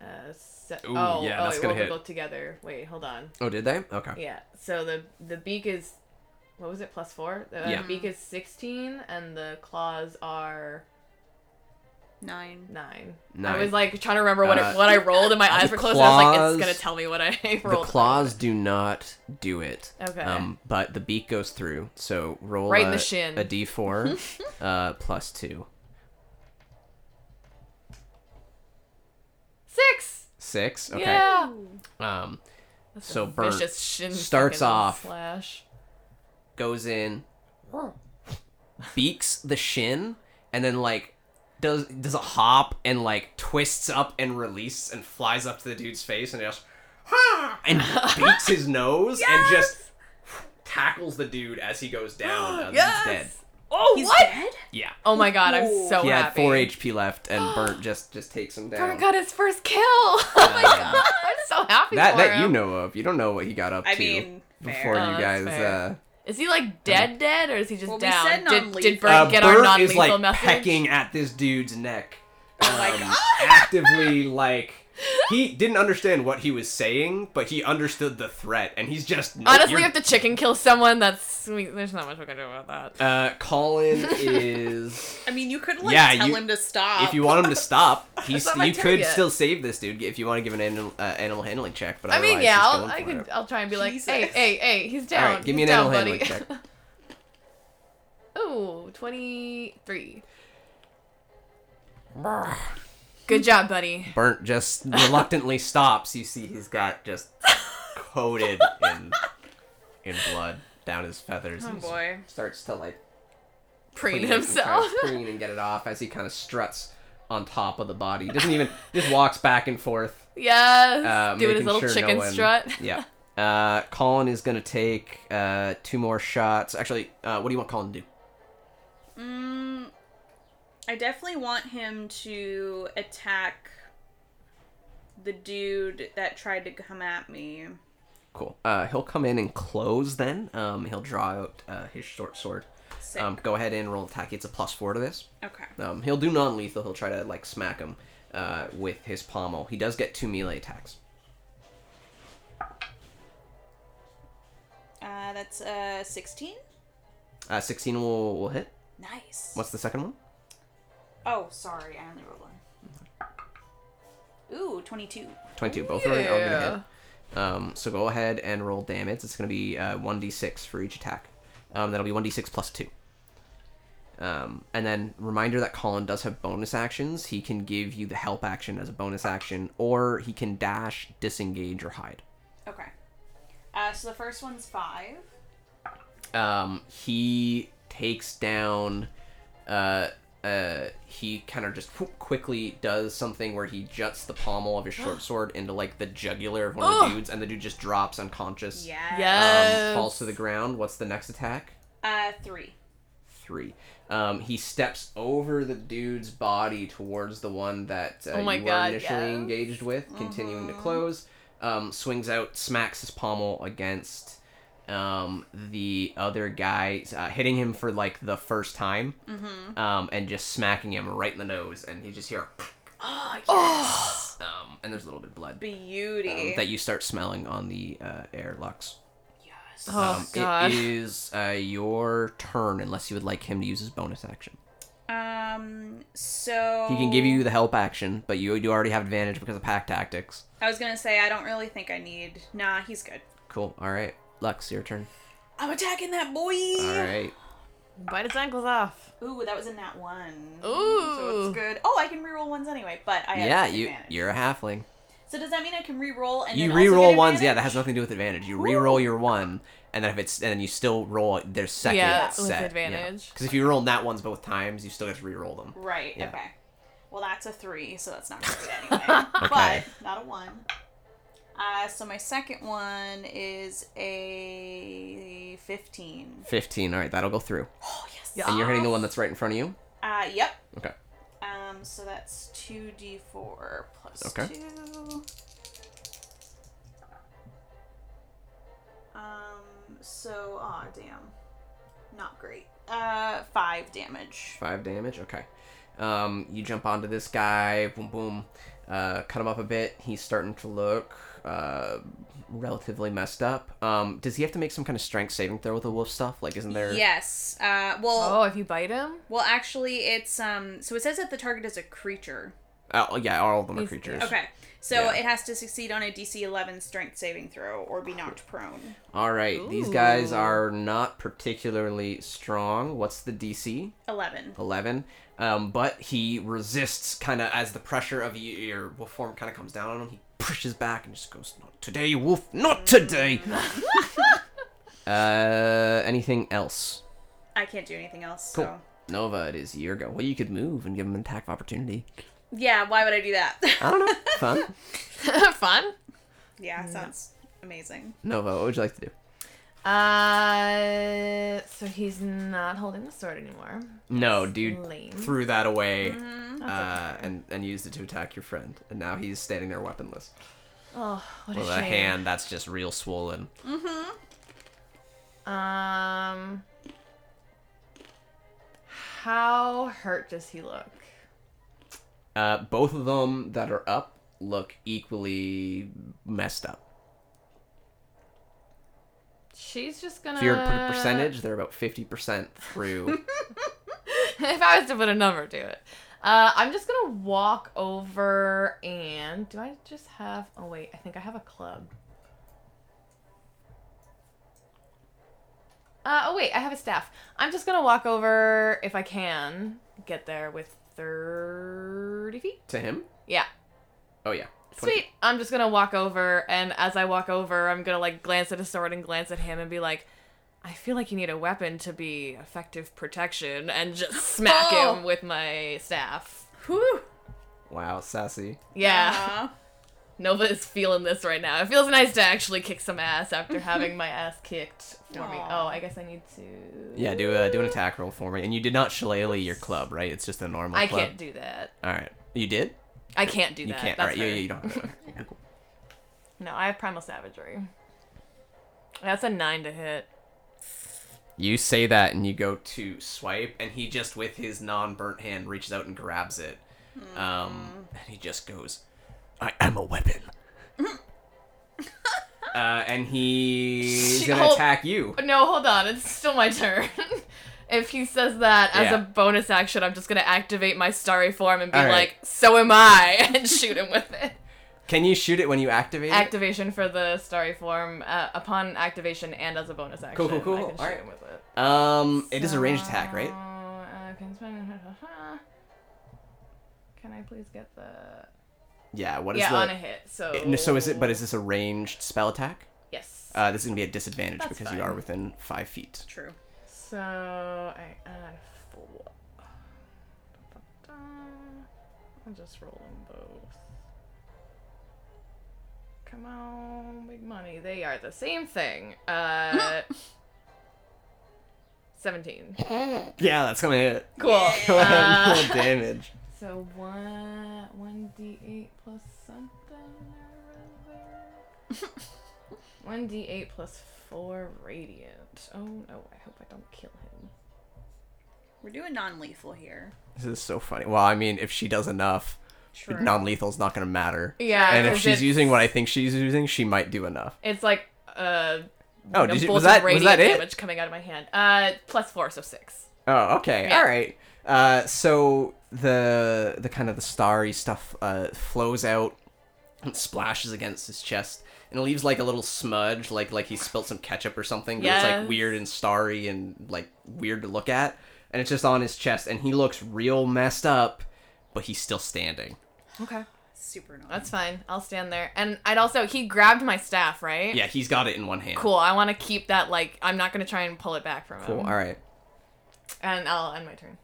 Speaker 1: Uh, se-
Speaker 2: Ooh,
Speaker 1: oh,
Speaker 2: yeah,
Speaker 1: oh,
Speaker 2: that's
Speaker 1: it
Speaker 2: gonna
Speaker 1: won't
Speaker 2: hit.
Speaker 1: go together. Wait, hold on.
Speaker 2: Oh, did they? Okay.
Speaker 1: Yeah. So the the beak is, what was it? Plus four. The
Speaker 2: Yeah.
Speaker 1: beak is sixteen, and the claws are
Speaker 3: Nine.
Speaker 1: nine.
Speaker 2: Nine.
Speaker 1: I was like trying to remember what
Speaker 2: Uh,
Speaker 1: it, what I rolled, and my eyes were closed. and I was like, it's gonna tell me what I rolled."
Speaker 2: The claws do not do it.
Speaker 1: Okay.
Speaker 2: Um, but the beak goes through. So roll
Speaker 1: Right in the shin.
Speaker 2: a d4 uh, plus two.
Speaker 1: Six.
Speaker 2: Six. Okay.
Speaker 1: Yeah.
Speaker 2: Um,
Speaker 1: That's
Speaker 2: So Bert starts off-
Speaker 1: slash.
Speaker 2: goes in, beaks the shin, and then like does does a hop and like twists up and releases and flies up to the dude's face and just and beats his nose and just tackles the dude as he goes down. and
Speaker 1: Yes.
Speaker 2: He's dead.
Speaker 1: Oh
Speaker 3: He's
Speaker 1: what?
Speaker 3: dead?
Speaker 2: Yeah.
Speaker 1: Oh my god, I'm so happy.
Speaker 2: he had
Speaker 1: happy.
Speaker 2: four HP left, and Burnt just just takes him down.
Speaker 1: Bert got his first kill. Oh my god, I'm so happy
Speaker 2: that
Speaker 1: for
Speaker 2: that
Speaker 1: him.
Speaker 2: you know of. You don't know what he got up
Speaker 3: I
Speaker 2: to
Speaker 3: mean,
Speaker 2: before
Speaker 3: fair.
Speaker 1: Oh,
Speaker 2: you
Speaker 1: that's
Speaker 2: guys.
Speaker 1: fair.
Speaker 2: Uh,
Speaker 1: Is he like dead, dead, or is he just
Speaker 3: Well, we
Speaker 1: down?
Speaker 3: said
Speaker 1: did,
Speaker 3: non-lethal.
Speaker 1: did Bert
Speaker 2: uh,
Speaker 1: get
Speaker 2: Bert
Speaker 1: our non-lethal
Speaker 2: is like
Speaker 1: message?
Speaker 2: pecking at this dude's neck, um,
Speaker 3: my God.
Speaker 2: actively like he didn't understand what he was saying, but he understood the threat, and he's just nope,
Speaker 1: Honestly,
Speaker 2: you're-
Speaker 1: if the chicken kills someone, that's we, there's not much we can do about that.
Speaker 2: uh, Colin is.
Speaker 3: I mean, you could like
Speaker 2: Yeah,
Speaker 3: tell
Speaker 2: you-
Speaker 3: him to stop.
Speaker 2: If you want him to stop, he's
Speaker 1: not my
Speaker 2: you could
Speaker 1: target.
Speaker 2: still save this dude if you want to give an animal, uh, animal handling check. But
Speaker 1: I mean, yeah, I'll, I
Speaker 2: for
Speaker 1: can,
Speaker 2: it.
Speaker 1: I'll try and be like,
Speaker 3: Jesus.
Speaker 1: hey, hey, hey, he's down.
Speaker 2: All right, give me
Speaker 1: he's
Speaker 2: an
Speaker 1: down,
Speaker 2: animal
Speaker 1: buddy.
Speaker 2: handling check.
Speaker 1: Ooh, 23. Good job, buddy.
Speaker 2: Burnt just reluctantly stops. You see, he's got just coated in in blood down his feathers.
Speaker 3: Oh
Speaker 2: and
Speaker 3: boy.
Speaker 2: Starts to like
Speaker 1: Preen
Speaker 2: it and
Speaker 1: himself.
Speaker 2: preen and get it off as he kind of struts on top of the body. He doesn't even just walks back and forth,
Speaker 1: yes.
Speaker 2: uh,
Speaker 1: Doing his little
Speaker 2: sure
Speaker 1: chicken
Speaker 2: no one,
Speaker 1: strut.
Speaker 2: Yeah. Uh, Colin is gonna take uh, two more shots. Actually, uh, what do you want Colin to do?
Speaker 3: Mm, I definitely want him to attack the dude that tried to come at me.
Speaker 2: Cool. Uh, he'll come in and close. Then um, he'll draw out uh, his short sword.
Speaker 3: Sick.
Speaker 2: Um, go ahead and roll attack. It's a plus four to this.
Speaker 3: okay.
Speaker 2: Um, he'll do non-lethal. He'll try to like smack him uh, with his pommel. He does get two melee attacks.
Speaker 3: Uh, that's uh 16.
Speaker 2: Uh, Sixteen will will hit.
Speaker 3: Nice.
Speaker 2: What's the second one?
Speaker 3: Oh, sorry, I only rolled one. Ooh, 22.
Speaker 2: Twenty-two. Both are, are gonna hit. Um, so go ahead and roll damage. It's gonna be uh, one d six for each attack. Um, that'll be one d six plus two. Um, and then reminder that Colin does have bonus actions. He can give you the help action as a bonus action, or he can dash, disengage, or hide.
Speaker 3: Okay. Uh, so the first one's five.
Speaker 2: um, he takes down uh, uh, he kind of just quickly does something where he juts the pommel of his short sword into like the jugular of one of the dudes and the dude just drops unconscious
Speaker 3: Yeah.
Speaker 1: Yes.
Speaker 2: um, falls to the ground what's the next attack
Speaker 3: Uh, three.
Speaker 2: three. Um, he steps over the dude's body towards the one that uh,
Speaker 1: Oh
Speaker 2: you were initially
Speaker 1: yes.
Speaker 2: engaged with, continuing to close. Um, swings out, smacks his pommel against um, the other guy, uh, hitting him for like the first time, um, and just smacking him right in the nose, and you just hear,
Speaker 3: Oh, yes.
Speaker 2: um, and there's a little bit of blood
Speaker 3: Beauty.
Speaker 2: um, that you start smelling on the uh, air, Lux.
Speaker 3: yes.
Speaker 1: Oh
Speaker 2: Um,
Speaker 1: god.
Speaker 2: It is uh, your turn, unless you would like him to use his bonus action.
Speaker 3: Um, so.
Speaker 2: He can give you the help action, but you you already have advantage because of pack tactics.
Speaker 3: I was gonna say, I don't really think I need. Nah, he's good.
Speaker 2: Cool. All right, Lux, your turn.
Speaker 3: I'm attacking that boy!
Speaker 2: All right.
Speaker 1: Bite its ankles off.
Speaker 3: Ooh, that was in that one.
Speaker 1: Ooh.
Speaker 3: So it's good. Oh, I can reroll ones anyway, but I have
Speaker 2: Yeah, you
Speaker 3: disadvantage.
Speaker 2: you're a halfling.
Speaker 3: So does that mean I can reroll and
Speaker 2: You
Speaker 3: then also
Speaker 2: re-roll
Speaker 3: get
Speaker 2: ones. Yeah, that
Speaker 3: advantage?
Speaker 2: has nothing to do with advantage. You re-roll your one, and then if it's and then you still roll their second
Speaker 1: Yeah, with
Speaker 2: set.
Speaker 1: advantage.
Speaker 2: Because if you roll that ones both times, you still get to re-roll them.
Speaker 3: Right.
Speaker 2: Yeah.
Speaker 3: Okay. Well, that's a three, so that's not good anyway.
Speaker 2: Okay.
Speaker 3: But not a one. Uh, so my second one is a fifteen.
Speaker 2: Fifteen. All right, that'll go through.
Speaker 3: Oh yes.
Speaker 1: Yeah.
Speaker 2: And you're hitting the one that's right in front of you.
Speaker 3: Uh, yep.
Speaker 2: Okay.
Speaker 3: Um, so that's two d four plus
Speaker 2: Okay.
Speaker 3: two. Um. So, aw, damn. Not great. Uh, five damage.
Speaker 2: Five damage. Okay. Um, you jump onto this guy. Boom, boom. Uh, cut him up a bit. He's starting to look uh, relatively messed up. Um, does he have to make some kind of strength saving throw with the wolf stuff? Like, isn't there?
Speaker 3: Yes. Uh. Well.
Speaker 1: Oh, if you bite him?
Speaker 3: Well, actually, it's um. So it says that the target is a creature.
Speaker 2: Oh, yeah. All of them are creatures.
Speaker 3: Okay. So
Speaker 2: Yeah.
Speaker 3: it has to succeed on a DC 11 strength saving throw or be knocked prone.
Speaker 2: All right. These guys are not particularly strong. What's the DC?
Speaker 3: 11.
Speaker 2: 11 um, but he resists kind of as the pressure of your wolf form kind of comes down on him he pushes back and just goes not today wolf not today uh anything else
Speaker 3: I can't do anything else.
Speaker 2: cool
Speaker 3: So
Speaker 2: nova it is your go well you could move and give him an attack of opportunity
Speaker 3: yeah, why would I do that?
Speaker 2: i don't know fun
Speaker 1: Fun.
Speaker 3: yeah, sounds amazing.
Speaker 2: nova what would you like to do
Speaker 1: Uh, so he's not holding the sword anymore.
Speaker 2: no dude
Speaker 1: Lame.
Speaker 2: threw that away
Speaker 3: Mm-hmm.
Speaker 2: uh,
Speaker 1: okay.
Speaker 2: and and used it to attack your friend and now he's standing there weaponless
Speaker 1: Oh, what a
Speaker 2: with a
Speaker 1: shame.
Speaker 2: hand that's just real swollen Mhm.
Speaker 1: Um, how hurt does he look?
Speaker 2: Uh, both of them that are up look equally messed up.
Speaker 1: She's just gonna.
Speaker 2: If you're to put a percentage, they're about fifty percent through.
Speaker 1: if I was to put a number to it, uh, I'm just gonna walk over and do I just have? Oh wait, I think I have a club. Uh, oh wait, I have a staff. I'm just gonna walk over if I can get there with thirty feet.
Speaker 2: to him?
Speaker 1: Yeah.
Speaker 2: Oh yeah. 20.
Speaker 1: Sweet. I'm just gonna walk over, and as I walk over, I'm gonna like glance at his sword and glance at him and be like, I feel like you need a weapon to be effective protection, and just smack
Speaker 3: Oh.
Speaker 1: him with my staff.
Speaker 3: Whew.
Speaker 2: Wow, sassy.
Speaker 1: Yeah, Nova is feeling this right now. It feels nice to actually kick some ass after having my ass kicked for me. Oh, I guess I need to.
Speaker 2: Yeah, do a, do an attack roll for me. And you did not shillelagh your club, right? It's just a normal
Speaker 1: I
Speaker 2: club.
Speaker 1: can't do that.
Speaker 2: All right. You did?
Speaker 1: I can't do
Speaker 2: you
Speaker 1: that.
Speaker 2: can't.
Speaker 1: That's
Speaker 2: All right. Yeah,
Speaker 1: fair.
Speaker 2: yeah, you don't. Have to. Cool.
Speaker 1: No, I have primal savagery. That's a nine to hit.
Speaker 2: You say that and you go to swipe, and he just with his non-burnt hand reaches out and grabs it. Um, and he just goes, "I am a weapon." uh, and he's
Speaker 1: She-
Speaker 2: gonna
Speaker 1: hold-
Speaker 2: attack you.
Speaker 1: No, hold on. It's still my turn. if he says that as
Speaker 2: Yeah.
Speaker 1: a bonus action, I'm just gonna activate my starry form and be
Speaker 2: All right.
Speaker 1: like, "So am I," and shoot him with it.
Speaker 2: Can you shoot it when you activate it?
Speaker 1: Activation for the starry form uh, upon activation and as a bonus action.
Speaker 2: Cool, cool, cool.
Speaker 1: I can shoot
Speaker 2: Alright.
Speaker 1: him with it.
Speaker 2: Um, it is a ranged attack, right?
Speaker 1: So, uh, can spend- Can I please get the?
Speaker 2: Yeah. What is the
Speaker 1: yeah,
Speaker 2: the?
Speaker 1: on a hit. So.
Speaker 2: it- so is it? But is this a ranged spell attack?
Speaker 1: Yes.
Speaker 2: Uh, this is gonna be a disadvantage
Speaker 1: That's
Speaker 2: because you are within five feet.
Speaker 3: true.
Speaker 1: So I add four. I'll just roll them both. Come on, big money. They are the same thing. Uh, 17.
Speaker 2: Yeah, that's gonna hit.
Speaker 1: Cool.
Speaker 2: Go ahead and
Speaker 1: Uh,
Speaker 2: yeah, that's
Speaker 1: cool.
Speaker 2: Go ahead and roll damage.
Speaker 1: So one one d eight plus something. or other. One d eight plus four radiant. Oh no! I hope I don't kill him.
Speaker 3: We're doing non-lethal here.
Speaker 2: This is so funny. Well, I mean, if she does enough,
Speaker 3: True.
Speaker 2: non-lethal's not gonna matter.
Speaker 1: Yeah,
Speaker 2: and if she's using what I think she's using, she might do enough.
Speaker 1: It's like uh.
Speaker 2: Oh,
Speaker 1: a
Speaker 2: did you, was that was that it?
Speaker 1: damage coming out of my hand. Uh, plus four, so six.
Speaker 2: Oh, okay.
Speaker 1: Yeah.
Speaker 2: All right. Uh, so the the kind of the starry stuff uh, flows out and splashes against his chest, and it leaves like a little smudge, like like he spilled some ketchup or something. But It's like weird and starry and like weird to look at, and it's just on his chest, and he looks real messed up, but he's still standing.
Speaker 1: Okay,
Speaker 3: Super annoying.
Speaker 1: that's fine. I'll stand there. And I'd also he grabbed my staff, right?
Speaker 2: Yeah, he's got it in one hand.
Speaker 1: Cool. I want to keep that. Like, I'm not gonna try and pull it back from
Speaker 2: Cool.
Speaker 1: him. Cool.
Speaker 2: All right.
Speaker 1: And I'll end my turn.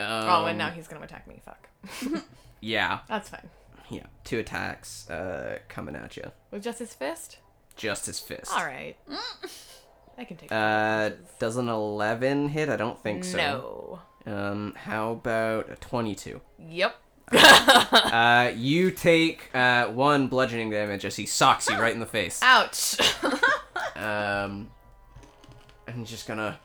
Speaker 2: Um,
Speaker 1: oh, and now he's gonna attack me. Fuck.
Speaker 2: Yeah.
Speaker 1: That's fine.
Speaker 2: Yeah. Two attacks uh, coming at you.
Speaker 1: With just his fist.
Speaker 2: Just his fist.
Speaker 1: All right. I can take.
Speaker 2: Uh, does an 11 hit? I don't think so.
Speaker 1: No.
Speaker 2: Um, how about a 22?
Speaker 1: Yep.
Speaker 2: Uh, you take uh, one bludgeoning damage as he socks you right in the face.
Speaker 1: Ouch.
Speaker 2: Um, and he's just gonna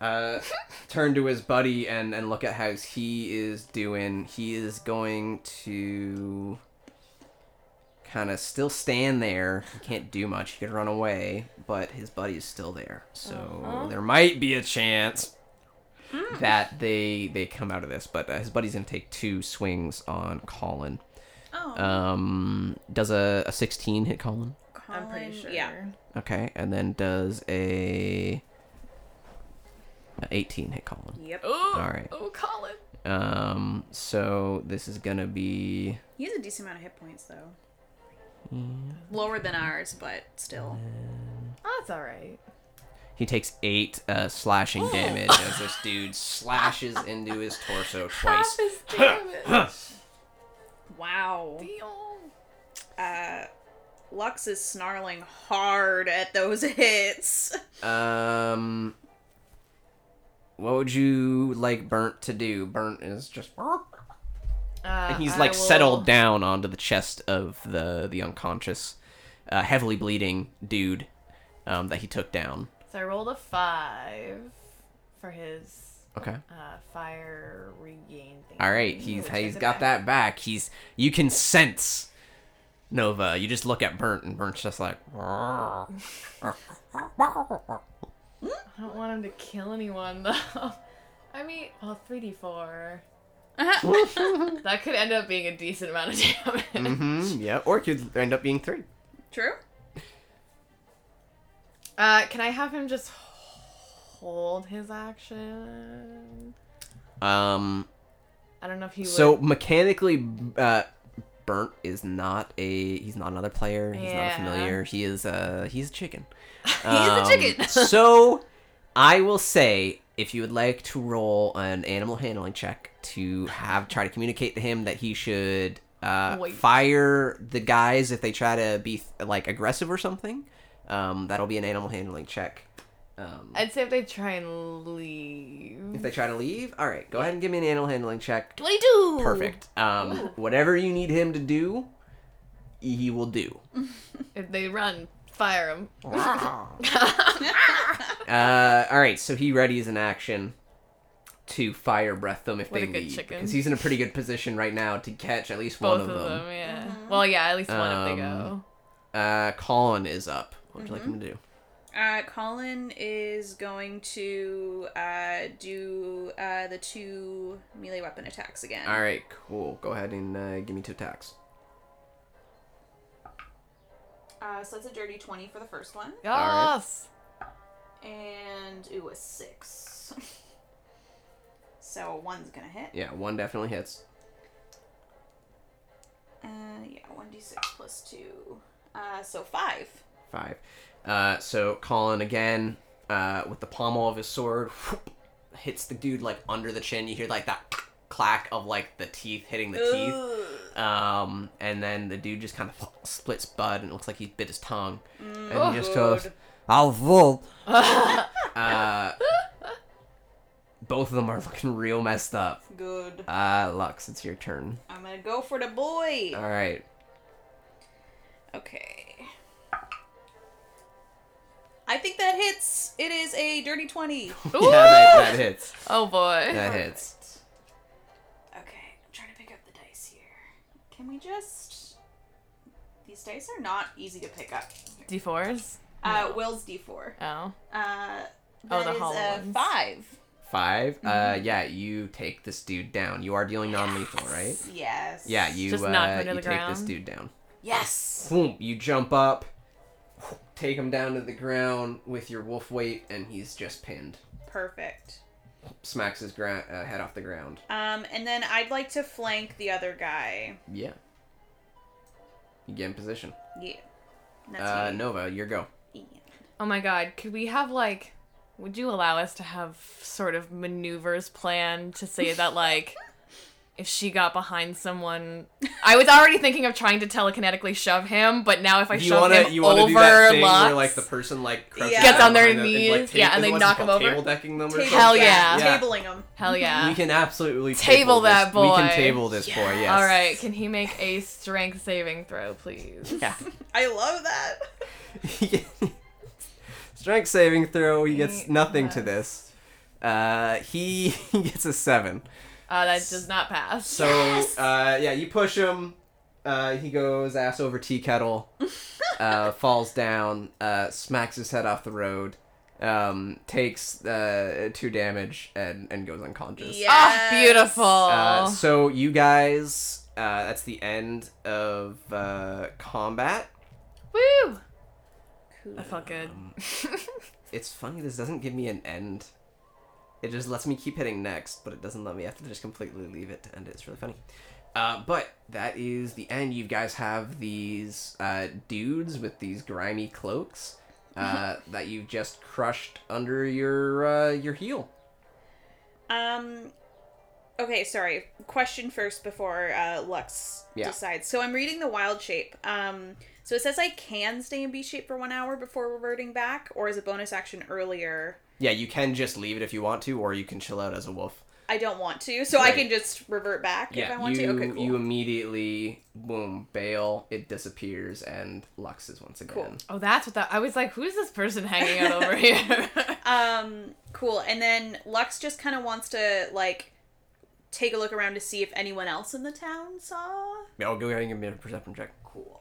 Speaker 2: uh, turn to his buddy and, and look at how he is doing. He is going to kind of still stand there. He can't do much. He could run away, but his buddy is still there. So
Speaker 1: Uh-huh.
Speaker 2: there might be a chance that they they come out of this. But uh, his buddy's gonna take two swings on Colin.
Speaker 3: Oh,
Speaker 2: Um, does a, a 16 hit Colin?
Speaker 1: I'm pretty sure.
Speaker 3: Yeah.
Speaker 2: Okay, and then does a, a 18 hit Colin.
Speaker 3: Yep.
Speaker 1: Ooh.
Speaker 2: All right.
Speaker 1: Oh, Colin.
Speaker 2: Um, so this is gonna be
Speaker 3: He has a decent amount of hit points though. Lower than ours, but still.
Speaker 1: Oh, that's all right.
Speaker 2: he takes eight uh, slashing damage as this dude slashes into his torso twice.
Speaker 1: Half his damage.
Speaker 3: Wow.
Speaker 1: Damn.
Speaker 3: Uh, Lux is snarling hard at those hits.
Speaker 2: Um, what would you like Burnt to do? Burnt is just.
Speaker 1: Uh,
Speaker 2: and he's like
Speaker 1: will-
Speaker 2: settled down onto the chest of the the unconscious, uh, heavily bleeding dude um, that he took down.
Speaker 1: So I rolled a five for his
Speaker 2: Okay.
Speaker 1: uh, fire regain thing.
Speaker 2: All right, he's he's got
Speaker 1: a-
Speaker 2: that back. He's you can sense Nova. You just look at Burnt, and Burnt's just like.
Speaker 1: I don't want him to kill anyone though. I mean, well, three d four. That could end up being a decent amount of damage.
Speaker 2: mm-hmm. Yeah. Or it could end up being three.
Speaker 3: True.
Speaker 1: Uh, can I have him just hold his action?
Speaker 2: Um.
Speaker 1: I don't know if he would.
Speaker 2: So mechanically, uh, Burnt is not a he's not another player. He's not a
Speaker 1: Yeah.
Speaker 2: familiar. He is uh he's a chicken.
Speaker 1: He's a chicken.
Speaker 2: so I will say if you would like to roll an animal handling check to have try to communicate to him that he should uh,
Speaker 1: Wait.
Speaker 2: fire the guys if they try to be like aggressive or something. Um, that'll be an animal handling check. Um,
Speaker 1: I'd say if they try and leave.
Speaker 2: if they try to leave, all right, go ahead and give me an animal handling check.
Speaker 1: Twenty-two.
Speaker 2: Perfect. Um, whatever you need him to do, he will do.
Speaker 1: If they run, fire him.
Speaker 2: Uh, all right, so he readies an action to fire breath them if
Speaker 1: What
Speaker 2: they
Speaker 1: a good
Speaker 2: leave
Speaker 1: chicken.
Speaker 2: because he's in a pretty good position right now to catch at least
Speaker 1: Both
Speaker 2: one
Speaker 1: of
Speaker 2: of
Speaker 1: them.
Speaker 2: them.
Speaker 1: yeah. Well, yeah, at least one if they
Speaker 2: Um,
Speaker 1: go.
Speaker 2: Uh, Colin is up. What would you like him to do?
Speaker 3: Uh, Colin is going to uh, do uh, the two melee weapon attacks again.
Speaker 2: All right, cool. Go ahead and uh, give me two attacks.
Speaker 3: Uh, so that's a dirty 20 for the first one.
Speaker 1: Yes.
Speaker 3: And, ooh, a 6. so one's gonna hit.
Speaker 2: Yeah, one definitely hits.
Speaker 3: Uh, yeah, 1d6 plus 2. Uh, so 5.
Speaker 2: Five. Uh, so Colin again, uh, with the pommel of his sword, whoop, hits the dude like under the chin. You hear like that clack of like the teeth hitting the teeth. Um, and then the dude just kind of splits bud, and it looks like he bit his tongue. and he just goes, "I'll full." uh, Uh, both of them are looking real messed up.
Speaker 3: Good.
Speaker 2: Uh, Lux, it's your turn.
Speaker 3: I'm gonna go for the boy.
Speaker 2: All right.
Speaker 3: Okay. I think that hits. It is a dirty 20.
Speaker 2: Yeah, that, that hits.
Speaker 1: Oh boy.
Speaker 2: That hits.
Speaker 3: Can we just. These dice are not easy to pick up.
Speaker 1: D4s?
Speaker 3: Uh, Will's d4.
Speaker 1: Oh.
Speaker 3: Uh,
Speaker 1: Oh, the
Speaker 3: is
Speaker 1: hollow
Speaker 3: a
Speaker 1: ones.
Speaker 3: 5.
Speaker 2: Five. Uh, yeah, you take this dude down. You are dealing non-lethal, right?
Speaker 3: Yes.
Speaker 2: Yeah, you
Speaker 1: Just
Speaker 2: uh,
Speaker 1: knock him to
Speaker 2: you
Speaker 1: the
Speaker 2: take this
Speaker 1: ground?
Speaker 2: dude down.
Speaker 3: Yes!
Speaker 2: Boom! You jump up, take him down to the ground with your wolf weight, and he's just pinned.
Speaker 3: Perfect.
Speaker 2: Smacks his gra- uh, head off the ground.
Speaker 3: Um, and then I'd like to flank the other guy.
Speaker 2: Yeah. You get in position.
Speaker 3: Yeah. That's
Speaker 2: Uh,
Speaker 3: me.
Speaker 2: Nova, your go.
Speaker 3: Yeah.
Speaker 1: Oh my god, could we have like would you allow us to have sort of maneuvers planned to say that like if she got behind someone I was already thinking of trying to telekinetically shove him, but now if I
Speaker 2: you
Speaker 1: shove
Speaker 2: wanna
Speaker 1: him
Speaker 2: you wanna
Speaker 1: over
Speaker 2: do that thing
Speaker 1: Lux,
Speaker 2: where like the person like
Speaker 3: Yeah.
Speaker 1: Gets on their
Speaker 2: behind them and, like,
Speaker 1: knees, yeah, and they knock him over?
Speaker 2: Table decking them or
Speaker 3: Table-
Speaker 1: Hell yeah.
Speaker 2: Yeah.
Speaker 3: Tabling him.
Speaker 1: hell yeah.
Speaker 2: We can absolutely
Speaker 1: Table
Speaker 2: this.
Speaker 1: that
Speaker 2: We can table this boy. Yes.
Speaker 1: All right, can he make a strength saving throw, please?
Speaker 2: Yeah.
Speaker 3: I love that.
Speaker 2: Strength saving throw. He gets
Speaker 1: Eight
Speaker 2: nothing to this. Uh, he gets a seven.
Speaker 1: Uh, that does not pass.
Speaker 2: So uh, yeah, you push him. Uh, he goes ass over tea kettle. uh, falls down. Uh, smacks his head off the road. Um, takes uh, two damage and and goes unconscious.
Speaker 3: Yeah.
Speaker 1: Oh, beautiful.
Speaker 2: Uh, so you guys, uh, that's the end of uh, combat.
Speaker 1: Woo!
Speaker 3: Cool.
Speaker 1: That felt good.
Speaker 2: Um, it's funny. This doesn't give me an end. It just lets me keep hitting next, but it doesn't let me. I have to just completely leave it to end it. It's really funny. Uh, but that is the end. You guys have these uh, dudes with these grimy cloaks uh, that you've just crushed under your uh, your heel.
Speaker 3: Um. Okay, sorry. Question first before uh, Lux
Speaker 2: Yeah.
Speaker 3: decides. So I'm reading the wild shape. Um. So it says I can stay in beast shape for one hour before reverting back, or as a bonus action earlier.
Speaker 2: Yeah, you can just leave it if you want to, or you can chill out as a wolf.
Speaker 3: I don't want to, so I can just revert back if I want
Speaker 2: you
Speaker 3: to. Okay, cool.
Speaker 2: you immediately boom bail. It disappears, and Lux is once again.
Speaker 3: Cool.
Speaker 1: Oh, that's what that. I was like, who's this person hanging out over here?
Speaker 3: Um, cool. And then Lux just kind of wants to like take a look around to see if anyone else in the town saw.
Speaker 2: Yeah, I'll go ahead and give me a perception check.
Speaker 3: Cool.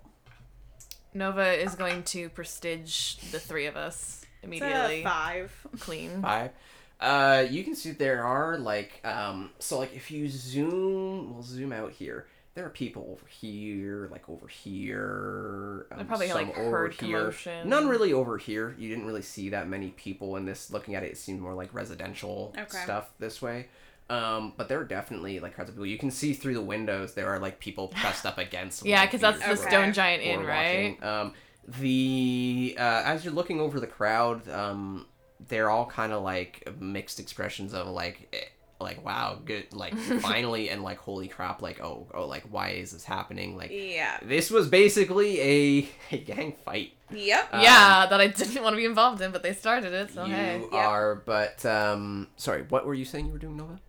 Speaker 1: Nova is going to prestige the three of us
Speaker 3: It's a
Speaker 1: immediately.
Speaker 3: five.
Speaker 1: Clean.
Speaker 2: Five. Uh, you can see there are like um, so like if you zoom, we'll zoom out here. There are people over here, like over here. Um,
Speaker 1: I probably,
Speaker 2: some
Speaker 1: like,
Speaker 2: over
Speaker 1: heard
Speaker 2: here.
Speaker 1: commotion.
Speaker 2: None really over here. You didn't really see that many people in this. Looking at it, it seemed more like residential
Speaker 3: Okay.
Speaker 2: stuff this way. Um, but there are definitely like crowds of people. You can see through the windows. There are like people pressed up against.
Speaker 1: Yeah, because that's the Stone Giant Inn, right?
Speaker 2: watching. Um, the uh, as you're looking over the crowd, um, they're all kind of like mixed expressions of like, eh, like wow, good, like finally, and like holy crap, like oh, oh, like why is this happening? Like
Speaker 3: Yeah.
Speaker 2: this was basically a, a gang fight.
Speaker 3: Yep.
Speaker 2: Um,
Speaker 1: yeah, that I didn't want to be involved in, but they started it, so
Speaker 2: you
Speaker 1: hey.
Speaker 3: Yep.
Speaker 2: are, but um, sorry, what were you saying you were doing, Nova?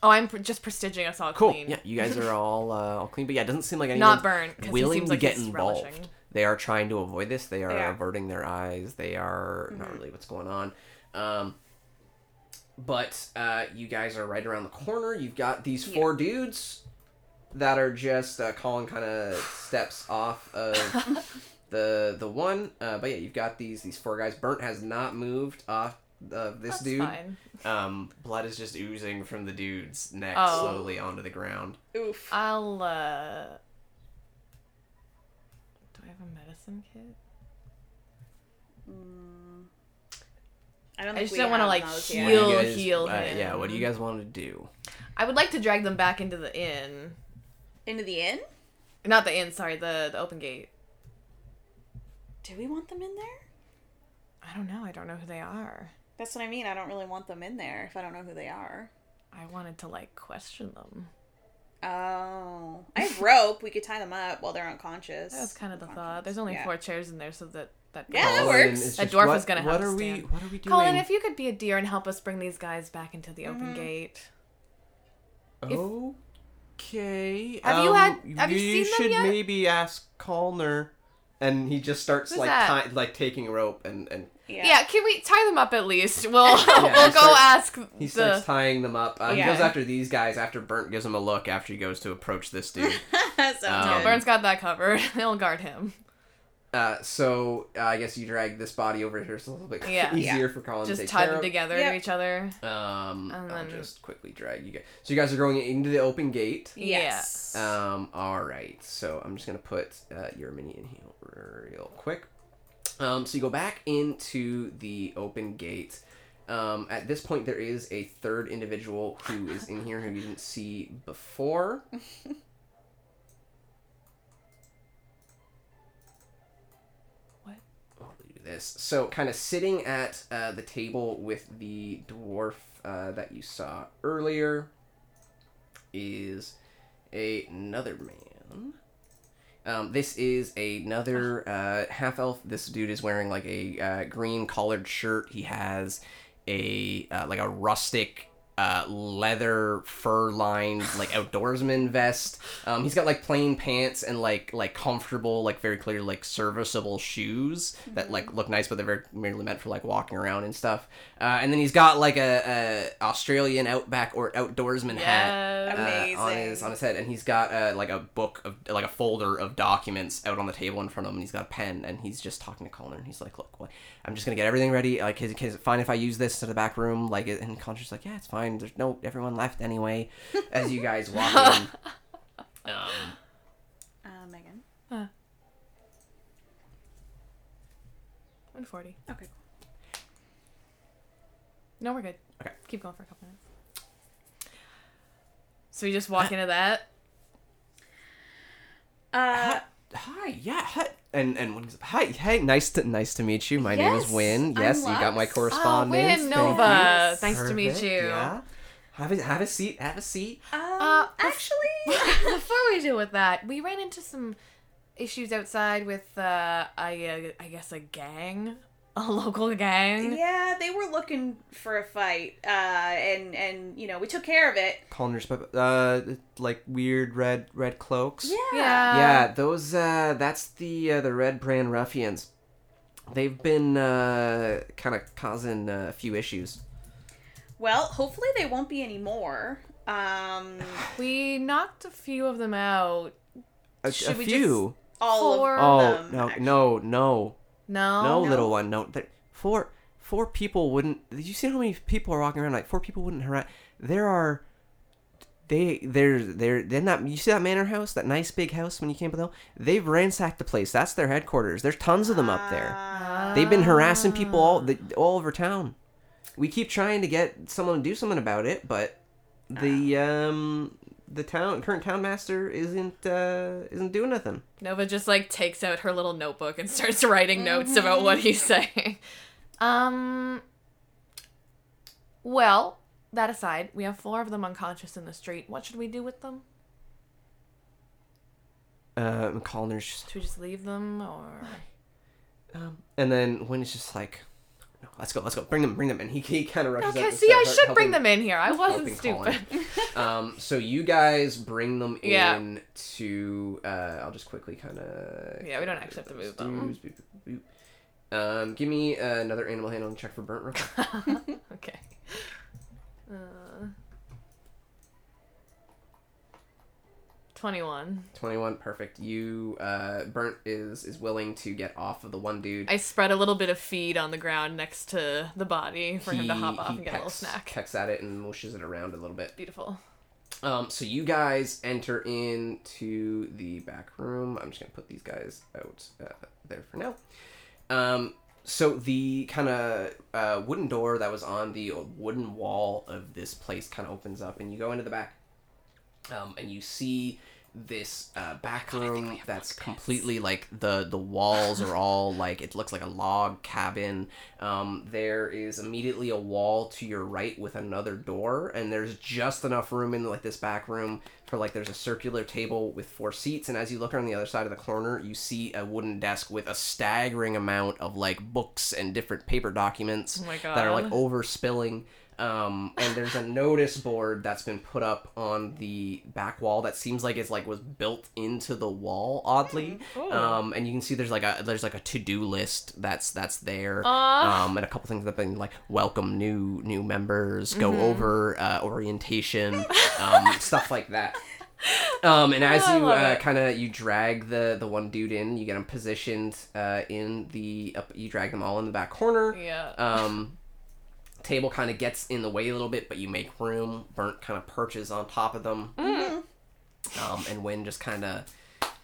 Speaker 1: Oh, I'm pr- just prestiging us all
Speaker 2: Cool.
Speaker 1: clean.
Speaker 2: Yeah, you guys are all uh, all clean, but yeah, it doesn't seem like anyone
Speaker 1: Not burnt, because he
Speaker 2: willing
Speaker 1: seems
Speaker 2: to
Speaker 1: like
Speaker 2: get
Speaker 1: he's
Speaker 2: involved.
Speaker 1: relishing.
Speaker 2: They are trying to avoid this. They are
Speaker 3: Yeah.
Speaker 2: averting their eyes. They are not really what's going on. Um, but uh, you guys are right around the corner. You've got these four dudes that are just uh, Colin kind of steps off of the the one. Uh, but yeah, you've got these these four guys. Burnt has not moved off of this
Speaker 1: That's
Speaker 2: dude.
Speaker 1: fine.
Speaker 2: Um, blood is just oozing from the dude's neck
Speaker 1: Oh.
Speaker 2: slowly onto the ground.
Speaker 3: Oof.
Speaker 1: I'll, uh... Do I have a medicine kit?
Speaker 3: I don't
Speaker 1: I just don't wanna, like,
Speaker 3: those
Speaker 2: What
Speaker 3: yet.
Speaker 2: do you
Speaker 1: Heal-
Speaker 2: guys-
Speaker 1: heal
Speaker 2: uh, yeah, what do you guys want to do?
Speaker 1: I would like to drag them back into the inn.
Speaker 3: Into the inn?
Speaker 1: Not the inn, sorry, the, the open gate.
Speaker 3: Do we want them in there?
Speaker 1: I don't know. I don't know who they are.
Speaker 3: That's what I mean. I don't really want them in there if I don't know who they are.
Speaker 1: I wanted to, like, question them.
Speaker 3: Oh, I have rope. We could tie them up while they're unconscious.
Speaker 1: That was kind of the thought. There's only
Speaker 3: Yeah.
Speaker 1: four chairs in there, so that that.
Speaker 3: Yeah, that works.
Speaker 2: is
Speaker 1: A dwarf
Speaker 2: what,
Speaker 1: is gonna have
Speaker 2: What
Speaker 1: to
Speaker 2: are we?
Speaker 1: stand.
Speaker 2: What are we doing?
Speaker 1: Colin, if you could be a deer and help us bring these guys back into the
Speaker 3: Mm-hmm.
Speaker 1: open gate.
Speaker 2: Okay.
Speaker 1: Have you
Speaker 2: um,
Speaker 1: had- have you
Speaker 2: we
Speaker 1: seen them
Speaker 2: should
Speaker 1: yet?
Speaker 2: maybe ask Colner. And he just starts
Speaker 1: Who's
Speaker 2: like
Speaker 1: that?
Speaker 2: ti- like taking a rope and and
Speaker 1: Yeah. can we tie them up at least? We'll we'll go
Speaker 2: starts-
Speaker 1: ask
Speaker 2: he
Speaker 1: the.
Speaker 2: starts tying them up. Uh, He goes after these guys after Burnt gives him a look after he goes to approach this dude.
Speaker 3: Sounds
Speaker 2: Um,
Speaker 1: No,
Speaker 3: good.
Speaker 1: Burnt's got that covered. He'll guard him.
Speaker 2: uh, so uh, I guess you drag this body over here. so It's a little bit
Speaker 1: Yeah.
Speaker 2: easier for Colin
Speaker 1: Just
Speaker 2: to take
Speaker 1: tie
Speaker 2: care
Speaker 1: them
Speaker 2: of.
Speaker 1: together
Speaker 3: Yep.
Speaker 1: to each other.
Speaker 2: Um,
Speaker 1: And
Speaker 2: I'll
Speaker 1: then-
Speaker 2: just quickly drag you guys. So you guys are going into the open gate.
Speaker 3: Yes.
Speaker 2: Um, all right. So I'm just gonna put uh, your mini in here real quick. Um, so you go back into the open gate. Um, at this point, there is a third individual who is in here who you didn't see before.
Speaker 1: What?
Speaker 2: I'll do this. So, kind of sitting at uh, the table with the dwarf uh, that you saw earlier is a- another man. Um, this is another uh, half elf. This dude is wearing like a uh, green collared shirt. He has a uh, like a rustic uh, leather fur lined like outdoorsman vest. Um, he's got like plain pants and like like comfortable like very clear like serviceable shoes that like look nice, but they're very merely meant for like walking around and stuff. Uh, and then he's got like a, a Australian outback or outdoorsman hat uh, on his on his head, and he's got uh, like a book of like a folder of documents out on the table in front of him. And he's got a pen, and he's just talking to Connor. And he's like, "Look, what, I'm just gonna get everything ready. Like, is, is it fine if I use this to the back room? Like, and Connor's like, "Yeah, it's fine. There's no everyone left anyway." As you guys walk in, um,
Speaker 3: Uh, Megan.
Speaker 1: Uh, 140.
Speaker 3: Okay.
Speaker 1: No, we're good.
Speaker 2: Okay.
Speaker 1: Keep going for a couple minutes. So we just walk into that.
Speaker 3: Uh,
Speaker 2: hi, yeah, hi. And and when he's hi, hey, nice to nice to meet you. My name is
Speaker 3: Yes,
Speaker 2: Win.
Speaker 3: I'm
Speaker 2: Yes, you got my
Speaker 3: Lux.
Speaker 2: correspondence.
Speaker 1: Win,
Speaker 2: Thank
Speaker 1: Nova.
Speaker 2: you.
Speaker 1: Thanks to meet you.
Speaker 2: Yeah. Have a have a seat. Have a seat.
Speaker 3: um,
Speaker 1: Uh, bef-
Speaker 3: actually,
Speaker 1: Before we deal with that, we ran into some issues outside with, uh, I, uh, I guess, a gang, a local gang.
Speaker 3: yeah, they were looking for a fight, uh, and and you know we took care of it.
Speaker 2: Connor's but uh like weird red red cloaks.
Speaker 3: Yeah.
Speaker 2: Yeah, those uh that's the uh, the Red Brand Ruffians. They've been uh kind of causing uh, a few issues.
Speaker 3: Well, hopefully they won't be any more. Um,
Speaker 1: We knocked a few of them out.
Speaker 2: A, a
Speaker 1: we
Speaker 2: few.
Speaker 3: all
Speaker 1: Four-
Speaker 3: of
Speaker 2: Oh
Speaker 3: them.
Speaker 2: no
Speaker 3: actually.
Speaker 2: no no
Speaker 1: No.
Speaker 2: no
Speaker 3: no.
Speaker 2: little one no four four people wouldn't. Did you see how many people are walking around like four people wouldn't harass? There are. They they're they're they're not. You see that manor house, that nice big house when you came below? They've ransacked the place. That's their headquarters. There's tons of them up there.
Speaker 3: Uh,
Speaker 2: They've been harassing people all the, all over town. We keep trying to get someone to do something about it, but the um the town current town master isn't uh isn't doing nothing.
Speaker 1: Nova just like takes out her little notebook and starts writing notes about what he's saying. Um. Well, that aside, we have four of them unconscious in the street. What should we do with them?
Speaker 2: Uh, and Colliner's just
Speaker 1: Should we just leave them, or
Speaker 2: um, and then when it's just like, no, let's go, let's go, bring them, bring them, and he he kind of rushes.
Speaker 1: okay? See, I should bring them in here. I wasn't stupid.
Speaker 2: Um, so you guys bring them
Speaker 1: Yeah.
Speaker 2: in to. Uh, I'll just quickly kind of.
Speaker 1: Yeah, we don't actually have to move them.
Speaker 2: Um, give me uh, another animal handling check for burnt.
Speaker 1: Okay. Uh, Twenty-one.
Speaker 2: 21 perfect you uh burnt is is willing to get off of the one dude
Speaker 1: I spread a little bit of feed on the ground next to the body for him to hop off and get a little snack.
Speaker 2: pecks at it and mushes it around a little bit
Speaker 1: Beautiful.
Speaker 2: um so you guys enter into the back room i'm just gonna put these guys out uh, there for now um so the kind of uh, wooden door that was on the wooden wall of this place kind of opens up and you go into the back um, and you see this uh, back room that's completely like the the walls are all like it looks like a log cabin. Um, there is immediately a wall to your right with another door, and there's just enough room in like this back room for like there's a circular table with four seats, and as you look around the other side of the corner, you see a wooden desk with a staggering amount of like books and different paper documents
Speaker 1: Oh
Speaker 2: that are like overspilling. Um, and there's a notice board that's been put up on the back wall that seems like it's like was built into the wall oddly.
Speaker 1: Ooh.
Speaker 2: Um, and you can see there's like a there's like a to do list that's that's there. Um, and a couple things that have been like welcome new new members, go
Speaker 1: Mm-hmm.
Speaker 2: over uh, orientation, um, stuff like that. Um, and as
Speaker 1: Oh,
Speaker 2: you uh, kind of you drag the the one dude in, you get him positioned uh, in the up, you drag them all in the back corner
Speaker 1: Yeah.
Speaker 2: um, table kind of gets in the way a little bit, but you make room. Burnt kind of perches on top of them. Um, and Win just kind of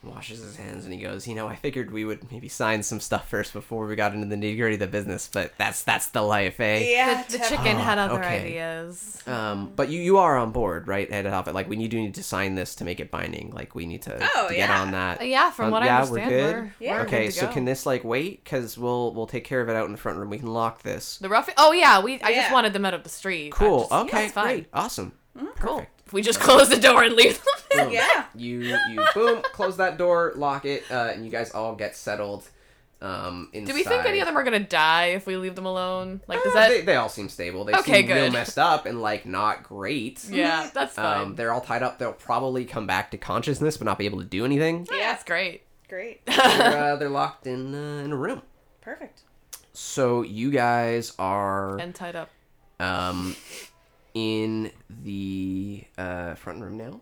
Speaker 2: washes his hands and he goes, "You know, I figured we would maybe sign some stuff first before we got into the nitty gritty of the business, but that's that's the life, eh?"
Speaker 3: Yeah,
Speaker 1: the, the
Speaker 3: tep-
Speaker 1: chicken had other
Speaker 2: okay.
Speaker 1: ideas.
Speaker 2: Um, but you you are on board, right? Head off it. Like we need do need to sign this to make it binding. Like we need to,
Speaker 3: Oh,
Speaker 2: to get on that.
Speaker 1: Uh, yeah, from
Speaker 2: Um,
Speaker 1: what I
Speaker 2: yeah,
Speaker 1: understand,
Speaker 2: we're
Speaker 1: we're,
Speaker 2: good.
Speaker 3: Yeah.
Speaker 1: we're
Speaker 2: okay,
Speaker 1: good to
Speaker 2: so
Speaker 1: go.
Speaker 2: can this like wait? Because we'll we'll take care of it out in the front room. We can lock this.
Speaker 1: the rough? Oh yeah, we. I just wanted them out of the street.
Speaker 2: Cool.
Speaker 1: just-
Speaker 2: okay.
Speaker 1: that's fine.
Speaker 2: Great. Awesome.
Speaker 1: Cool.
Speaker 2: Perfect.
Speaker 1: If we just close the door and leave them.
Speaker 2: Boom.
Speaker 3: Yeah.
Speaker 2: You you boom close that door, lock it, uh, and you guys all get settled. Um, inside.
Speaker 1: Do we think any of them are gonna die if we leave them alone? Like, does
Speaker 2: Uh,
Speaker 1: that?
Speaker 2: they, they all seem stable. They
Speaker 1: Okay,
Speaker 2: seem real
Speaker 1: good.
Speaker 2: messed up and like not great.
Speaker 1: yeah, that's fine.
Speaker 2: Um, they're all tied up. They'll probably come back to consciousness, but not be able to do anything.
Speaker 1: yeah, that's great.
Speaker 3: Great.
Speaker 2: they're, uh, they're locked in uh, in a room.
Speaker 3: Perfect.
Speaker 2: So you guys are
Speaker 1: and tied up.
Speaker 2: um, in the uh, front room now.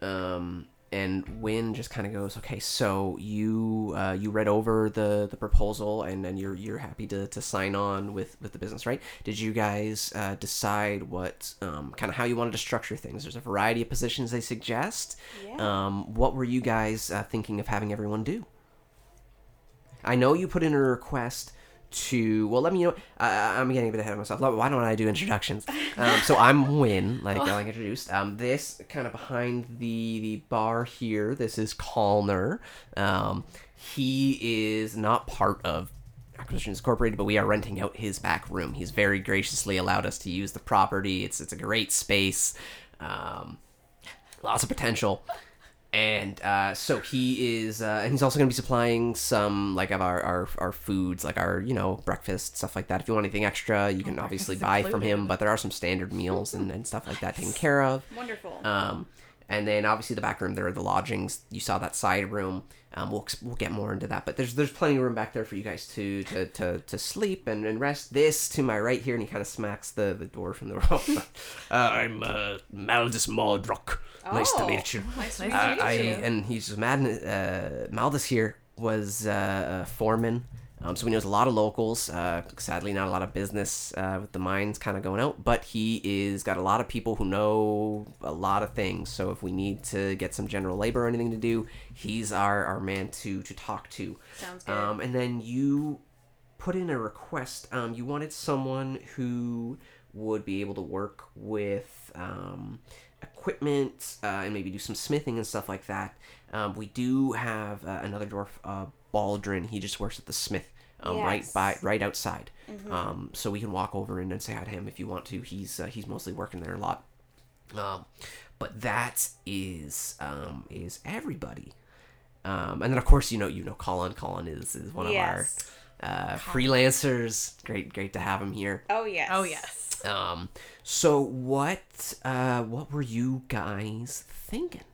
Speaker 2: Um, and Win just kind of goes, okay, so you uh, you read over the, the proposal and, and you're you're happy to, to sign on with, with the business, right? Did you guys uh, decide what um, kind of how you wanted to structure things? There's a variety of positions they suggest.
Speaker 3: Yeah.
Speaker 2: Um, what were you guys uh, thinking of having everyone do? I know you put in a request to. Well, let me. You know, I, I'm getting a bit ahead of myself. Why don't I do introductions? Um, so I'm Win, like I like introduced. Um, this kind of behind the the bar here. This is Kalner. Um, he is not part of Acquisitions Incorporated, but we are renting out his back room. He's very graciously allowed us to use the property. It's it's a great space. Um, lots of potential. And uh, so he is, uh, and he's also going to be supplying some like of our, our our foods, like our you know breakfast stuff like that. If you want anything extra, you can obviously buy
Speaker 1: breakfast
Speaker 2: from him. But there are some standard meals and, and stuff like that taken care of.
Speaker 3: Wonderful.
Speaker 2: Um, and then obviously the back room there are the lodgings. You saw that side room. Um, we'll we'll get more into that, but there's there's plenty of room back there for you guys to to, to, to sleep and, and rest. This to my right here, and he kind of smacks the, the door from the room. uh, I'm uh, Maldus Maldrock. Nice to
Speaker 3: Oh,
Speaker 2: meet you.
Speaker 1: Nice to
Speaker 2: Uh,
Speaker 1: meet
Speaker 2: I
Speaker 1: you.
Speaker 2: and he's mad. Uh, Maldus here was uh, a foreman, um, so he knows a lot of locals. Uh, sadly, not a lot of business uh, with the mines kind of going out, but he is got a lot of people who know a lot of things. So if we need to get some general labor or anything to do, he's our, our man to to talk to.
Speaker 3: Sounds good.
Speaker 2: Um, and then you put in a request. Um, you wanted someone who would be able to work with um, equipment uh, and maybe do some smithing and stuff like that. Um, we do have uh, another dwarf, uh, Baldrin. He just works at the smith. Um, right by right outside, um, so we can walk over in and say hi to him if you want to. He's uh, he's mostly working there a lot, um, but that is um, is everybody. Um, and then of course you know you know Colin. Colin is is one
Speaker 3: Yes.
Speaker 2: of our uh, freelancers. Great great to have him here.
Speaker 3: oh yes.
Speaker 1: Oh yes.
Speaker 2: Um, so what uh, what were you guys thinking?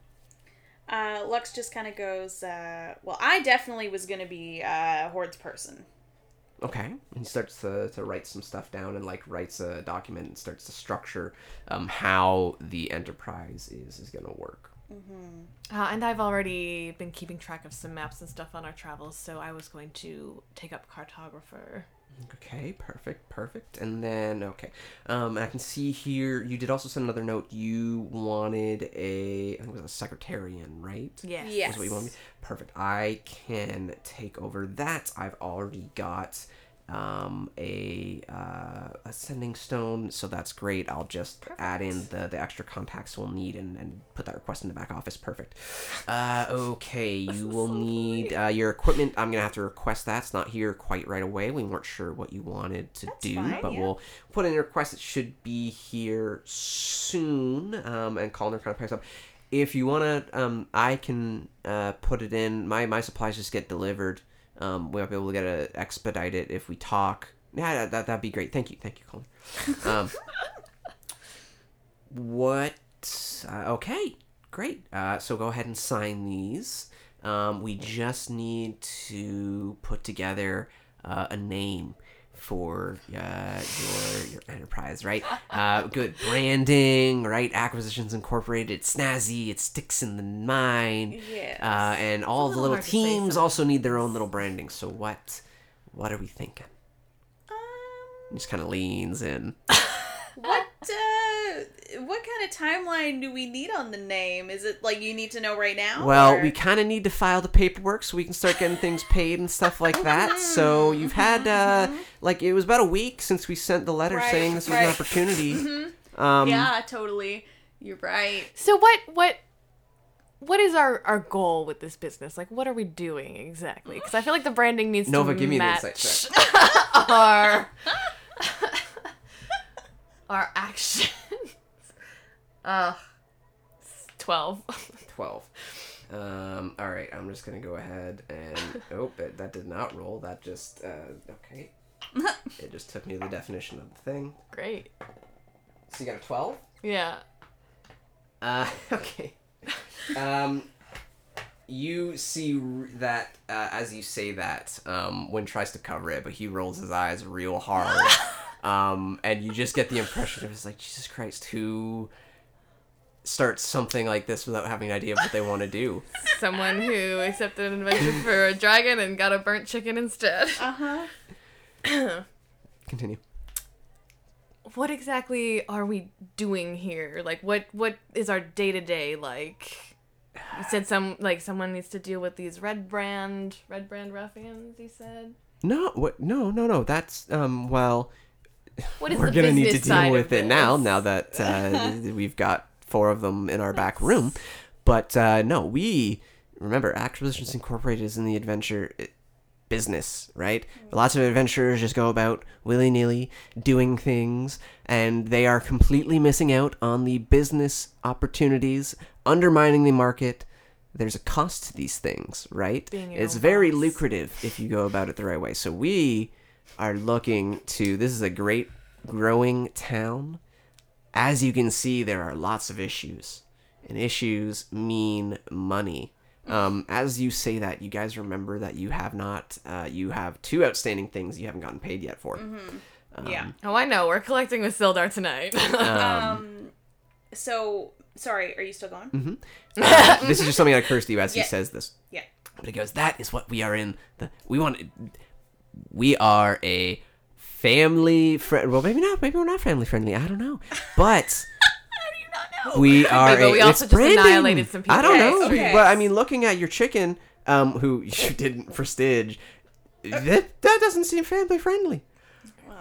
Speaker 3: Uh, Lux just kind of goes. Uh, well, I definitely was gonna be uh, Hoardsperson.
Speaker 2: Okay, and he starts to, to write some stuff down and like writes a document and starts to structure um, how the enterprise is is gonna work.
Speaker 1: Uh, and I've already been keeping track of some maps and stuff on our travels, so I was going to take up cartographer.
Speaker 2: Okay, perfect, perfect. And then okay, um, I can see here you did also send another note. You wanted a I think it was a secretarian, right?
Speaker 1: Yes.
Speaker 3: Yes.
Speaker 2: That's what you want me. Perfect. I can take over that. I've already got um, a uh, a sending stone, so that's great. I'll just add in the, the extra contacts we'll need and, and put that request in the back office. Perfect. Uh, okay, you will need uh, your equipment. I'm gonna have to request that. It's not here quite right away. We weren't sure what you wanted to do,
Speaker 3: fine,
Speaker 2: but
Speaker 3: yeah.
Speaker 2: we'll put in a request. It should be here soon. Um, and Connor kind of picks up. If you wanna, um, I can uh, put it in. My my supplies just get delivered. Um, we might be able to get a expedite it if we talk. Yeah, that, that that'd be great. Thank you, thank you, Colin. Um, what? Uh, okay, great. Uh, so go ahead and sign these. Um, we just need to put together uh, a name for uh, your your enterprise, right? Uh, good branding, right? Acquisitions Incorporated. It's snazzy. It sticks in the mind.
Speaker 3: Yes.
Speaker 2: Uh, and all the
Speaker 1: little
Speaker 2: little
Speaker 1: hard to say
Speaker 2: teams also need their own little branding. So what? What are we thinking?
Speaker 3: Um,
Speaker 2: He just kind of leans in.
Speaker 3: what uh, what kind of timeline do we need on the name? Is it like you need to know right now?
Speaker 2: Well,
Speaker 3: or-
Speaker 2: we kind of need to file the paperwork so we can start getting things paid and stuff like that. So you've had uh, like it was about a week since we sent the letter
Speaker 3: Right,
Speaker 2: saying this was an
Speaker 3: right.
Speaker 2: opportunity. Um,
Speaker 3: yeah, totally. You're right.
Speaker 1: So what what what is our our goal with this business? Like what are we doing exactly? Cuz I feel like the branding needs
Speaker 2: Nova,
Speaker 1: to
Speaker 2: give me an
Speaker 1: match
Speaker 2: insight check.
Speaker 1: our our actions. Uh 12.
Speaker 2: Twelve. Um, all right, I'm just gonna go ahead and oh, that, that did not roll. That just uh, okay. it just took me the definition of the thing.
Speaker 1: Great.
Speaker 2: So you got a twelve.
Speaker 1: Yeah.
Speaker 2: Uh, okay. Um, you see that uh, as you say that, um, Wynn tries to cover it, but he rolls his eyes real hard. Um, and you just get the impression of it's like Jesus Christ, who starts something like this without having an idea of what they want to do.
Speaker 1: Someone who accepted an adventure for a dragon and got a burnt chicken instead.
Speaker 3: Uh huh.
Speaker 2: Continue.
Speaker 1: What exactly are we doing here? Like what what is our day-to-day like? You said some like someone needs to deal with these red brand red brand ruffians, you said.
Speaker 2: No, what? No, no, no. That's um. Well,
Speaker 1: What is
Speaker 2: we're
Speaker 1: the
Speaker 2: gonna need to deal with it now.
Speaker 1: this?
Speaker 2: Now that uh, we've got four of them in our back room, but uh, no, we remember Acquisitions Incorporated is in the adventure uh, business, right? Lots of adventurers just go about willy nilly doing things, and they are completely missing out on the business opportunities, undermining the market. There's a cost to these things, right? It's very
Speaker 1: boss.
Speaker 2: lucrative if you go about it the right way. So we are looking to this is a great growing town. As you can see, there are lots of issues, and issues mean money. Um, as you say that, you guys remember that you have not, uh, you have two outstanding things you haven't gotten paid yet for.
Speaker 3: yeah.
Speaker 1: Oh, I know. We're collecting with Sildar tonight.
Speaker 3: Um. So sorry. Are you still going?
Speaker 2: Uh, this is just something that occurs to you as
Speaker 3: Yeah.
Speaker 2: he says this.
Speaker 3: Yeah.
Speaker 2: But he goes, "That is what we are in. The we want. We are a family friend. Well, maybe not. Maybe we're not family friendly. I don't know. But we are.
Speaker 1: Maybe
Speaker 2: a,
Speaker 1: we also just
Speaker 2: branding.
Speaker 1: annihilated some
Speaker 2: I don't know.
Speaker 3: Okay, okay.
Speaker 2: But I mean, looking at your chicken, um, who you didn't for Stidge, that that doesn't seem family friendly.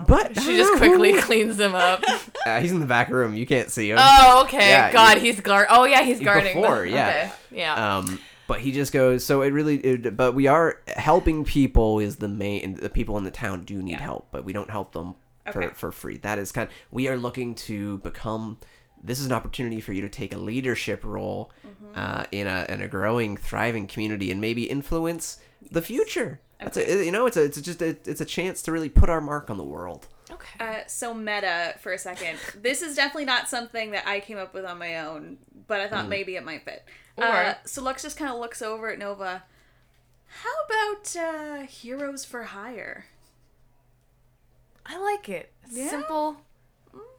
Speaker 2: But
Speaker 1: she just
Speaker 2: know.
Speaker 1: quickly cleans him up.
Speaker 2: Uh, he's in the back room. You can't see him.
Speaker 1: Oh, okay.
Speaker 2: Yeah,
Speaker 1: God,
Speaker 2: you-
Speaker 1: he's guard. Oh, yeah, he's guarding.
Speaker 2: Before, yeah.
Speaker 1: Okay. Yeah.
Speaker 2: Um, but he just goes. So it really. It, but we are helping people. Is the main. The people in the town do need help, but we don't help them for
Speaker 3: Okay.
Speaker 2: for free. That is kind. we are looking to become. This is an opportunity for you to take a leadership role
Speaker 3: Mm-hmm.
Speaker 2: uh, in a in a growing, thriving community, and maybe influence the future. That's a, you know, it's a it's just a, it's a chance to really put our mark on the world.
Speaker 1: Okay.
Speaker 3: Uh, so meta for a second. This is definitely not something that I came up with on my own, but I thought maybe it might fit. Uh, so Lux just kind of looks over at Nova. How about uh, heroes for hire?
Speaker 1: I like it.
Speaker 3: Yeah?
Speaker 1: Simple.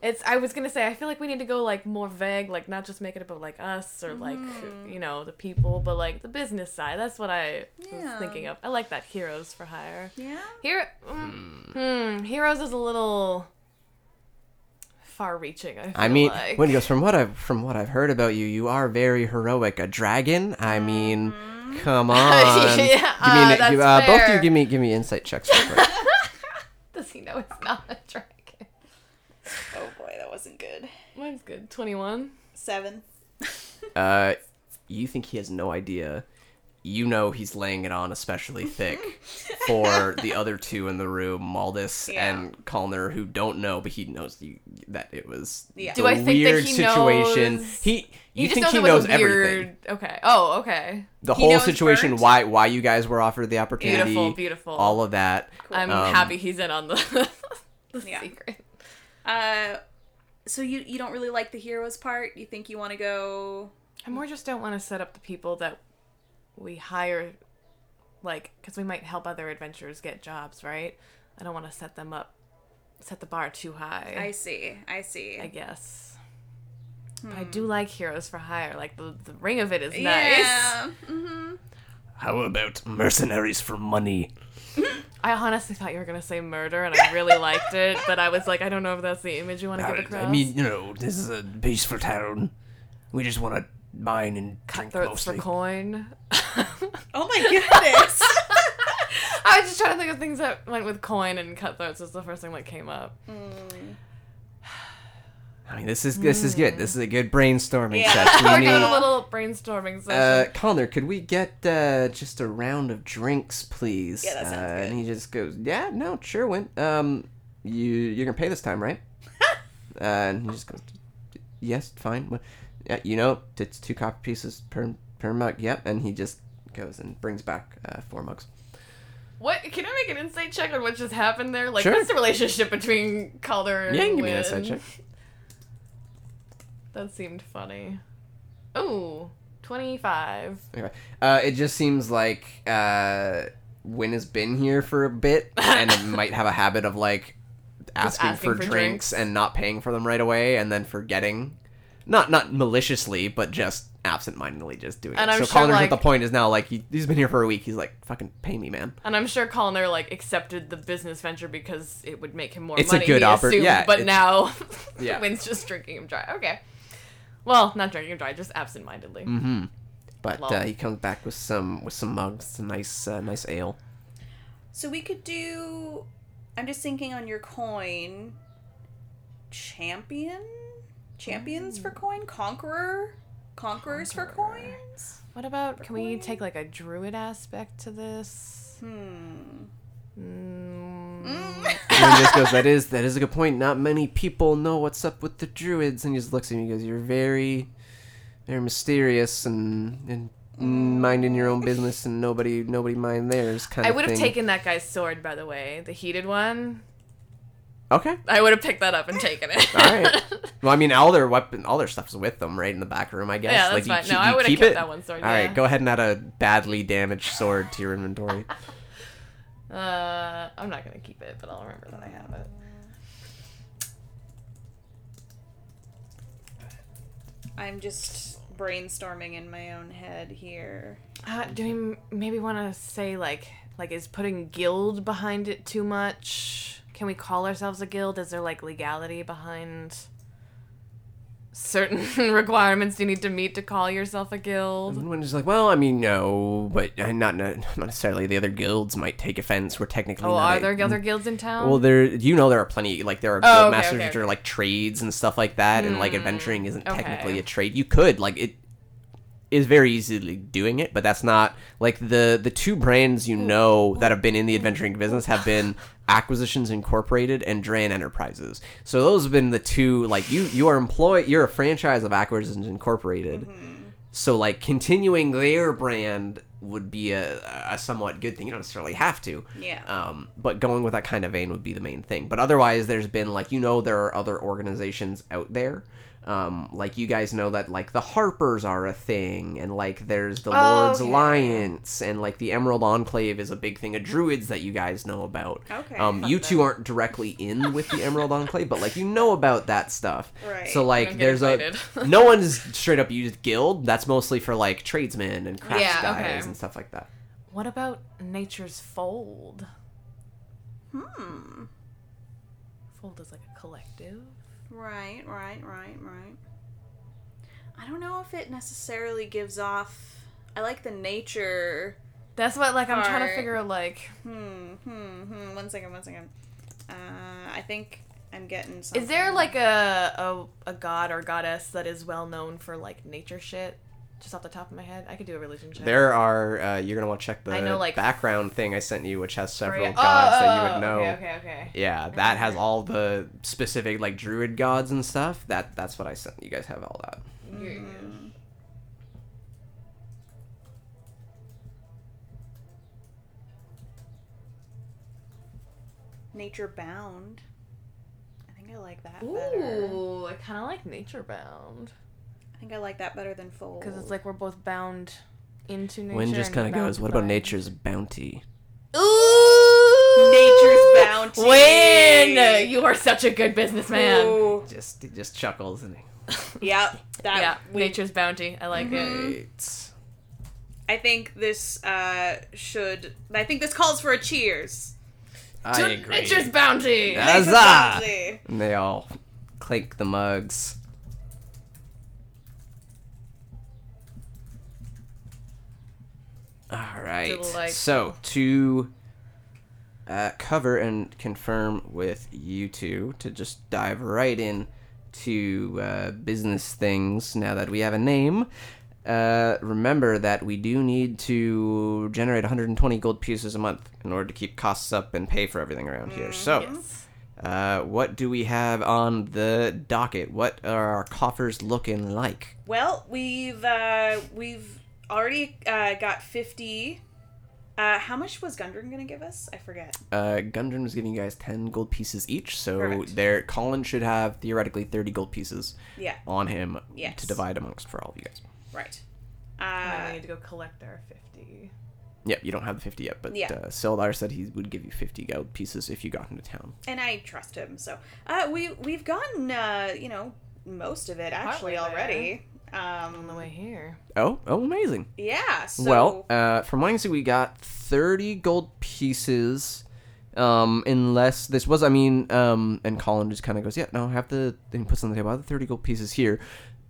Speaker 1: It's. I was gonna say. I feel like we need to go like more vague, like not just make it about like us or like
Speaker 3: Mm-hmm.
Speaker 1: you know the people, but like the business side. That's what I
Speaker 3: Yeah.
Speaker 1: was thinking of. I like that heroes for hire.
Speaker 3: Yeah.
Speaker 1: Here, mm, hmm, heroes is a little far-reaching. I, feel
Speaker 2: I mean,
Speaker 1: like.
Speaker 2: when he goes from what I've from what I've heard about you, you are very heroic. A dragon? I mean, come on.
Speaker 1: Mm-hmm. Yeah,
Speaker 2: give me
Speaker 1: uh,
Speaker 2: an-
Speaker 1: that's
Speaker 2: give- uh, both of you give me give me insight checks. Real quick.
Speaker 1: he know it's not a dragon?
Speaker 3: Oh boy, that wasn't good.
Speaker 1: Mine's good. 21.
Speaker 3: Seven.
Speaker 2: Uh, you think he has no idea. You know he's laying it on especially thick for the other two in the room, Maldus
Speaker 3: Yeah.
Speaker 2: and Kalner, who don't know, but he knows you, that it was
Speaker 3: Yeah.
Speaker 1: Do I think that
Speaker 2: weird
Speaker 1: he
Speaker 2: situation.
Speaker 1: knows-
Speaker 2: He, you
Speaker 1: just
Speaker 2: think
Speaker 1: knows
Speaker 2: he
Speaker 1: it was
Speaker 2: knows
Speaker 1: a weird...
Speaker 2: everything.
Speaker 1: Okay. Oh, okay.
Speaker 2: The
Speaker 3: He
Speaker 2: whole
Speaker 3: knows
Speaker 2: situation,
Speaker 3: Bert.
Speaker 2: why why you guys were offered the opportunity,
Speaker 1: Beautiful, beautiful.
Speaker 2: all of that.
Speaker 1: I'm
Speaker 2: Um,
Speaker 1: happy he's in on the, the
Speaker 3: Yeah.
Speaker 1: secret.
Speaker 3: Uh, so you you don't really like the heroes part? You think you want to go?
Speaker 1: I more just don't want to set up the people that we hire, like, because we might help other adventurers get jobs, right? I don't want to set them up, set the bar too high.
Speaker 3: I see. I see.
Speaker 1: I guess. But
Speaker 3: Hmm.
Speaker 1: I do like heroes for hire. Like the the ring of it is nice.
Speaker 3: Yeah. Mm-hmm.
Speaker 2: How about mercenaries for money?
Speaker 1: I honestly thought you were gonna say murder, and I really liked it. But I was like, I don't know if that's the image you want to give across.
Speaker 2: I mean, you know, this is a peaceful town. We just want to mine and
Speaker 1: cutthroats for coin.
Speaker 3: Oh my goodness.
Speaker 1: I was just trying to think of things that went with coin and cutthroats. Was the first thing that came up. Hmm.
Speaker 2: I mean, this is this is good. This is a good brainstorming
Speaker 3: Yeah.
Speaker 2: session.
Speaker 1: We're
Speaker 2: We
Speaker 1: doing a little brainstorming
Speaker 2: Uh,
Speaker 1: session.
Speaker 2: Connor, could we get uh, just a round of drinks, please?
Speaker 3: Yeah, that sounds
Speaker 2: uh,
Speaker 3: good.
Speaker 2: And he just goes, "Yeah, no, sure, win. Um, you you're gonna pay this time, right?" uh, and he just goes, "Yes, fine. Well, yeah, you know, it's two copper pieces per per mug. Yep." And he just goes and brings back uh, four mugs.
Speaker 1: what? Can I make an insight check on what just happened there? Like,
Speaker 2: Sure.
Speaker 1: what's the relationship between Calder and
Speaker 2: Yeah, you can give me an insight check.
Speaker 1: That seemed funny. Ooh, 25.
Speaker 2: Anyway, uh, it just seems like uh, Win has been here for a bit and might have a habit of like asking,
Speaker 1: asking
Speaker 2: for,
Speaker 1: for
Speaker 2: drinks,
Speaker 1: drinks.
Speaker 2: and not paying for them right away, and then forgetting. Not not maliciously, but just absentmindedly just doing
Speaker 1: And
Speaker 2: it.
Speaker 1: I'm
Speaker 2: so
Speaker 1: sure, like-
Speaker 2: at the point is now like he, he's been here for a week. He's like, "Fucking pay me, man."
Speaker 1: And I'm sure Connor like accepted the business venture because it would make him more
Speaker 2: It's a
Speaker 1: money.
Speaker 2: good
Speaker 1: he
Speaker 2: oppor-
Speaker 1: assumed,
Speaker 2: yeah,
Speaker 1: But now,
Speaker 2: Yeah.
Speaker 1: Wynn's just drinking him dry. Okay. Well, not drinking him dry, just absentmindedly.
Speaker 2: Mm-hmm. But uh, he comes back with some with some mugs, some nice uh, nice ale.
Speaker 3: so we could do. I'm just thinking on your coin. Champion, champions for coin, conqueror, conquerors for coins.
Speaker 1: What about? Can we take like a druid aspect to this?
Speaker 3: Hmm.
Speaker 1: Mm,
Speaker 2: And he just goes, "That is that is a good point. Not many people know what's up with the druids." And he just looks at me and goes, "You're very, very mysterious and and minding your own business, and nobody nobody mind theirs." Kind
Speaker 1: I
Speaker 2: of I
Speaker 1: would have taken that guy's sword, by the way, the heated one.
Speaker 2: Okay.
Speaker 1: I would have picked that up and taken it.
Speaker 2: All right. Well, I mean, all their weapon, all their stuff's with them, right in the back room, I guess.
Speaker 1: Yeah,
Speaker 2: like,
Speaker 1: that's
Speaker 2: you
Speaker 1: fine.
Speaker 2: keep-
Speaker 1: No,
Speaker 2: you
Speaker 1: I would have kept
Speaker 2: it?
Speaker 1: that one sword.
Speaker 2: All right,
Speaker 1: yeah.
Speaker 2: go ahead and add a badly damaged sword to your inventory.
Speaker 1: Uh, I'm not gonna keep it, but I'll remember that I have it.
Speaker 3: I'm just brainstorming in my own head here.
Speaker 1: Uh, do we maybe want to say like like is putting guild behind it too much? Can we call ourselves a guild? Is there like legality behind certain requirements you need to meet to call yourself a guild?
Speaker 2: And Wendy's like, well, I mean, no, but not not necessarily. The other guilds might take offense. We're technically.
Speaker 1: Oh, are
Speaker 2: a-
Speaker 1: there other guilds in town?
Speaker 2: Well, there. You know, there are plenty. Like there are
Speaker 1: Oh,
Speaker 2: guild
Speaker 1: okay,
Speaker 2: masters
Speaker 1: okay,
Speaker 2: which are like trades and stuff like that, and like
Speaker 1: Hmm,
Speaker 2: adventuring isn't technically a trade. You could like it is very easily doing it, but that's not like the the two brands you know that have been in the adventuring business have been Acquisitions Incorporated and Dran Enterprises. So those have been the two like you you are employed you're a franchise of Acquisitions Incorporated. So like continuing their brand would be a, a somewhat good thing. You don't necessarily have to.
Speaker 3: Yeah.
Speaker 2: Um, but going with that kind of vein would be the main thing. But otherwise, there's been like you know there are other organizations out there. Um, like you guys know that like the Harpers are a thing, and like there's the
Speaker 1: Oh,
Speaker 2: Lords
Speaker 1: okay.
Speaker 2: Alliance, and like the Emerald Enclave is a big thing of Druids that you guys know about.
Speaker 3: Okay.
Speaker 2: Um, you
Speaker 1: them.
Speaker 2: two aren't directly in with the Emerald Enclave, but like you know about that stuff.
Speaker 3: Right.
Speaker 2: So like there's
Speaker 1: invited.
Speaker 2: a no one's straight up used guild. That's mostly for like tradesmen and crafts
Speaker 1: Yeah,
Speaker 2: guys
Speaker 1: okay.
Speaker 2: and stuff like that.
Speaker 1: what about Nature's Fold?
Speaker 3: Hmm.
Speaker 1: Fold is like a collective.
Speaker 3: Right, right, right, right. I don't know if it necessarily gives off. I like the nature.
Speaker 1: That's what like I'm trying to
Speaker 3: Part.
Speaker 1: figure like
Speaker 3: Hmm, hmm, hmm. One second, one second. Uh, I think I'm getting. Something.
Speaker 1: Is there like a, a a god or goddess that is well known for like nature shit? Just off the top of my head, I could do a religion check.
Speaker 2: There are. Uh, you're gonna want to check the
Speaker 1: I know, like,
Speaker 2: background thing I sent you, which has several
Speaker 1: Freya-
Speaker 2: gods that you
Speaker 1: Oh,
Speaker 2: would know.
Speaker 1: Okay, okay, okay.
Speaker 2: Yeah, that has all the specific like druid gods and stuff. That that's what I sent. You guys have all that.
Speaker 1: You're good.
Speaker 3: Nature Bound? I think I like that better.
Speaker 1: Ooh, I kind of like nature bound
Speaker 3: I think I like that better than Fold.
Speaker 1: because it's like we're both bound into nature.
Speaker 2: Win just kind of goes. What about nature's bounty?
Speaker 1: Ooh,
Speaker 3: Nature's Bounty.
Speaker 1: Win! You are such a good businessman.
Speaker 3: Ooh.
Speaker 2: Just he just chuckles and.
Speaker 3: Yep. That
Speaker 1: yeah,
Speaker 3: we-
Speaker 1: nature's bounty. I like it.
Speaker 3: I think this uh, should. I think this calls for a cheers.
Speaker 2: I
Speaker 1: To
Speaker 2: agree.
Speaker 1: Nature's bounty.
Speaker 2: Yeah.
Speaker 3: Nature's Bounty.
Speaker 2: And they all clink the mugs. All right.
Speaker 1: Delightful.
Speaker 2: So to uh, cover and confirm with you two to just dive right in to uh, business things now that we have a name. Uh, remember that we do need to generate 120 gold pieces a month in order to keep costs up and pay for everything around here. So,
Speaker 1: Yes.
Speaker 2: uh, what do we have on the docket? What are our coffers looking like?
Speaker 3: Well, we've uh, we've already uh, got fifty. Uh, how much was Gundren gonna give us? I forget.
Speaker 2: Uh, Gundren was giving you guys 10 gold pieces each, so
Speaker 3: Correct.
Speaker 2: there Colin should have theoretically 30 gold pieces
Speaker 3: Yeah.
Speaker 2: on him
Speaker 3: Yes.
Speaker 2: to divide amongst for all of you guys.
Speaker 3: Right.
Speaker 1: And
Speaker 3: Uh,
Speaker 1: we need to go collect our 50.
Speaker 2: Yeah, you don't have the 50 yet, but
Speaker 3: Yeah.
Speaker 2: uh, Sildar said he would give you 50 gold pieces if you got into town.
Speaker 3: and I trust him. So uh, we we've gotten uh, you know most of it actually
Speaker 1: Partway there.
Speaker 3: Already.
Speaker 1: On the
Speaker 3: Um,
Speaker 1: way here.
Speaker 2: Oh, oh, amazing.
Speaker 3: yeah. So,
Speaker 2: well, uh, from what I can see, we got 30 gold pieces. Um, unless this was, I mean, um, and Colin just kind of goes, yeah, no, I have the, then he puts on the table, I have the 30 gold pieces here.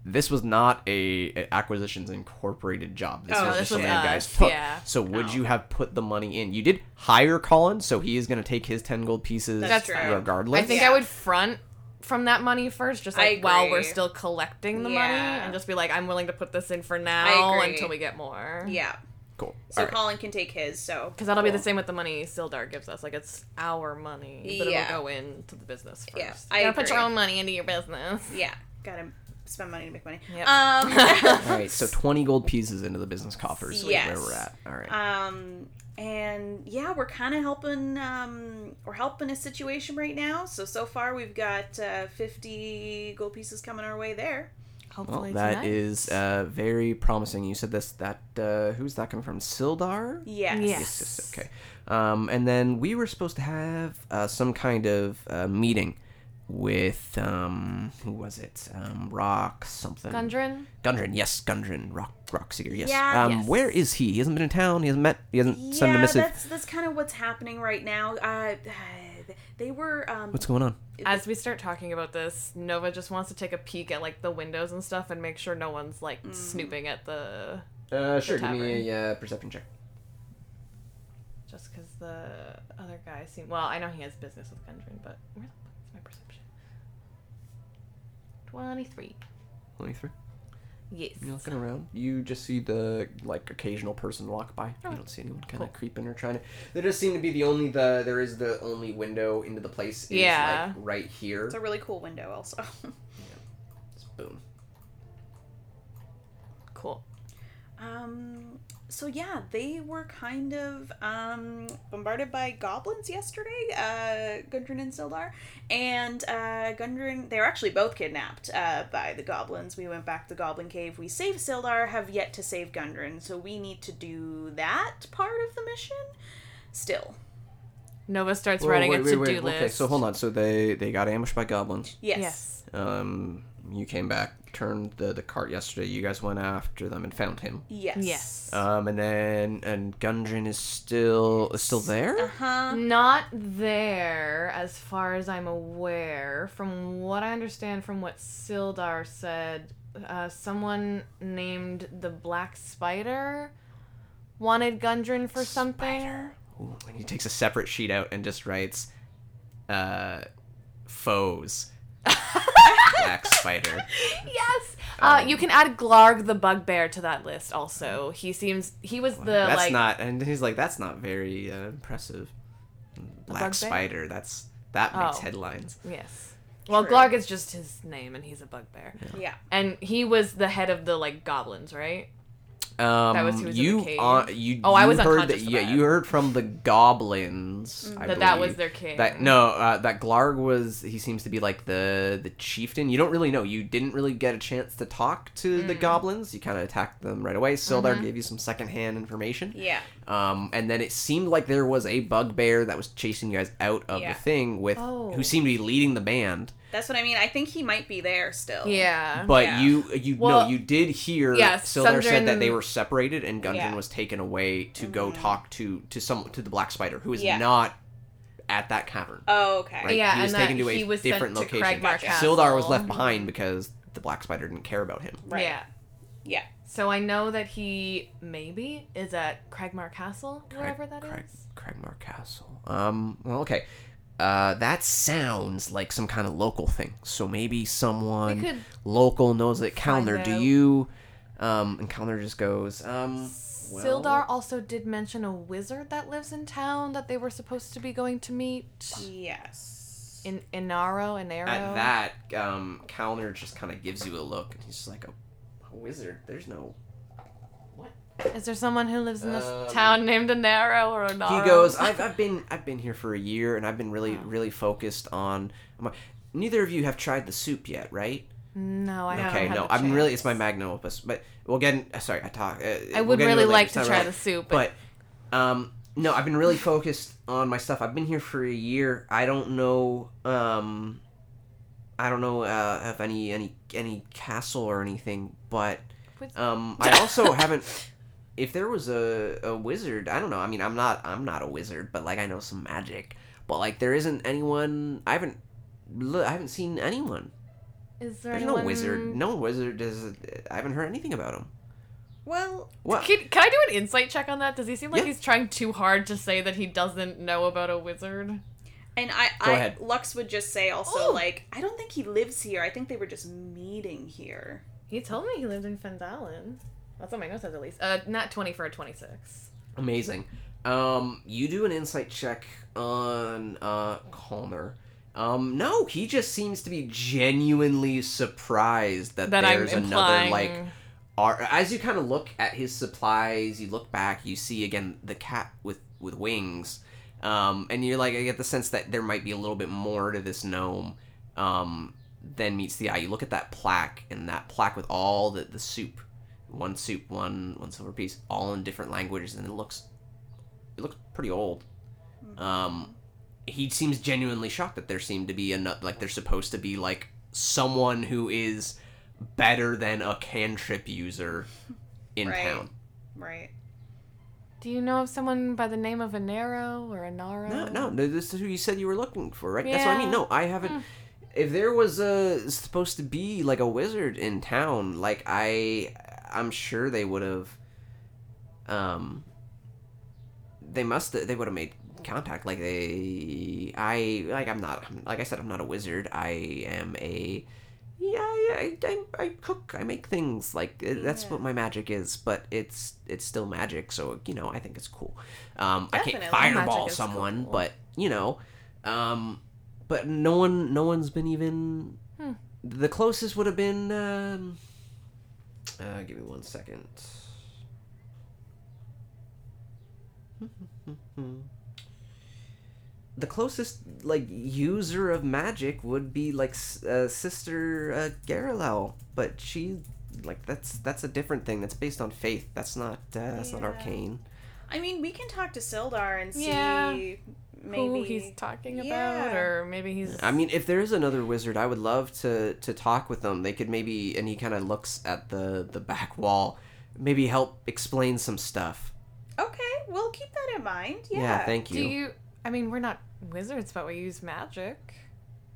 Speaker 2: This was not a, a acquisitions incorporated job. This
Speaker 3: Oh,
Speaker 2: was
Speaker 3: this
Speaker 2: just
Speaker 1: was
Speaker 2: something guys took.
Speaker 1: yeah.
Speaker 2: So would
Speaker 3: Oh.
Speaker 2: you have put the money in? You did hire Colin, so he is going to take his 10 gold pieces
Speaker 3: That's true.
Speaker 2: regardless.
Speaker 1: I think
Speaker 3: Yeah.
Speaker 1: I would front from that money first, just like while we're still collecting the money, and just be like, I'm willing to put this in for now until we get more.
Speaker 3: yeah.
Speaker 2: Cool.
Speaker 3: So
Speaker 2: All right.
Speaker 3: Colin can take his. So
Speaker 1: Because that'll be the same with the money Sildar gives us. Like it's our money, but
Speaker 3: Yeah.
Speaker 1: it'll go into the business first.
Speaker 3: Yeah,
Speaker 1: you
Speaker 3: I
Speaker 1: gotta put your own money into your business.
Speaker 3: Yeah. Gotta spend money to make money.
Speaker 1: Yep.
Speaker 3: Um.
Speaker 2: All right, so 20 gold pieces into the business coffers is
Speaker 3: Yes.
Speaker 2: where we're at. All right.
Speaker 3: Um, and yeah, we're kind of helping. Um, we're helping a situation right now. So so far we've got uh, fifty gold pieces coming our way there.
Speaker 2: Well,
Speaker 1: Hopefully
Speaker 2: that
Speaker 1: tonight.
Speaker 2: is uh, very promising. You said this. That uh, who's that coming from? Sildar.
Speaker 3: Yes.
Speaker 1: Yes.
Speaker 2: Yes. yes, Okay. Um, and then we were supposed to have uh, some kind of uh, meeting with um, who was it? Um, Rock something.
Speaker 1: Gundren.
Speaker 2: Gundren. Yes, Gundren. Rock Rockseeker. Yes.
Speaker 3: Yeah.
Speaker 2: Um,
Speaker 1: Yes.
Speaker 2: where is he? He hasn't been in town. He hasn't met. He hasn't sent a
Speaker 3: Yeah,
Speaker 2: missive.
Speaker 3: that's that's kind of what's happening right now. Uh, they were. Um,
Speaker 2: What's going on?
Speaker 1: As we start talking about this, Nova just wants to take a peek at like the windows and stuff and make sure no one's like
Speaker 3: Mm.
Speaker 1: snooping at the.
Speaker 2: Uh, sure.
Speaker 1: give me
Speaker 2: a uh, perception check.
Speaker 1: Just because the other guy seem well, I know he has business with Gundren, but where the 23.
Speaker 2: 23?
Speaker 1: Yes.
Speaker 2: You're looking around. You just see the like occasional person walk by.
Speaker 1: Oh,
Speaker 2: you don't see anyone kind of cool. creeping or trying to. There just seem to be the only the there is the only window into the place. Is,
Speaker 1: yeah.
Speaker 2: Like, right here.
Speaker 3: It's a really cool window, also. yeah.
Speaker 2: Boom.
Speaker 1: Cool.
Speaker 3: Um, so yeah, they were kind of um, bombarded by goblins yesterday, uh, Gundren and Sildar. And uh, Gundren, they were actually both kidnapped uh, by the goblins. We went back to the Goblin Cave. We saved Sildar, have yet to save Gundren. So we need to do that part of the mission still.
Speaker 1: Nova starts
Speaker 2: Whoa,
Speaker 1: writing
Speaker 2: wait,
Speaker 1: a to-do
Speaker 2: wait,
Speaker 1: list.
Speaker 2: Okay, so hold on. So they they got ambushed by goblins.
Speaker 3: Yes.
Speaker 1: Yes.
Speaker 2: Um, you came back, turned the the cart yesterday. You guys went after them and found him.
Speaker 3: Yes.
Speaker 1: Yes.
Speaker 2: Um, and then and Gundren is still is still there.
Speaker 3: Uh huh.
Speaker 1: Not there, as far as I'm aware. From what I understand from what Sildar said, uh, someone named the Black Spider wanted Gundren for something.
Speaker 2: Ooh, and he takes a separate sheet out and just writes, uh, foes. Black spider.
Speaker 1: Yes. Uh, you can add Glarg the bugbear to that list. Also, he seems he was the
Speaker 2: that's
Speaker 1: like
Speaker 2: not, and he's like, that's not very uh, impressive. Black
Speaker 1: bugbear?
Speaker 2: spider. That's that makes
Speaker 1: Oh.
Speaker 2: headlines.
Speaker 1: yes. Well,
Speaker 3: True.
Speaker 1: Glarg is just his name, and he's a bugbear.
Speaker 3: Yeah.
Speaker 1: And he was the head of the like goblins, right?
Speaker 2: Um,
Speaker 1: That was who was in the
Speaker 2: you,
Speaker 1: cave?
Speaker 2: uh, you.
Speaker 1: Oh, I was
Speaker 2: heard that. Yeah, you heard from the goblins. I
Speaker 1: that that was their king.
Speaker 2: That no, uh, that Glarg was. He seems to be like the the chieftain. You don't really know. You didn't really get a chance to talk to
Speaker 1: Mm.
Speaker 2: the goblins. You kind of attacked them right away. Sildar
Speaker 1: Mm-hmm.
Speaker 2: gave you some secondhand information.
Speaker 3: Yeah.
Speaker 2: Um, and then it seemed like there was a bugbear that was chasing you guys out of
Speaker 3: Yeah.
Speaker 2: the thing with
Speaker 1: Oh.
Speaker 2: who seemed to be leading the band.
Speaker 3: That's what I mean. I think he might be there still.
Speaker 1: yeah.
Speaker 2: But
Speaker 3: Yeah.
Speaker 2: you you
Speaker 1: Well,
Speaker 2: no, you did hear
Speaker 1: yes,
Speaker 2: Sildar said that they were separated and Gundren
Speaker 3: Yeah.
Speaker 2: was taken away to go talk to to some to the Black Spider who is
Speaker 3: Yeah.
Speaker 2: not at that cavern.
Speaker 3: Oh, okay.
Speaker 2: Right?
Speaker 1: Yeah,
Speaker 2: he was
Speaker 1: and
Speaker 2: taken to a
Speaker 1: was
Speaker 2: different location. Sildar was left behind because the Black Spider didn't care about him.
Speaker 3: Right.
Speaker 1: Yeah.
Speaker 3: Yeah.
Speaker 1: So I know that he maybe is at Cragmaw Castle, wherever that is.
Speaker 2: Crag, Cragmaw Castle. Um. Well, okay. Uh, that sounds like some kind of local thing. So maybe someone local knows that Calendar, do you? Um, and Calendar just goes. Um. well-
Speaker 1: Sildar also did mention a wizard that lives in town that they were supposed to be going to meet
Speaker 3: Yes.
Speaker 1: in Inaro, Inaro.
Speaker 2: At that, um, Calendar just kind of gives you a look, and he's just like, a, a wizard? There's no.
Speaker 1: Is there someone who lives in this
Speaker 2: Um,
Speaker 1: town named Inaro or Inaro?
Speaker 2: He goes, I've, I've been I've been here for a year, and I've been really
Speaker 1: Oh.
Speaker 2: really focused on. My, neither of you have tried the soup yet, right?
Speaker 1: No, I haven't
Speaker 2: Okay,
Speaker 1: had
Speaker 2: no,
Speaker 1: the
Speaker 2: I'm really it's my magnum opus, but we'll get. In, uh, sorry, I talk. Uh,
Speaker 1: I
Speaker 2: we'll
Speaker 1: would
Speaker 2: get into
Speaker 1: really
Speaker 2: later,
Speaker 1: like
Speaker 2: it's
Speaker 1: to
Speaker 2: not
Speaker 1: try
Speaker 2: really-
Speaker 1: the soup, but,
Speaker 2: but um no i've been really focused on my stuff i've been here for a year i don't know um i don't know uh of any any any castle or anything but um i also haven't if there was a, a wizard i don't know i mean i'm not i'm not a wizard but like i know some magic but like there isn't anyone i haven't li- i haven't seen anyone
Speaker 1: is there
Speaker 2: there's
Speaker 1: anyone...
Speaker 2: no wizard no wizard is i haven't heard anything about him
Speaker 3: Well,
Speaker 2: what
Speaker 1: Can, can I do an insight check on that? Does he seem like
Speaker 2: Yeah.
Speaker 1: he's trying too hard to say that he doesn't know about a wizard?
Speaker 3: and I,
Speaker 2: Go
Speaker 3: I
Speaker 2: ahead.
Speaker 3: Lux would just say also
Speaker 1: Oh.
Speaker 3: like I don't think he lives here. I think they were just meeting here.
Speaker 1: He told me he lived in Phandalin. That's what my note says at least. Uh, not 20 for a 26.
Speaker 2: Amazing. Um, you do an insight check on uh Calmer. Um, no, he just seems to be genuinely surprised that,
Speaker 1: That
Speaker 2: there's another like ar- as you kind of look at his supplies, you look back, you see again the cat with with wings. Um, and you're like I get the sense that there might be a little bit more to this gnome um than meets the eye. You look at that plaque and that plaque with all the the soup one soup, one one silver piece, all in different languages, and it looks it looks pretty old. Um, he seems genuinely shocked that there seemed to be a like there's supposed to be like someone who is better than a cantrip user in
Speaker 3: Right.
Speaker 2: town.
Speaker 3: Right.
Speaker 1: Do you know of someone by the name of Anaro or Anaro?
Speaker 2: No, no, no, this is who you said you were looking for, right? That's what I mean. No, I haven't. If there was a supposed to be like a wizard in town, like I, I'm sure they would have. Um. They must. They would have made contact. Like they, I like. I'm not. Like I said, I'm not a wizard. I am a. Yeah, I, I, I, I cook. I make things. Like uh, that's what my magic is. But it's it's still magic. So you know, I think it's cool. Um, Definitely. I can't fireball someone,
Speaker 1: cool.
Speaker 2: but you know, um, but no one, no one's been even.
Speaker 1: Hmm.
Speaker 2: The closest would have been. Um, uh, give me one second. The closest like user of magic would be like uh, Sister uh, Garaele, but she like that's that's a different thing. That's based on faith. That's not uh, that's not arcane.
Speaker 3: I mean, we can talk to Sildar and see
Speaker 1: Yeah.
Speaker 3: Maybe
Speaker 1: Who he's talking about,
Speaker 3: Yeah.
Speaker 1: or maybe he's.
Speaker 2: I mean, if there is another wizard, I would love to to talk with them. They could maybe, and he kind of looks at the the back wall, maybe help explain some stuff.
Speaker 3: Okay, we'll keep that in mind. Yeah.
Speaker 2: Yeah, thank you.
Speaker 1: Do
Speaker 2: you.
Speaker 1: you? I mean, we're not wizards, but we use magic.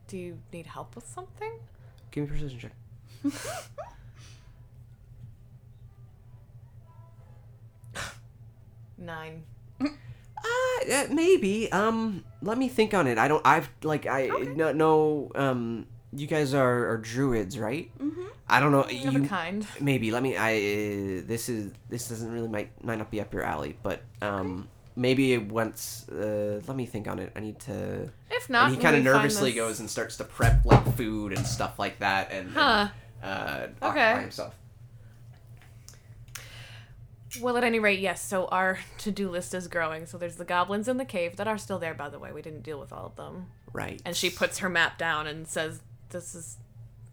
Speaker 1: Do you need help with something?
Speaker 2: Give me precision check.
Speaker 1: Nine.
Speaker 2: Uh, uh, maybe. Um, let me think on it. I don't. I've like I no no. Um, you guys are are druids, right? Mm-hmm. I don't know.
Speaker 1: Of a kind.
Speaker 2: maybe. Let me. I. Uh, this is this doesn't really might might not be up your alley, but um, maybe once. Uh, let me think on it. I need to.
Speaker 1: If not,
Speaker 2: and he kind of nervously goes and starts to prep like food and stuff like that, and, and,
Speaker 1: Huh.
Speaker 2: uh,
Speaker 1: Okay.
Speaker 2: himself.
Speaker 1: Well, at any rate, yes. So our to-do list is growing. So there's the goblins in the cave that are still there, by the way. We didn't deal with all of them.
Speaker 2: Right.
Speaker 1: And she puts her map down and says, "This is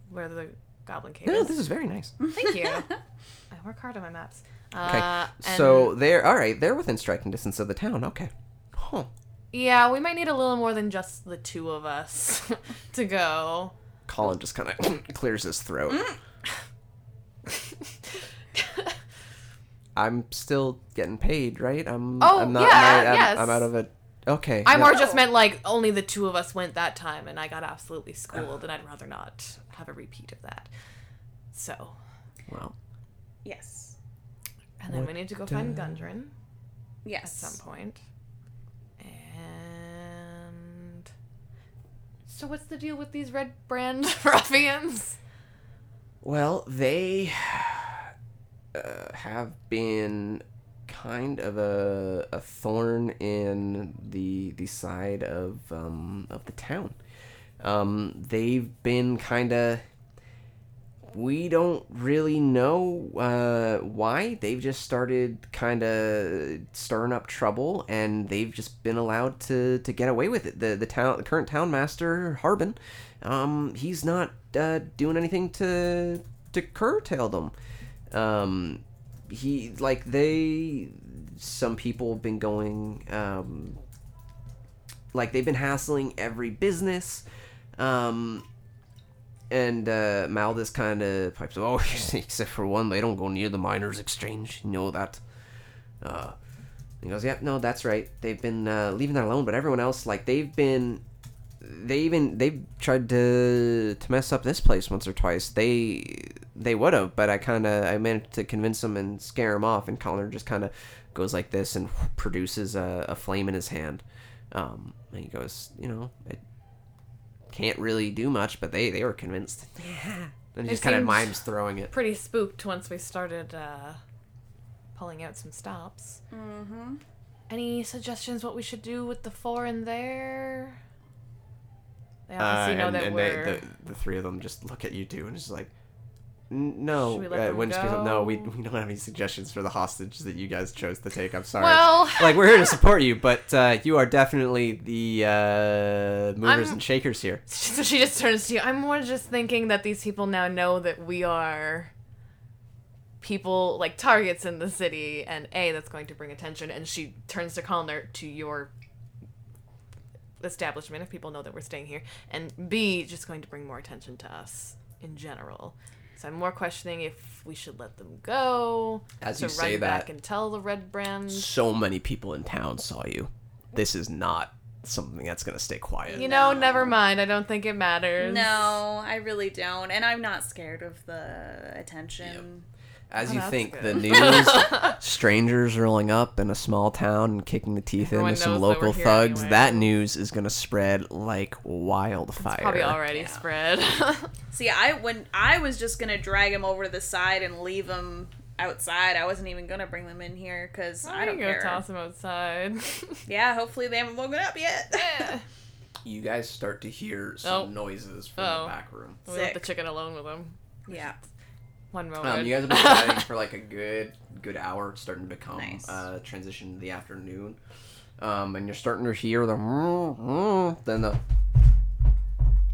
Speaker 1: where the goblin cave
Speaker 2: No,
Speaker 1: is."
Speaker 2: this is very nice.
Speaker 1: Thank you. I work hard on my maps.
Speaker 2: Okay.
Speaker 1: Uh, and-
Speaker 2: so they're all right. They're within striking distance of the town. Okay. Huh.
Speaker 1: yeah, we might need a little more than just the two of us to go.
Speaker 2: Colin just kind of clears his throat. I'm still getting paid, right? I'm.
Speaker 1: Oh,
Speaker 2: I'm not,
Speaker 1: yeah,
Speaker 2: I'm, I'm-
Speaker 1: yes.
Speaker 2: I'm out of it. Okay.
Speaker 1: I
Speaker 2: no.
Speaker 1: more just meant like only the two of us went that time, and I got absolutely schooled, and I'd rather not have a repeat of that. So,
Speaker 2: Well,
Speaker 3: Yes.
Speaker 1: and then we need to go find Gundren
Speaker 3: Yes.
Speaker 1: at some point. And so, what's the deal with these red brand ruffians?
Speaker 2: well, they uh, have been kind of a, a thorn in the the side of um, of the town. Um, they've been kind of we don't really know uh, why. They've just started kind of stirring up trouble, and they've just been allowed to, to get away with it. The the town the current town master Harbin, um, he's not uh, doing anything to to curtail them. Um, he like they some people have been going um, like they've been hassling every business. Um, and uh, Maldus kind of pipes up, oh, except for one, they don't go near the miners' exchange. You know that. Uh, he goes, yeah, no, that's right. They've been uh, leaving that alone, but everyone else, like, they've been, they even they've tried to to mess up this place once or twice. They they would have, but I kind of I managed to convince them and scare them off. And Connor just kind of goes like this and produces a, a flame in his hand. Um, and he goes, you know, it can't really do much, but they they were convinced. Yeah, and he
Speaker 1: It
Speaker 2: just kind of mimes throwing it.
Speaker 1: Pretty spooked once we started uh, pulling out some stops. Mm-hmm. Any suggestions what we should do with the four in there? Know
Speaker 2: Uh, and and they, the, the three of them just look at you two and just like, no,
Speaker 1: we
Speaker 2: uh, when no, we, we don't have any suggestions for the hostage that you guys chose to take. I'm sorry.
Speaker 1: Well-
Speaker 2: like we're here to support you, but uh, you are definitely the uh, movers
Speaker 1: I'm-
Speaker 2: and shakers here.
Speaker 1: So she just turns to you. I'm more just thinking that these people now know that we are people like targets in the city, and a that's going to bring attention. And she turns to Connor to your establishment if people know that we're staying here, and b just going to bring more attention to us in general. So I'm more questioning if we should let them go.
Speaker 2: As
Speaker 1: to
Speaker 2: you
Speaker 1: run
Speaker 2: say
Speaker 1: back
Speaker 2: that-
Speaker 1: and tell the red brand.
Speaker 2: So many people in town saw you. This is not something that's gonna stay quiet.
Speaker 1: You know, never mind. I don't think it matters.
Speaker 3: No, I really don't. And I'm not scared of the attention.
Speaker 2: As
Speaker 1: Oh,
Speaker 2: you think
Speaker 1: good.
Speaker 2: the news, strangers rolling up in a small town and kicking the teeth
Speaker 1: Everyone
Speaker 2: into some
Speaker 1: knows that
Speaker 2: local thugs,
Speaker 1: anyway.
Speaker 2: that news is gonna spread like wildfire.
Speaker 1: Probably already
Speaker 3: Yeah.
Speaker 1: spread.
Speaker 3: See, I when I was just gonna drag him over to the side and leave him outside. I wasn't even gonna bring them in here because I don't
Speaker 1: go
Speaker 3: care.
Speaker 1: toss him outside.
Speaker 3: Yeah, hopefully they haven't woken up yet.
Speaker 1: yeah.
Speaker 2: You guys start to hear some
Speaker 1: Oh.
Speaker 2: noises from
Speaker 1: Oh.
Speaker 2: the back room.
Speaker 1: We left the chicken alone with him.
Speaker 3: yeah.
Speaker 1: One moment.
Speaker 2: Um, you guys have been chatting for like a good good hour. It's starting to become
Speaker 3: Nice.
Speaker 2: uh, transition to the afternoon, um, and you're starting to hear the then the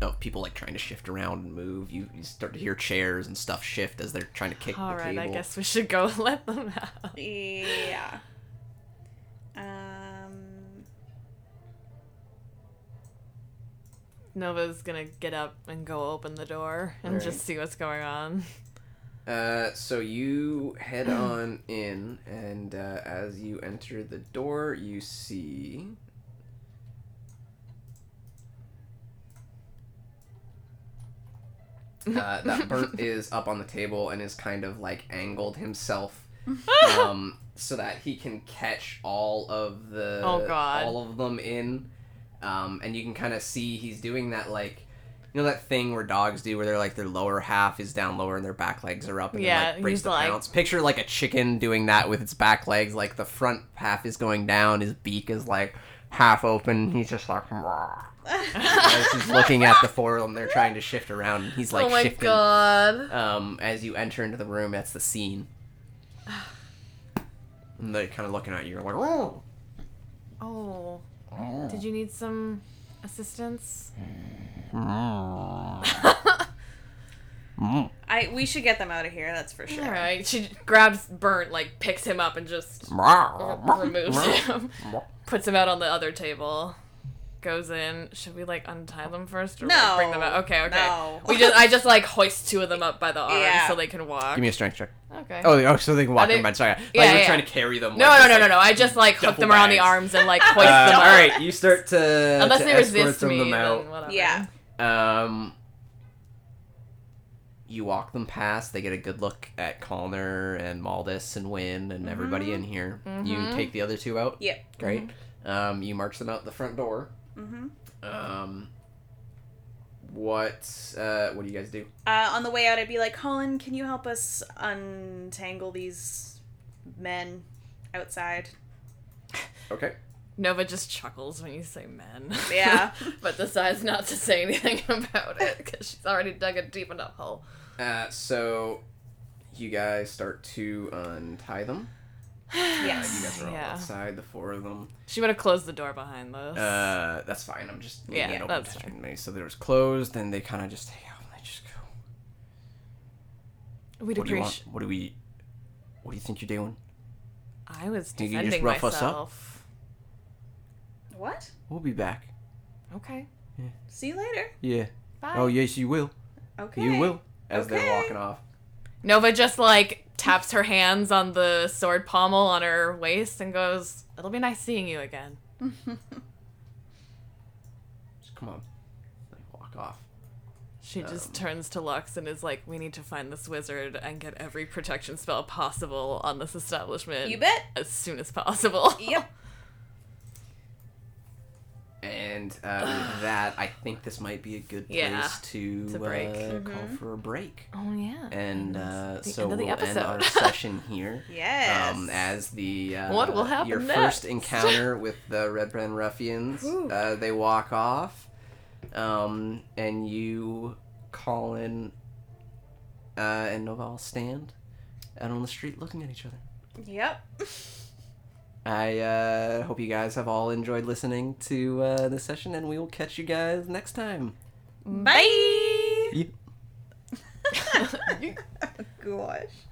Speaker 2: oh people like trying to shift around and move. You, you start to hear chairs and stuff shift as they're trying to kick
Speaker 1: All
Speaker 2: the
Speaker 1: right,
Speaker 2: table.
Speaker 1: I guess we should go let them out.
Speaker 3: Yeah. Um.
Speaker 1: Nova's gonna get up and go open the door and
Speaker 2: Alright.
Speaker 1: just see what's going on.
Speaker 2: Uh, so you head on in, and uh, as you enter the door, you see. Uh, that Bert is up on the table and is kind of like angled himself um, so that he can catch all of the
Speaker 1: Oh, God.
Speaker 2: all of them in. Um, and you can kind of see he's doing that like you know that thing where dogs do where they're like their lower half is down lower and their back legs are up and
Speaker 1: Yeah,
Speaker 2: then like breaks
Speaker 1: he's
Speaker 2: the
Speaker 1: like-
Speaker 2: pounce. Picture like a chicken doing that with its back legs, like the front half is going down, his beak is like half open. He's just like as he's looking at the four of them, they're trying to shift around. And he's like
Speaker 1: oh my
Speaker 2: shifting.
Speaker 1: god.
Speaker 2: Um, as you enter into the room, that's the scene. And they're kind of looking at you. You're like, oh.
Speaker 1: Oh. Did you need some assistance?
Speaker 3: I we should get them out of here. That's for sure.
Speaker 1: All right. She grabs Burnt, like picks him up, and just removes him, puts him out on the other table. Goes in. Should we like untie them first, or like, bring them out? Okay, okay.
Speaker 3: No.
Speaker 1: We just, I just like hoist two of them up by the arms
Speaker 3: Yeah.
Speaker 1: so they can walk.
Speaker 2: Give me a strength check.
Speaker 1: okay.
Speaker 2: Oh, oh, so they can walk
Speaker 1: they-
Speaker 2: in by Sorry, like
Speaker 1: Yeah,
Speaker 2: you're
Speaker 1: yeah.
Speaker 2: trying to carry them.
Speaker 1: no,
Speaker 2: like,
Speaker 1: no,
Speaker 2: just,
Speaker 1: no, no, no. I just like hook
Speaker 2: duffel
Speaker 1: them around the arms and like hoist
Speaker 2: Uh,
Speaker 1: them
Speaker 2: All right, you start to
Speaker 1: Unless
Speaker 2: to
Speaker 1: they resist
Speaker 2: them,
Speaker 1: me,
Speaker 2: them out.
Speaker 1: then whatever.
Speaker 3: Yeah.
Speaker 2: Um, you walk them past. They get a good look at Connor and Maldus and Wynn and everybody in here. You take the other two out.
Speaker 3: Yep.
Speaker 2: Great. Um, you march them out the front door.
Speaker 3: Mm-hmm.
Speaker 2: Um, what uh, what do you guys do?
Speaker 3: Uh, on the way out, I'd be like, Colin, can you help us untangle these men outside?
Speaker 2: Okay.
Speaker 1: Nova just chuckles when you say men.
Speaker 3: Yeah.
Speaker 1: but decides not to say anything about it because she's already dug a deep enough hole.
Speaker 2: Uh, so you guys start to untie them. Uh, you
Speaker 3: Yes.
Speaker 2: guys are all
Speaker 1: Yeah.
Speaker 2: outside, the four of them.
Speaker 1: She would have closed the door behind us.
Speaker 2: Uh, that's fine. I'm just
Speaker 1: Yeah,
Speaker 2: making it
Speaker 1: that's
Speaker 2: open
Speaker 1: fine.
Speaker 2: to me. So there was closed, and they kind of just take out and they just go.
Speaker 1: We'd
Speaker 2: What do you want? What do we? What do you think you're doing?
Speaker 1: I was
Speaker 2: Think you
Speaker 1: defending
Speaker 2: just rough us up?
Speaker 1: Myself.
Speaker 3: What?
Speaker 2: We'll be back.
Speaker 1: Okay.
Speaker 3: See you later.
Speaker 2: Yeah.
Speaker 1: Bye.
Speaker 2: Oh yes, you will.
Speaker 3: Okay.
Speaker 2: You will. As they're walking off.
Speaker 1: Nova just like taps her hands on the sword pommel on her waist and goes, "It'll be nice seeing you again."
Speaker 2: Just come on. They walk off.
Speaker 1: She just
Speaker 2: Um.
Speaker 1: turns to Lux and is like, "We need to find this wizard and get every protection spell possible on this establishment
Speaker 3: You bet.
Speaker 1: as soon as possible."
Speaker 3: Yep.
Speaker 2: And uh, with that, I think this might be a good place
Speaker 1: Yeah,
Speaker 2: to,
Speaker 1: to break.
Speaker 2: Uh, call for a break.
Speaker 1: Oh yeah.
Speaker 2: And
Speaker 1: It's
Speaker 2: uh,
Speaker 1: the
Speaker 2: so
Speaker 1: end of
Speaker 2: we'll end our session here.
Speaker 3: Yes.
Speaker 2: Um, as the uh,
Speaker 1: What will happen
Speaker 2: your
Speaker 1: next?
Speaker 2: first encounter with the Red Brand Ruffians, uh, they walk off, um, and you, Colin, uh, and Noval stand out on the street looking at each other.
Speaker 3: Yep.
Speaker 2: I uh, hope you guys have all enjoyed listening to uh, this session, and we will catch you guys next time.
Speaker 3: Bye.
Speaker 2: Yeah.
Speaker 3: Gosh.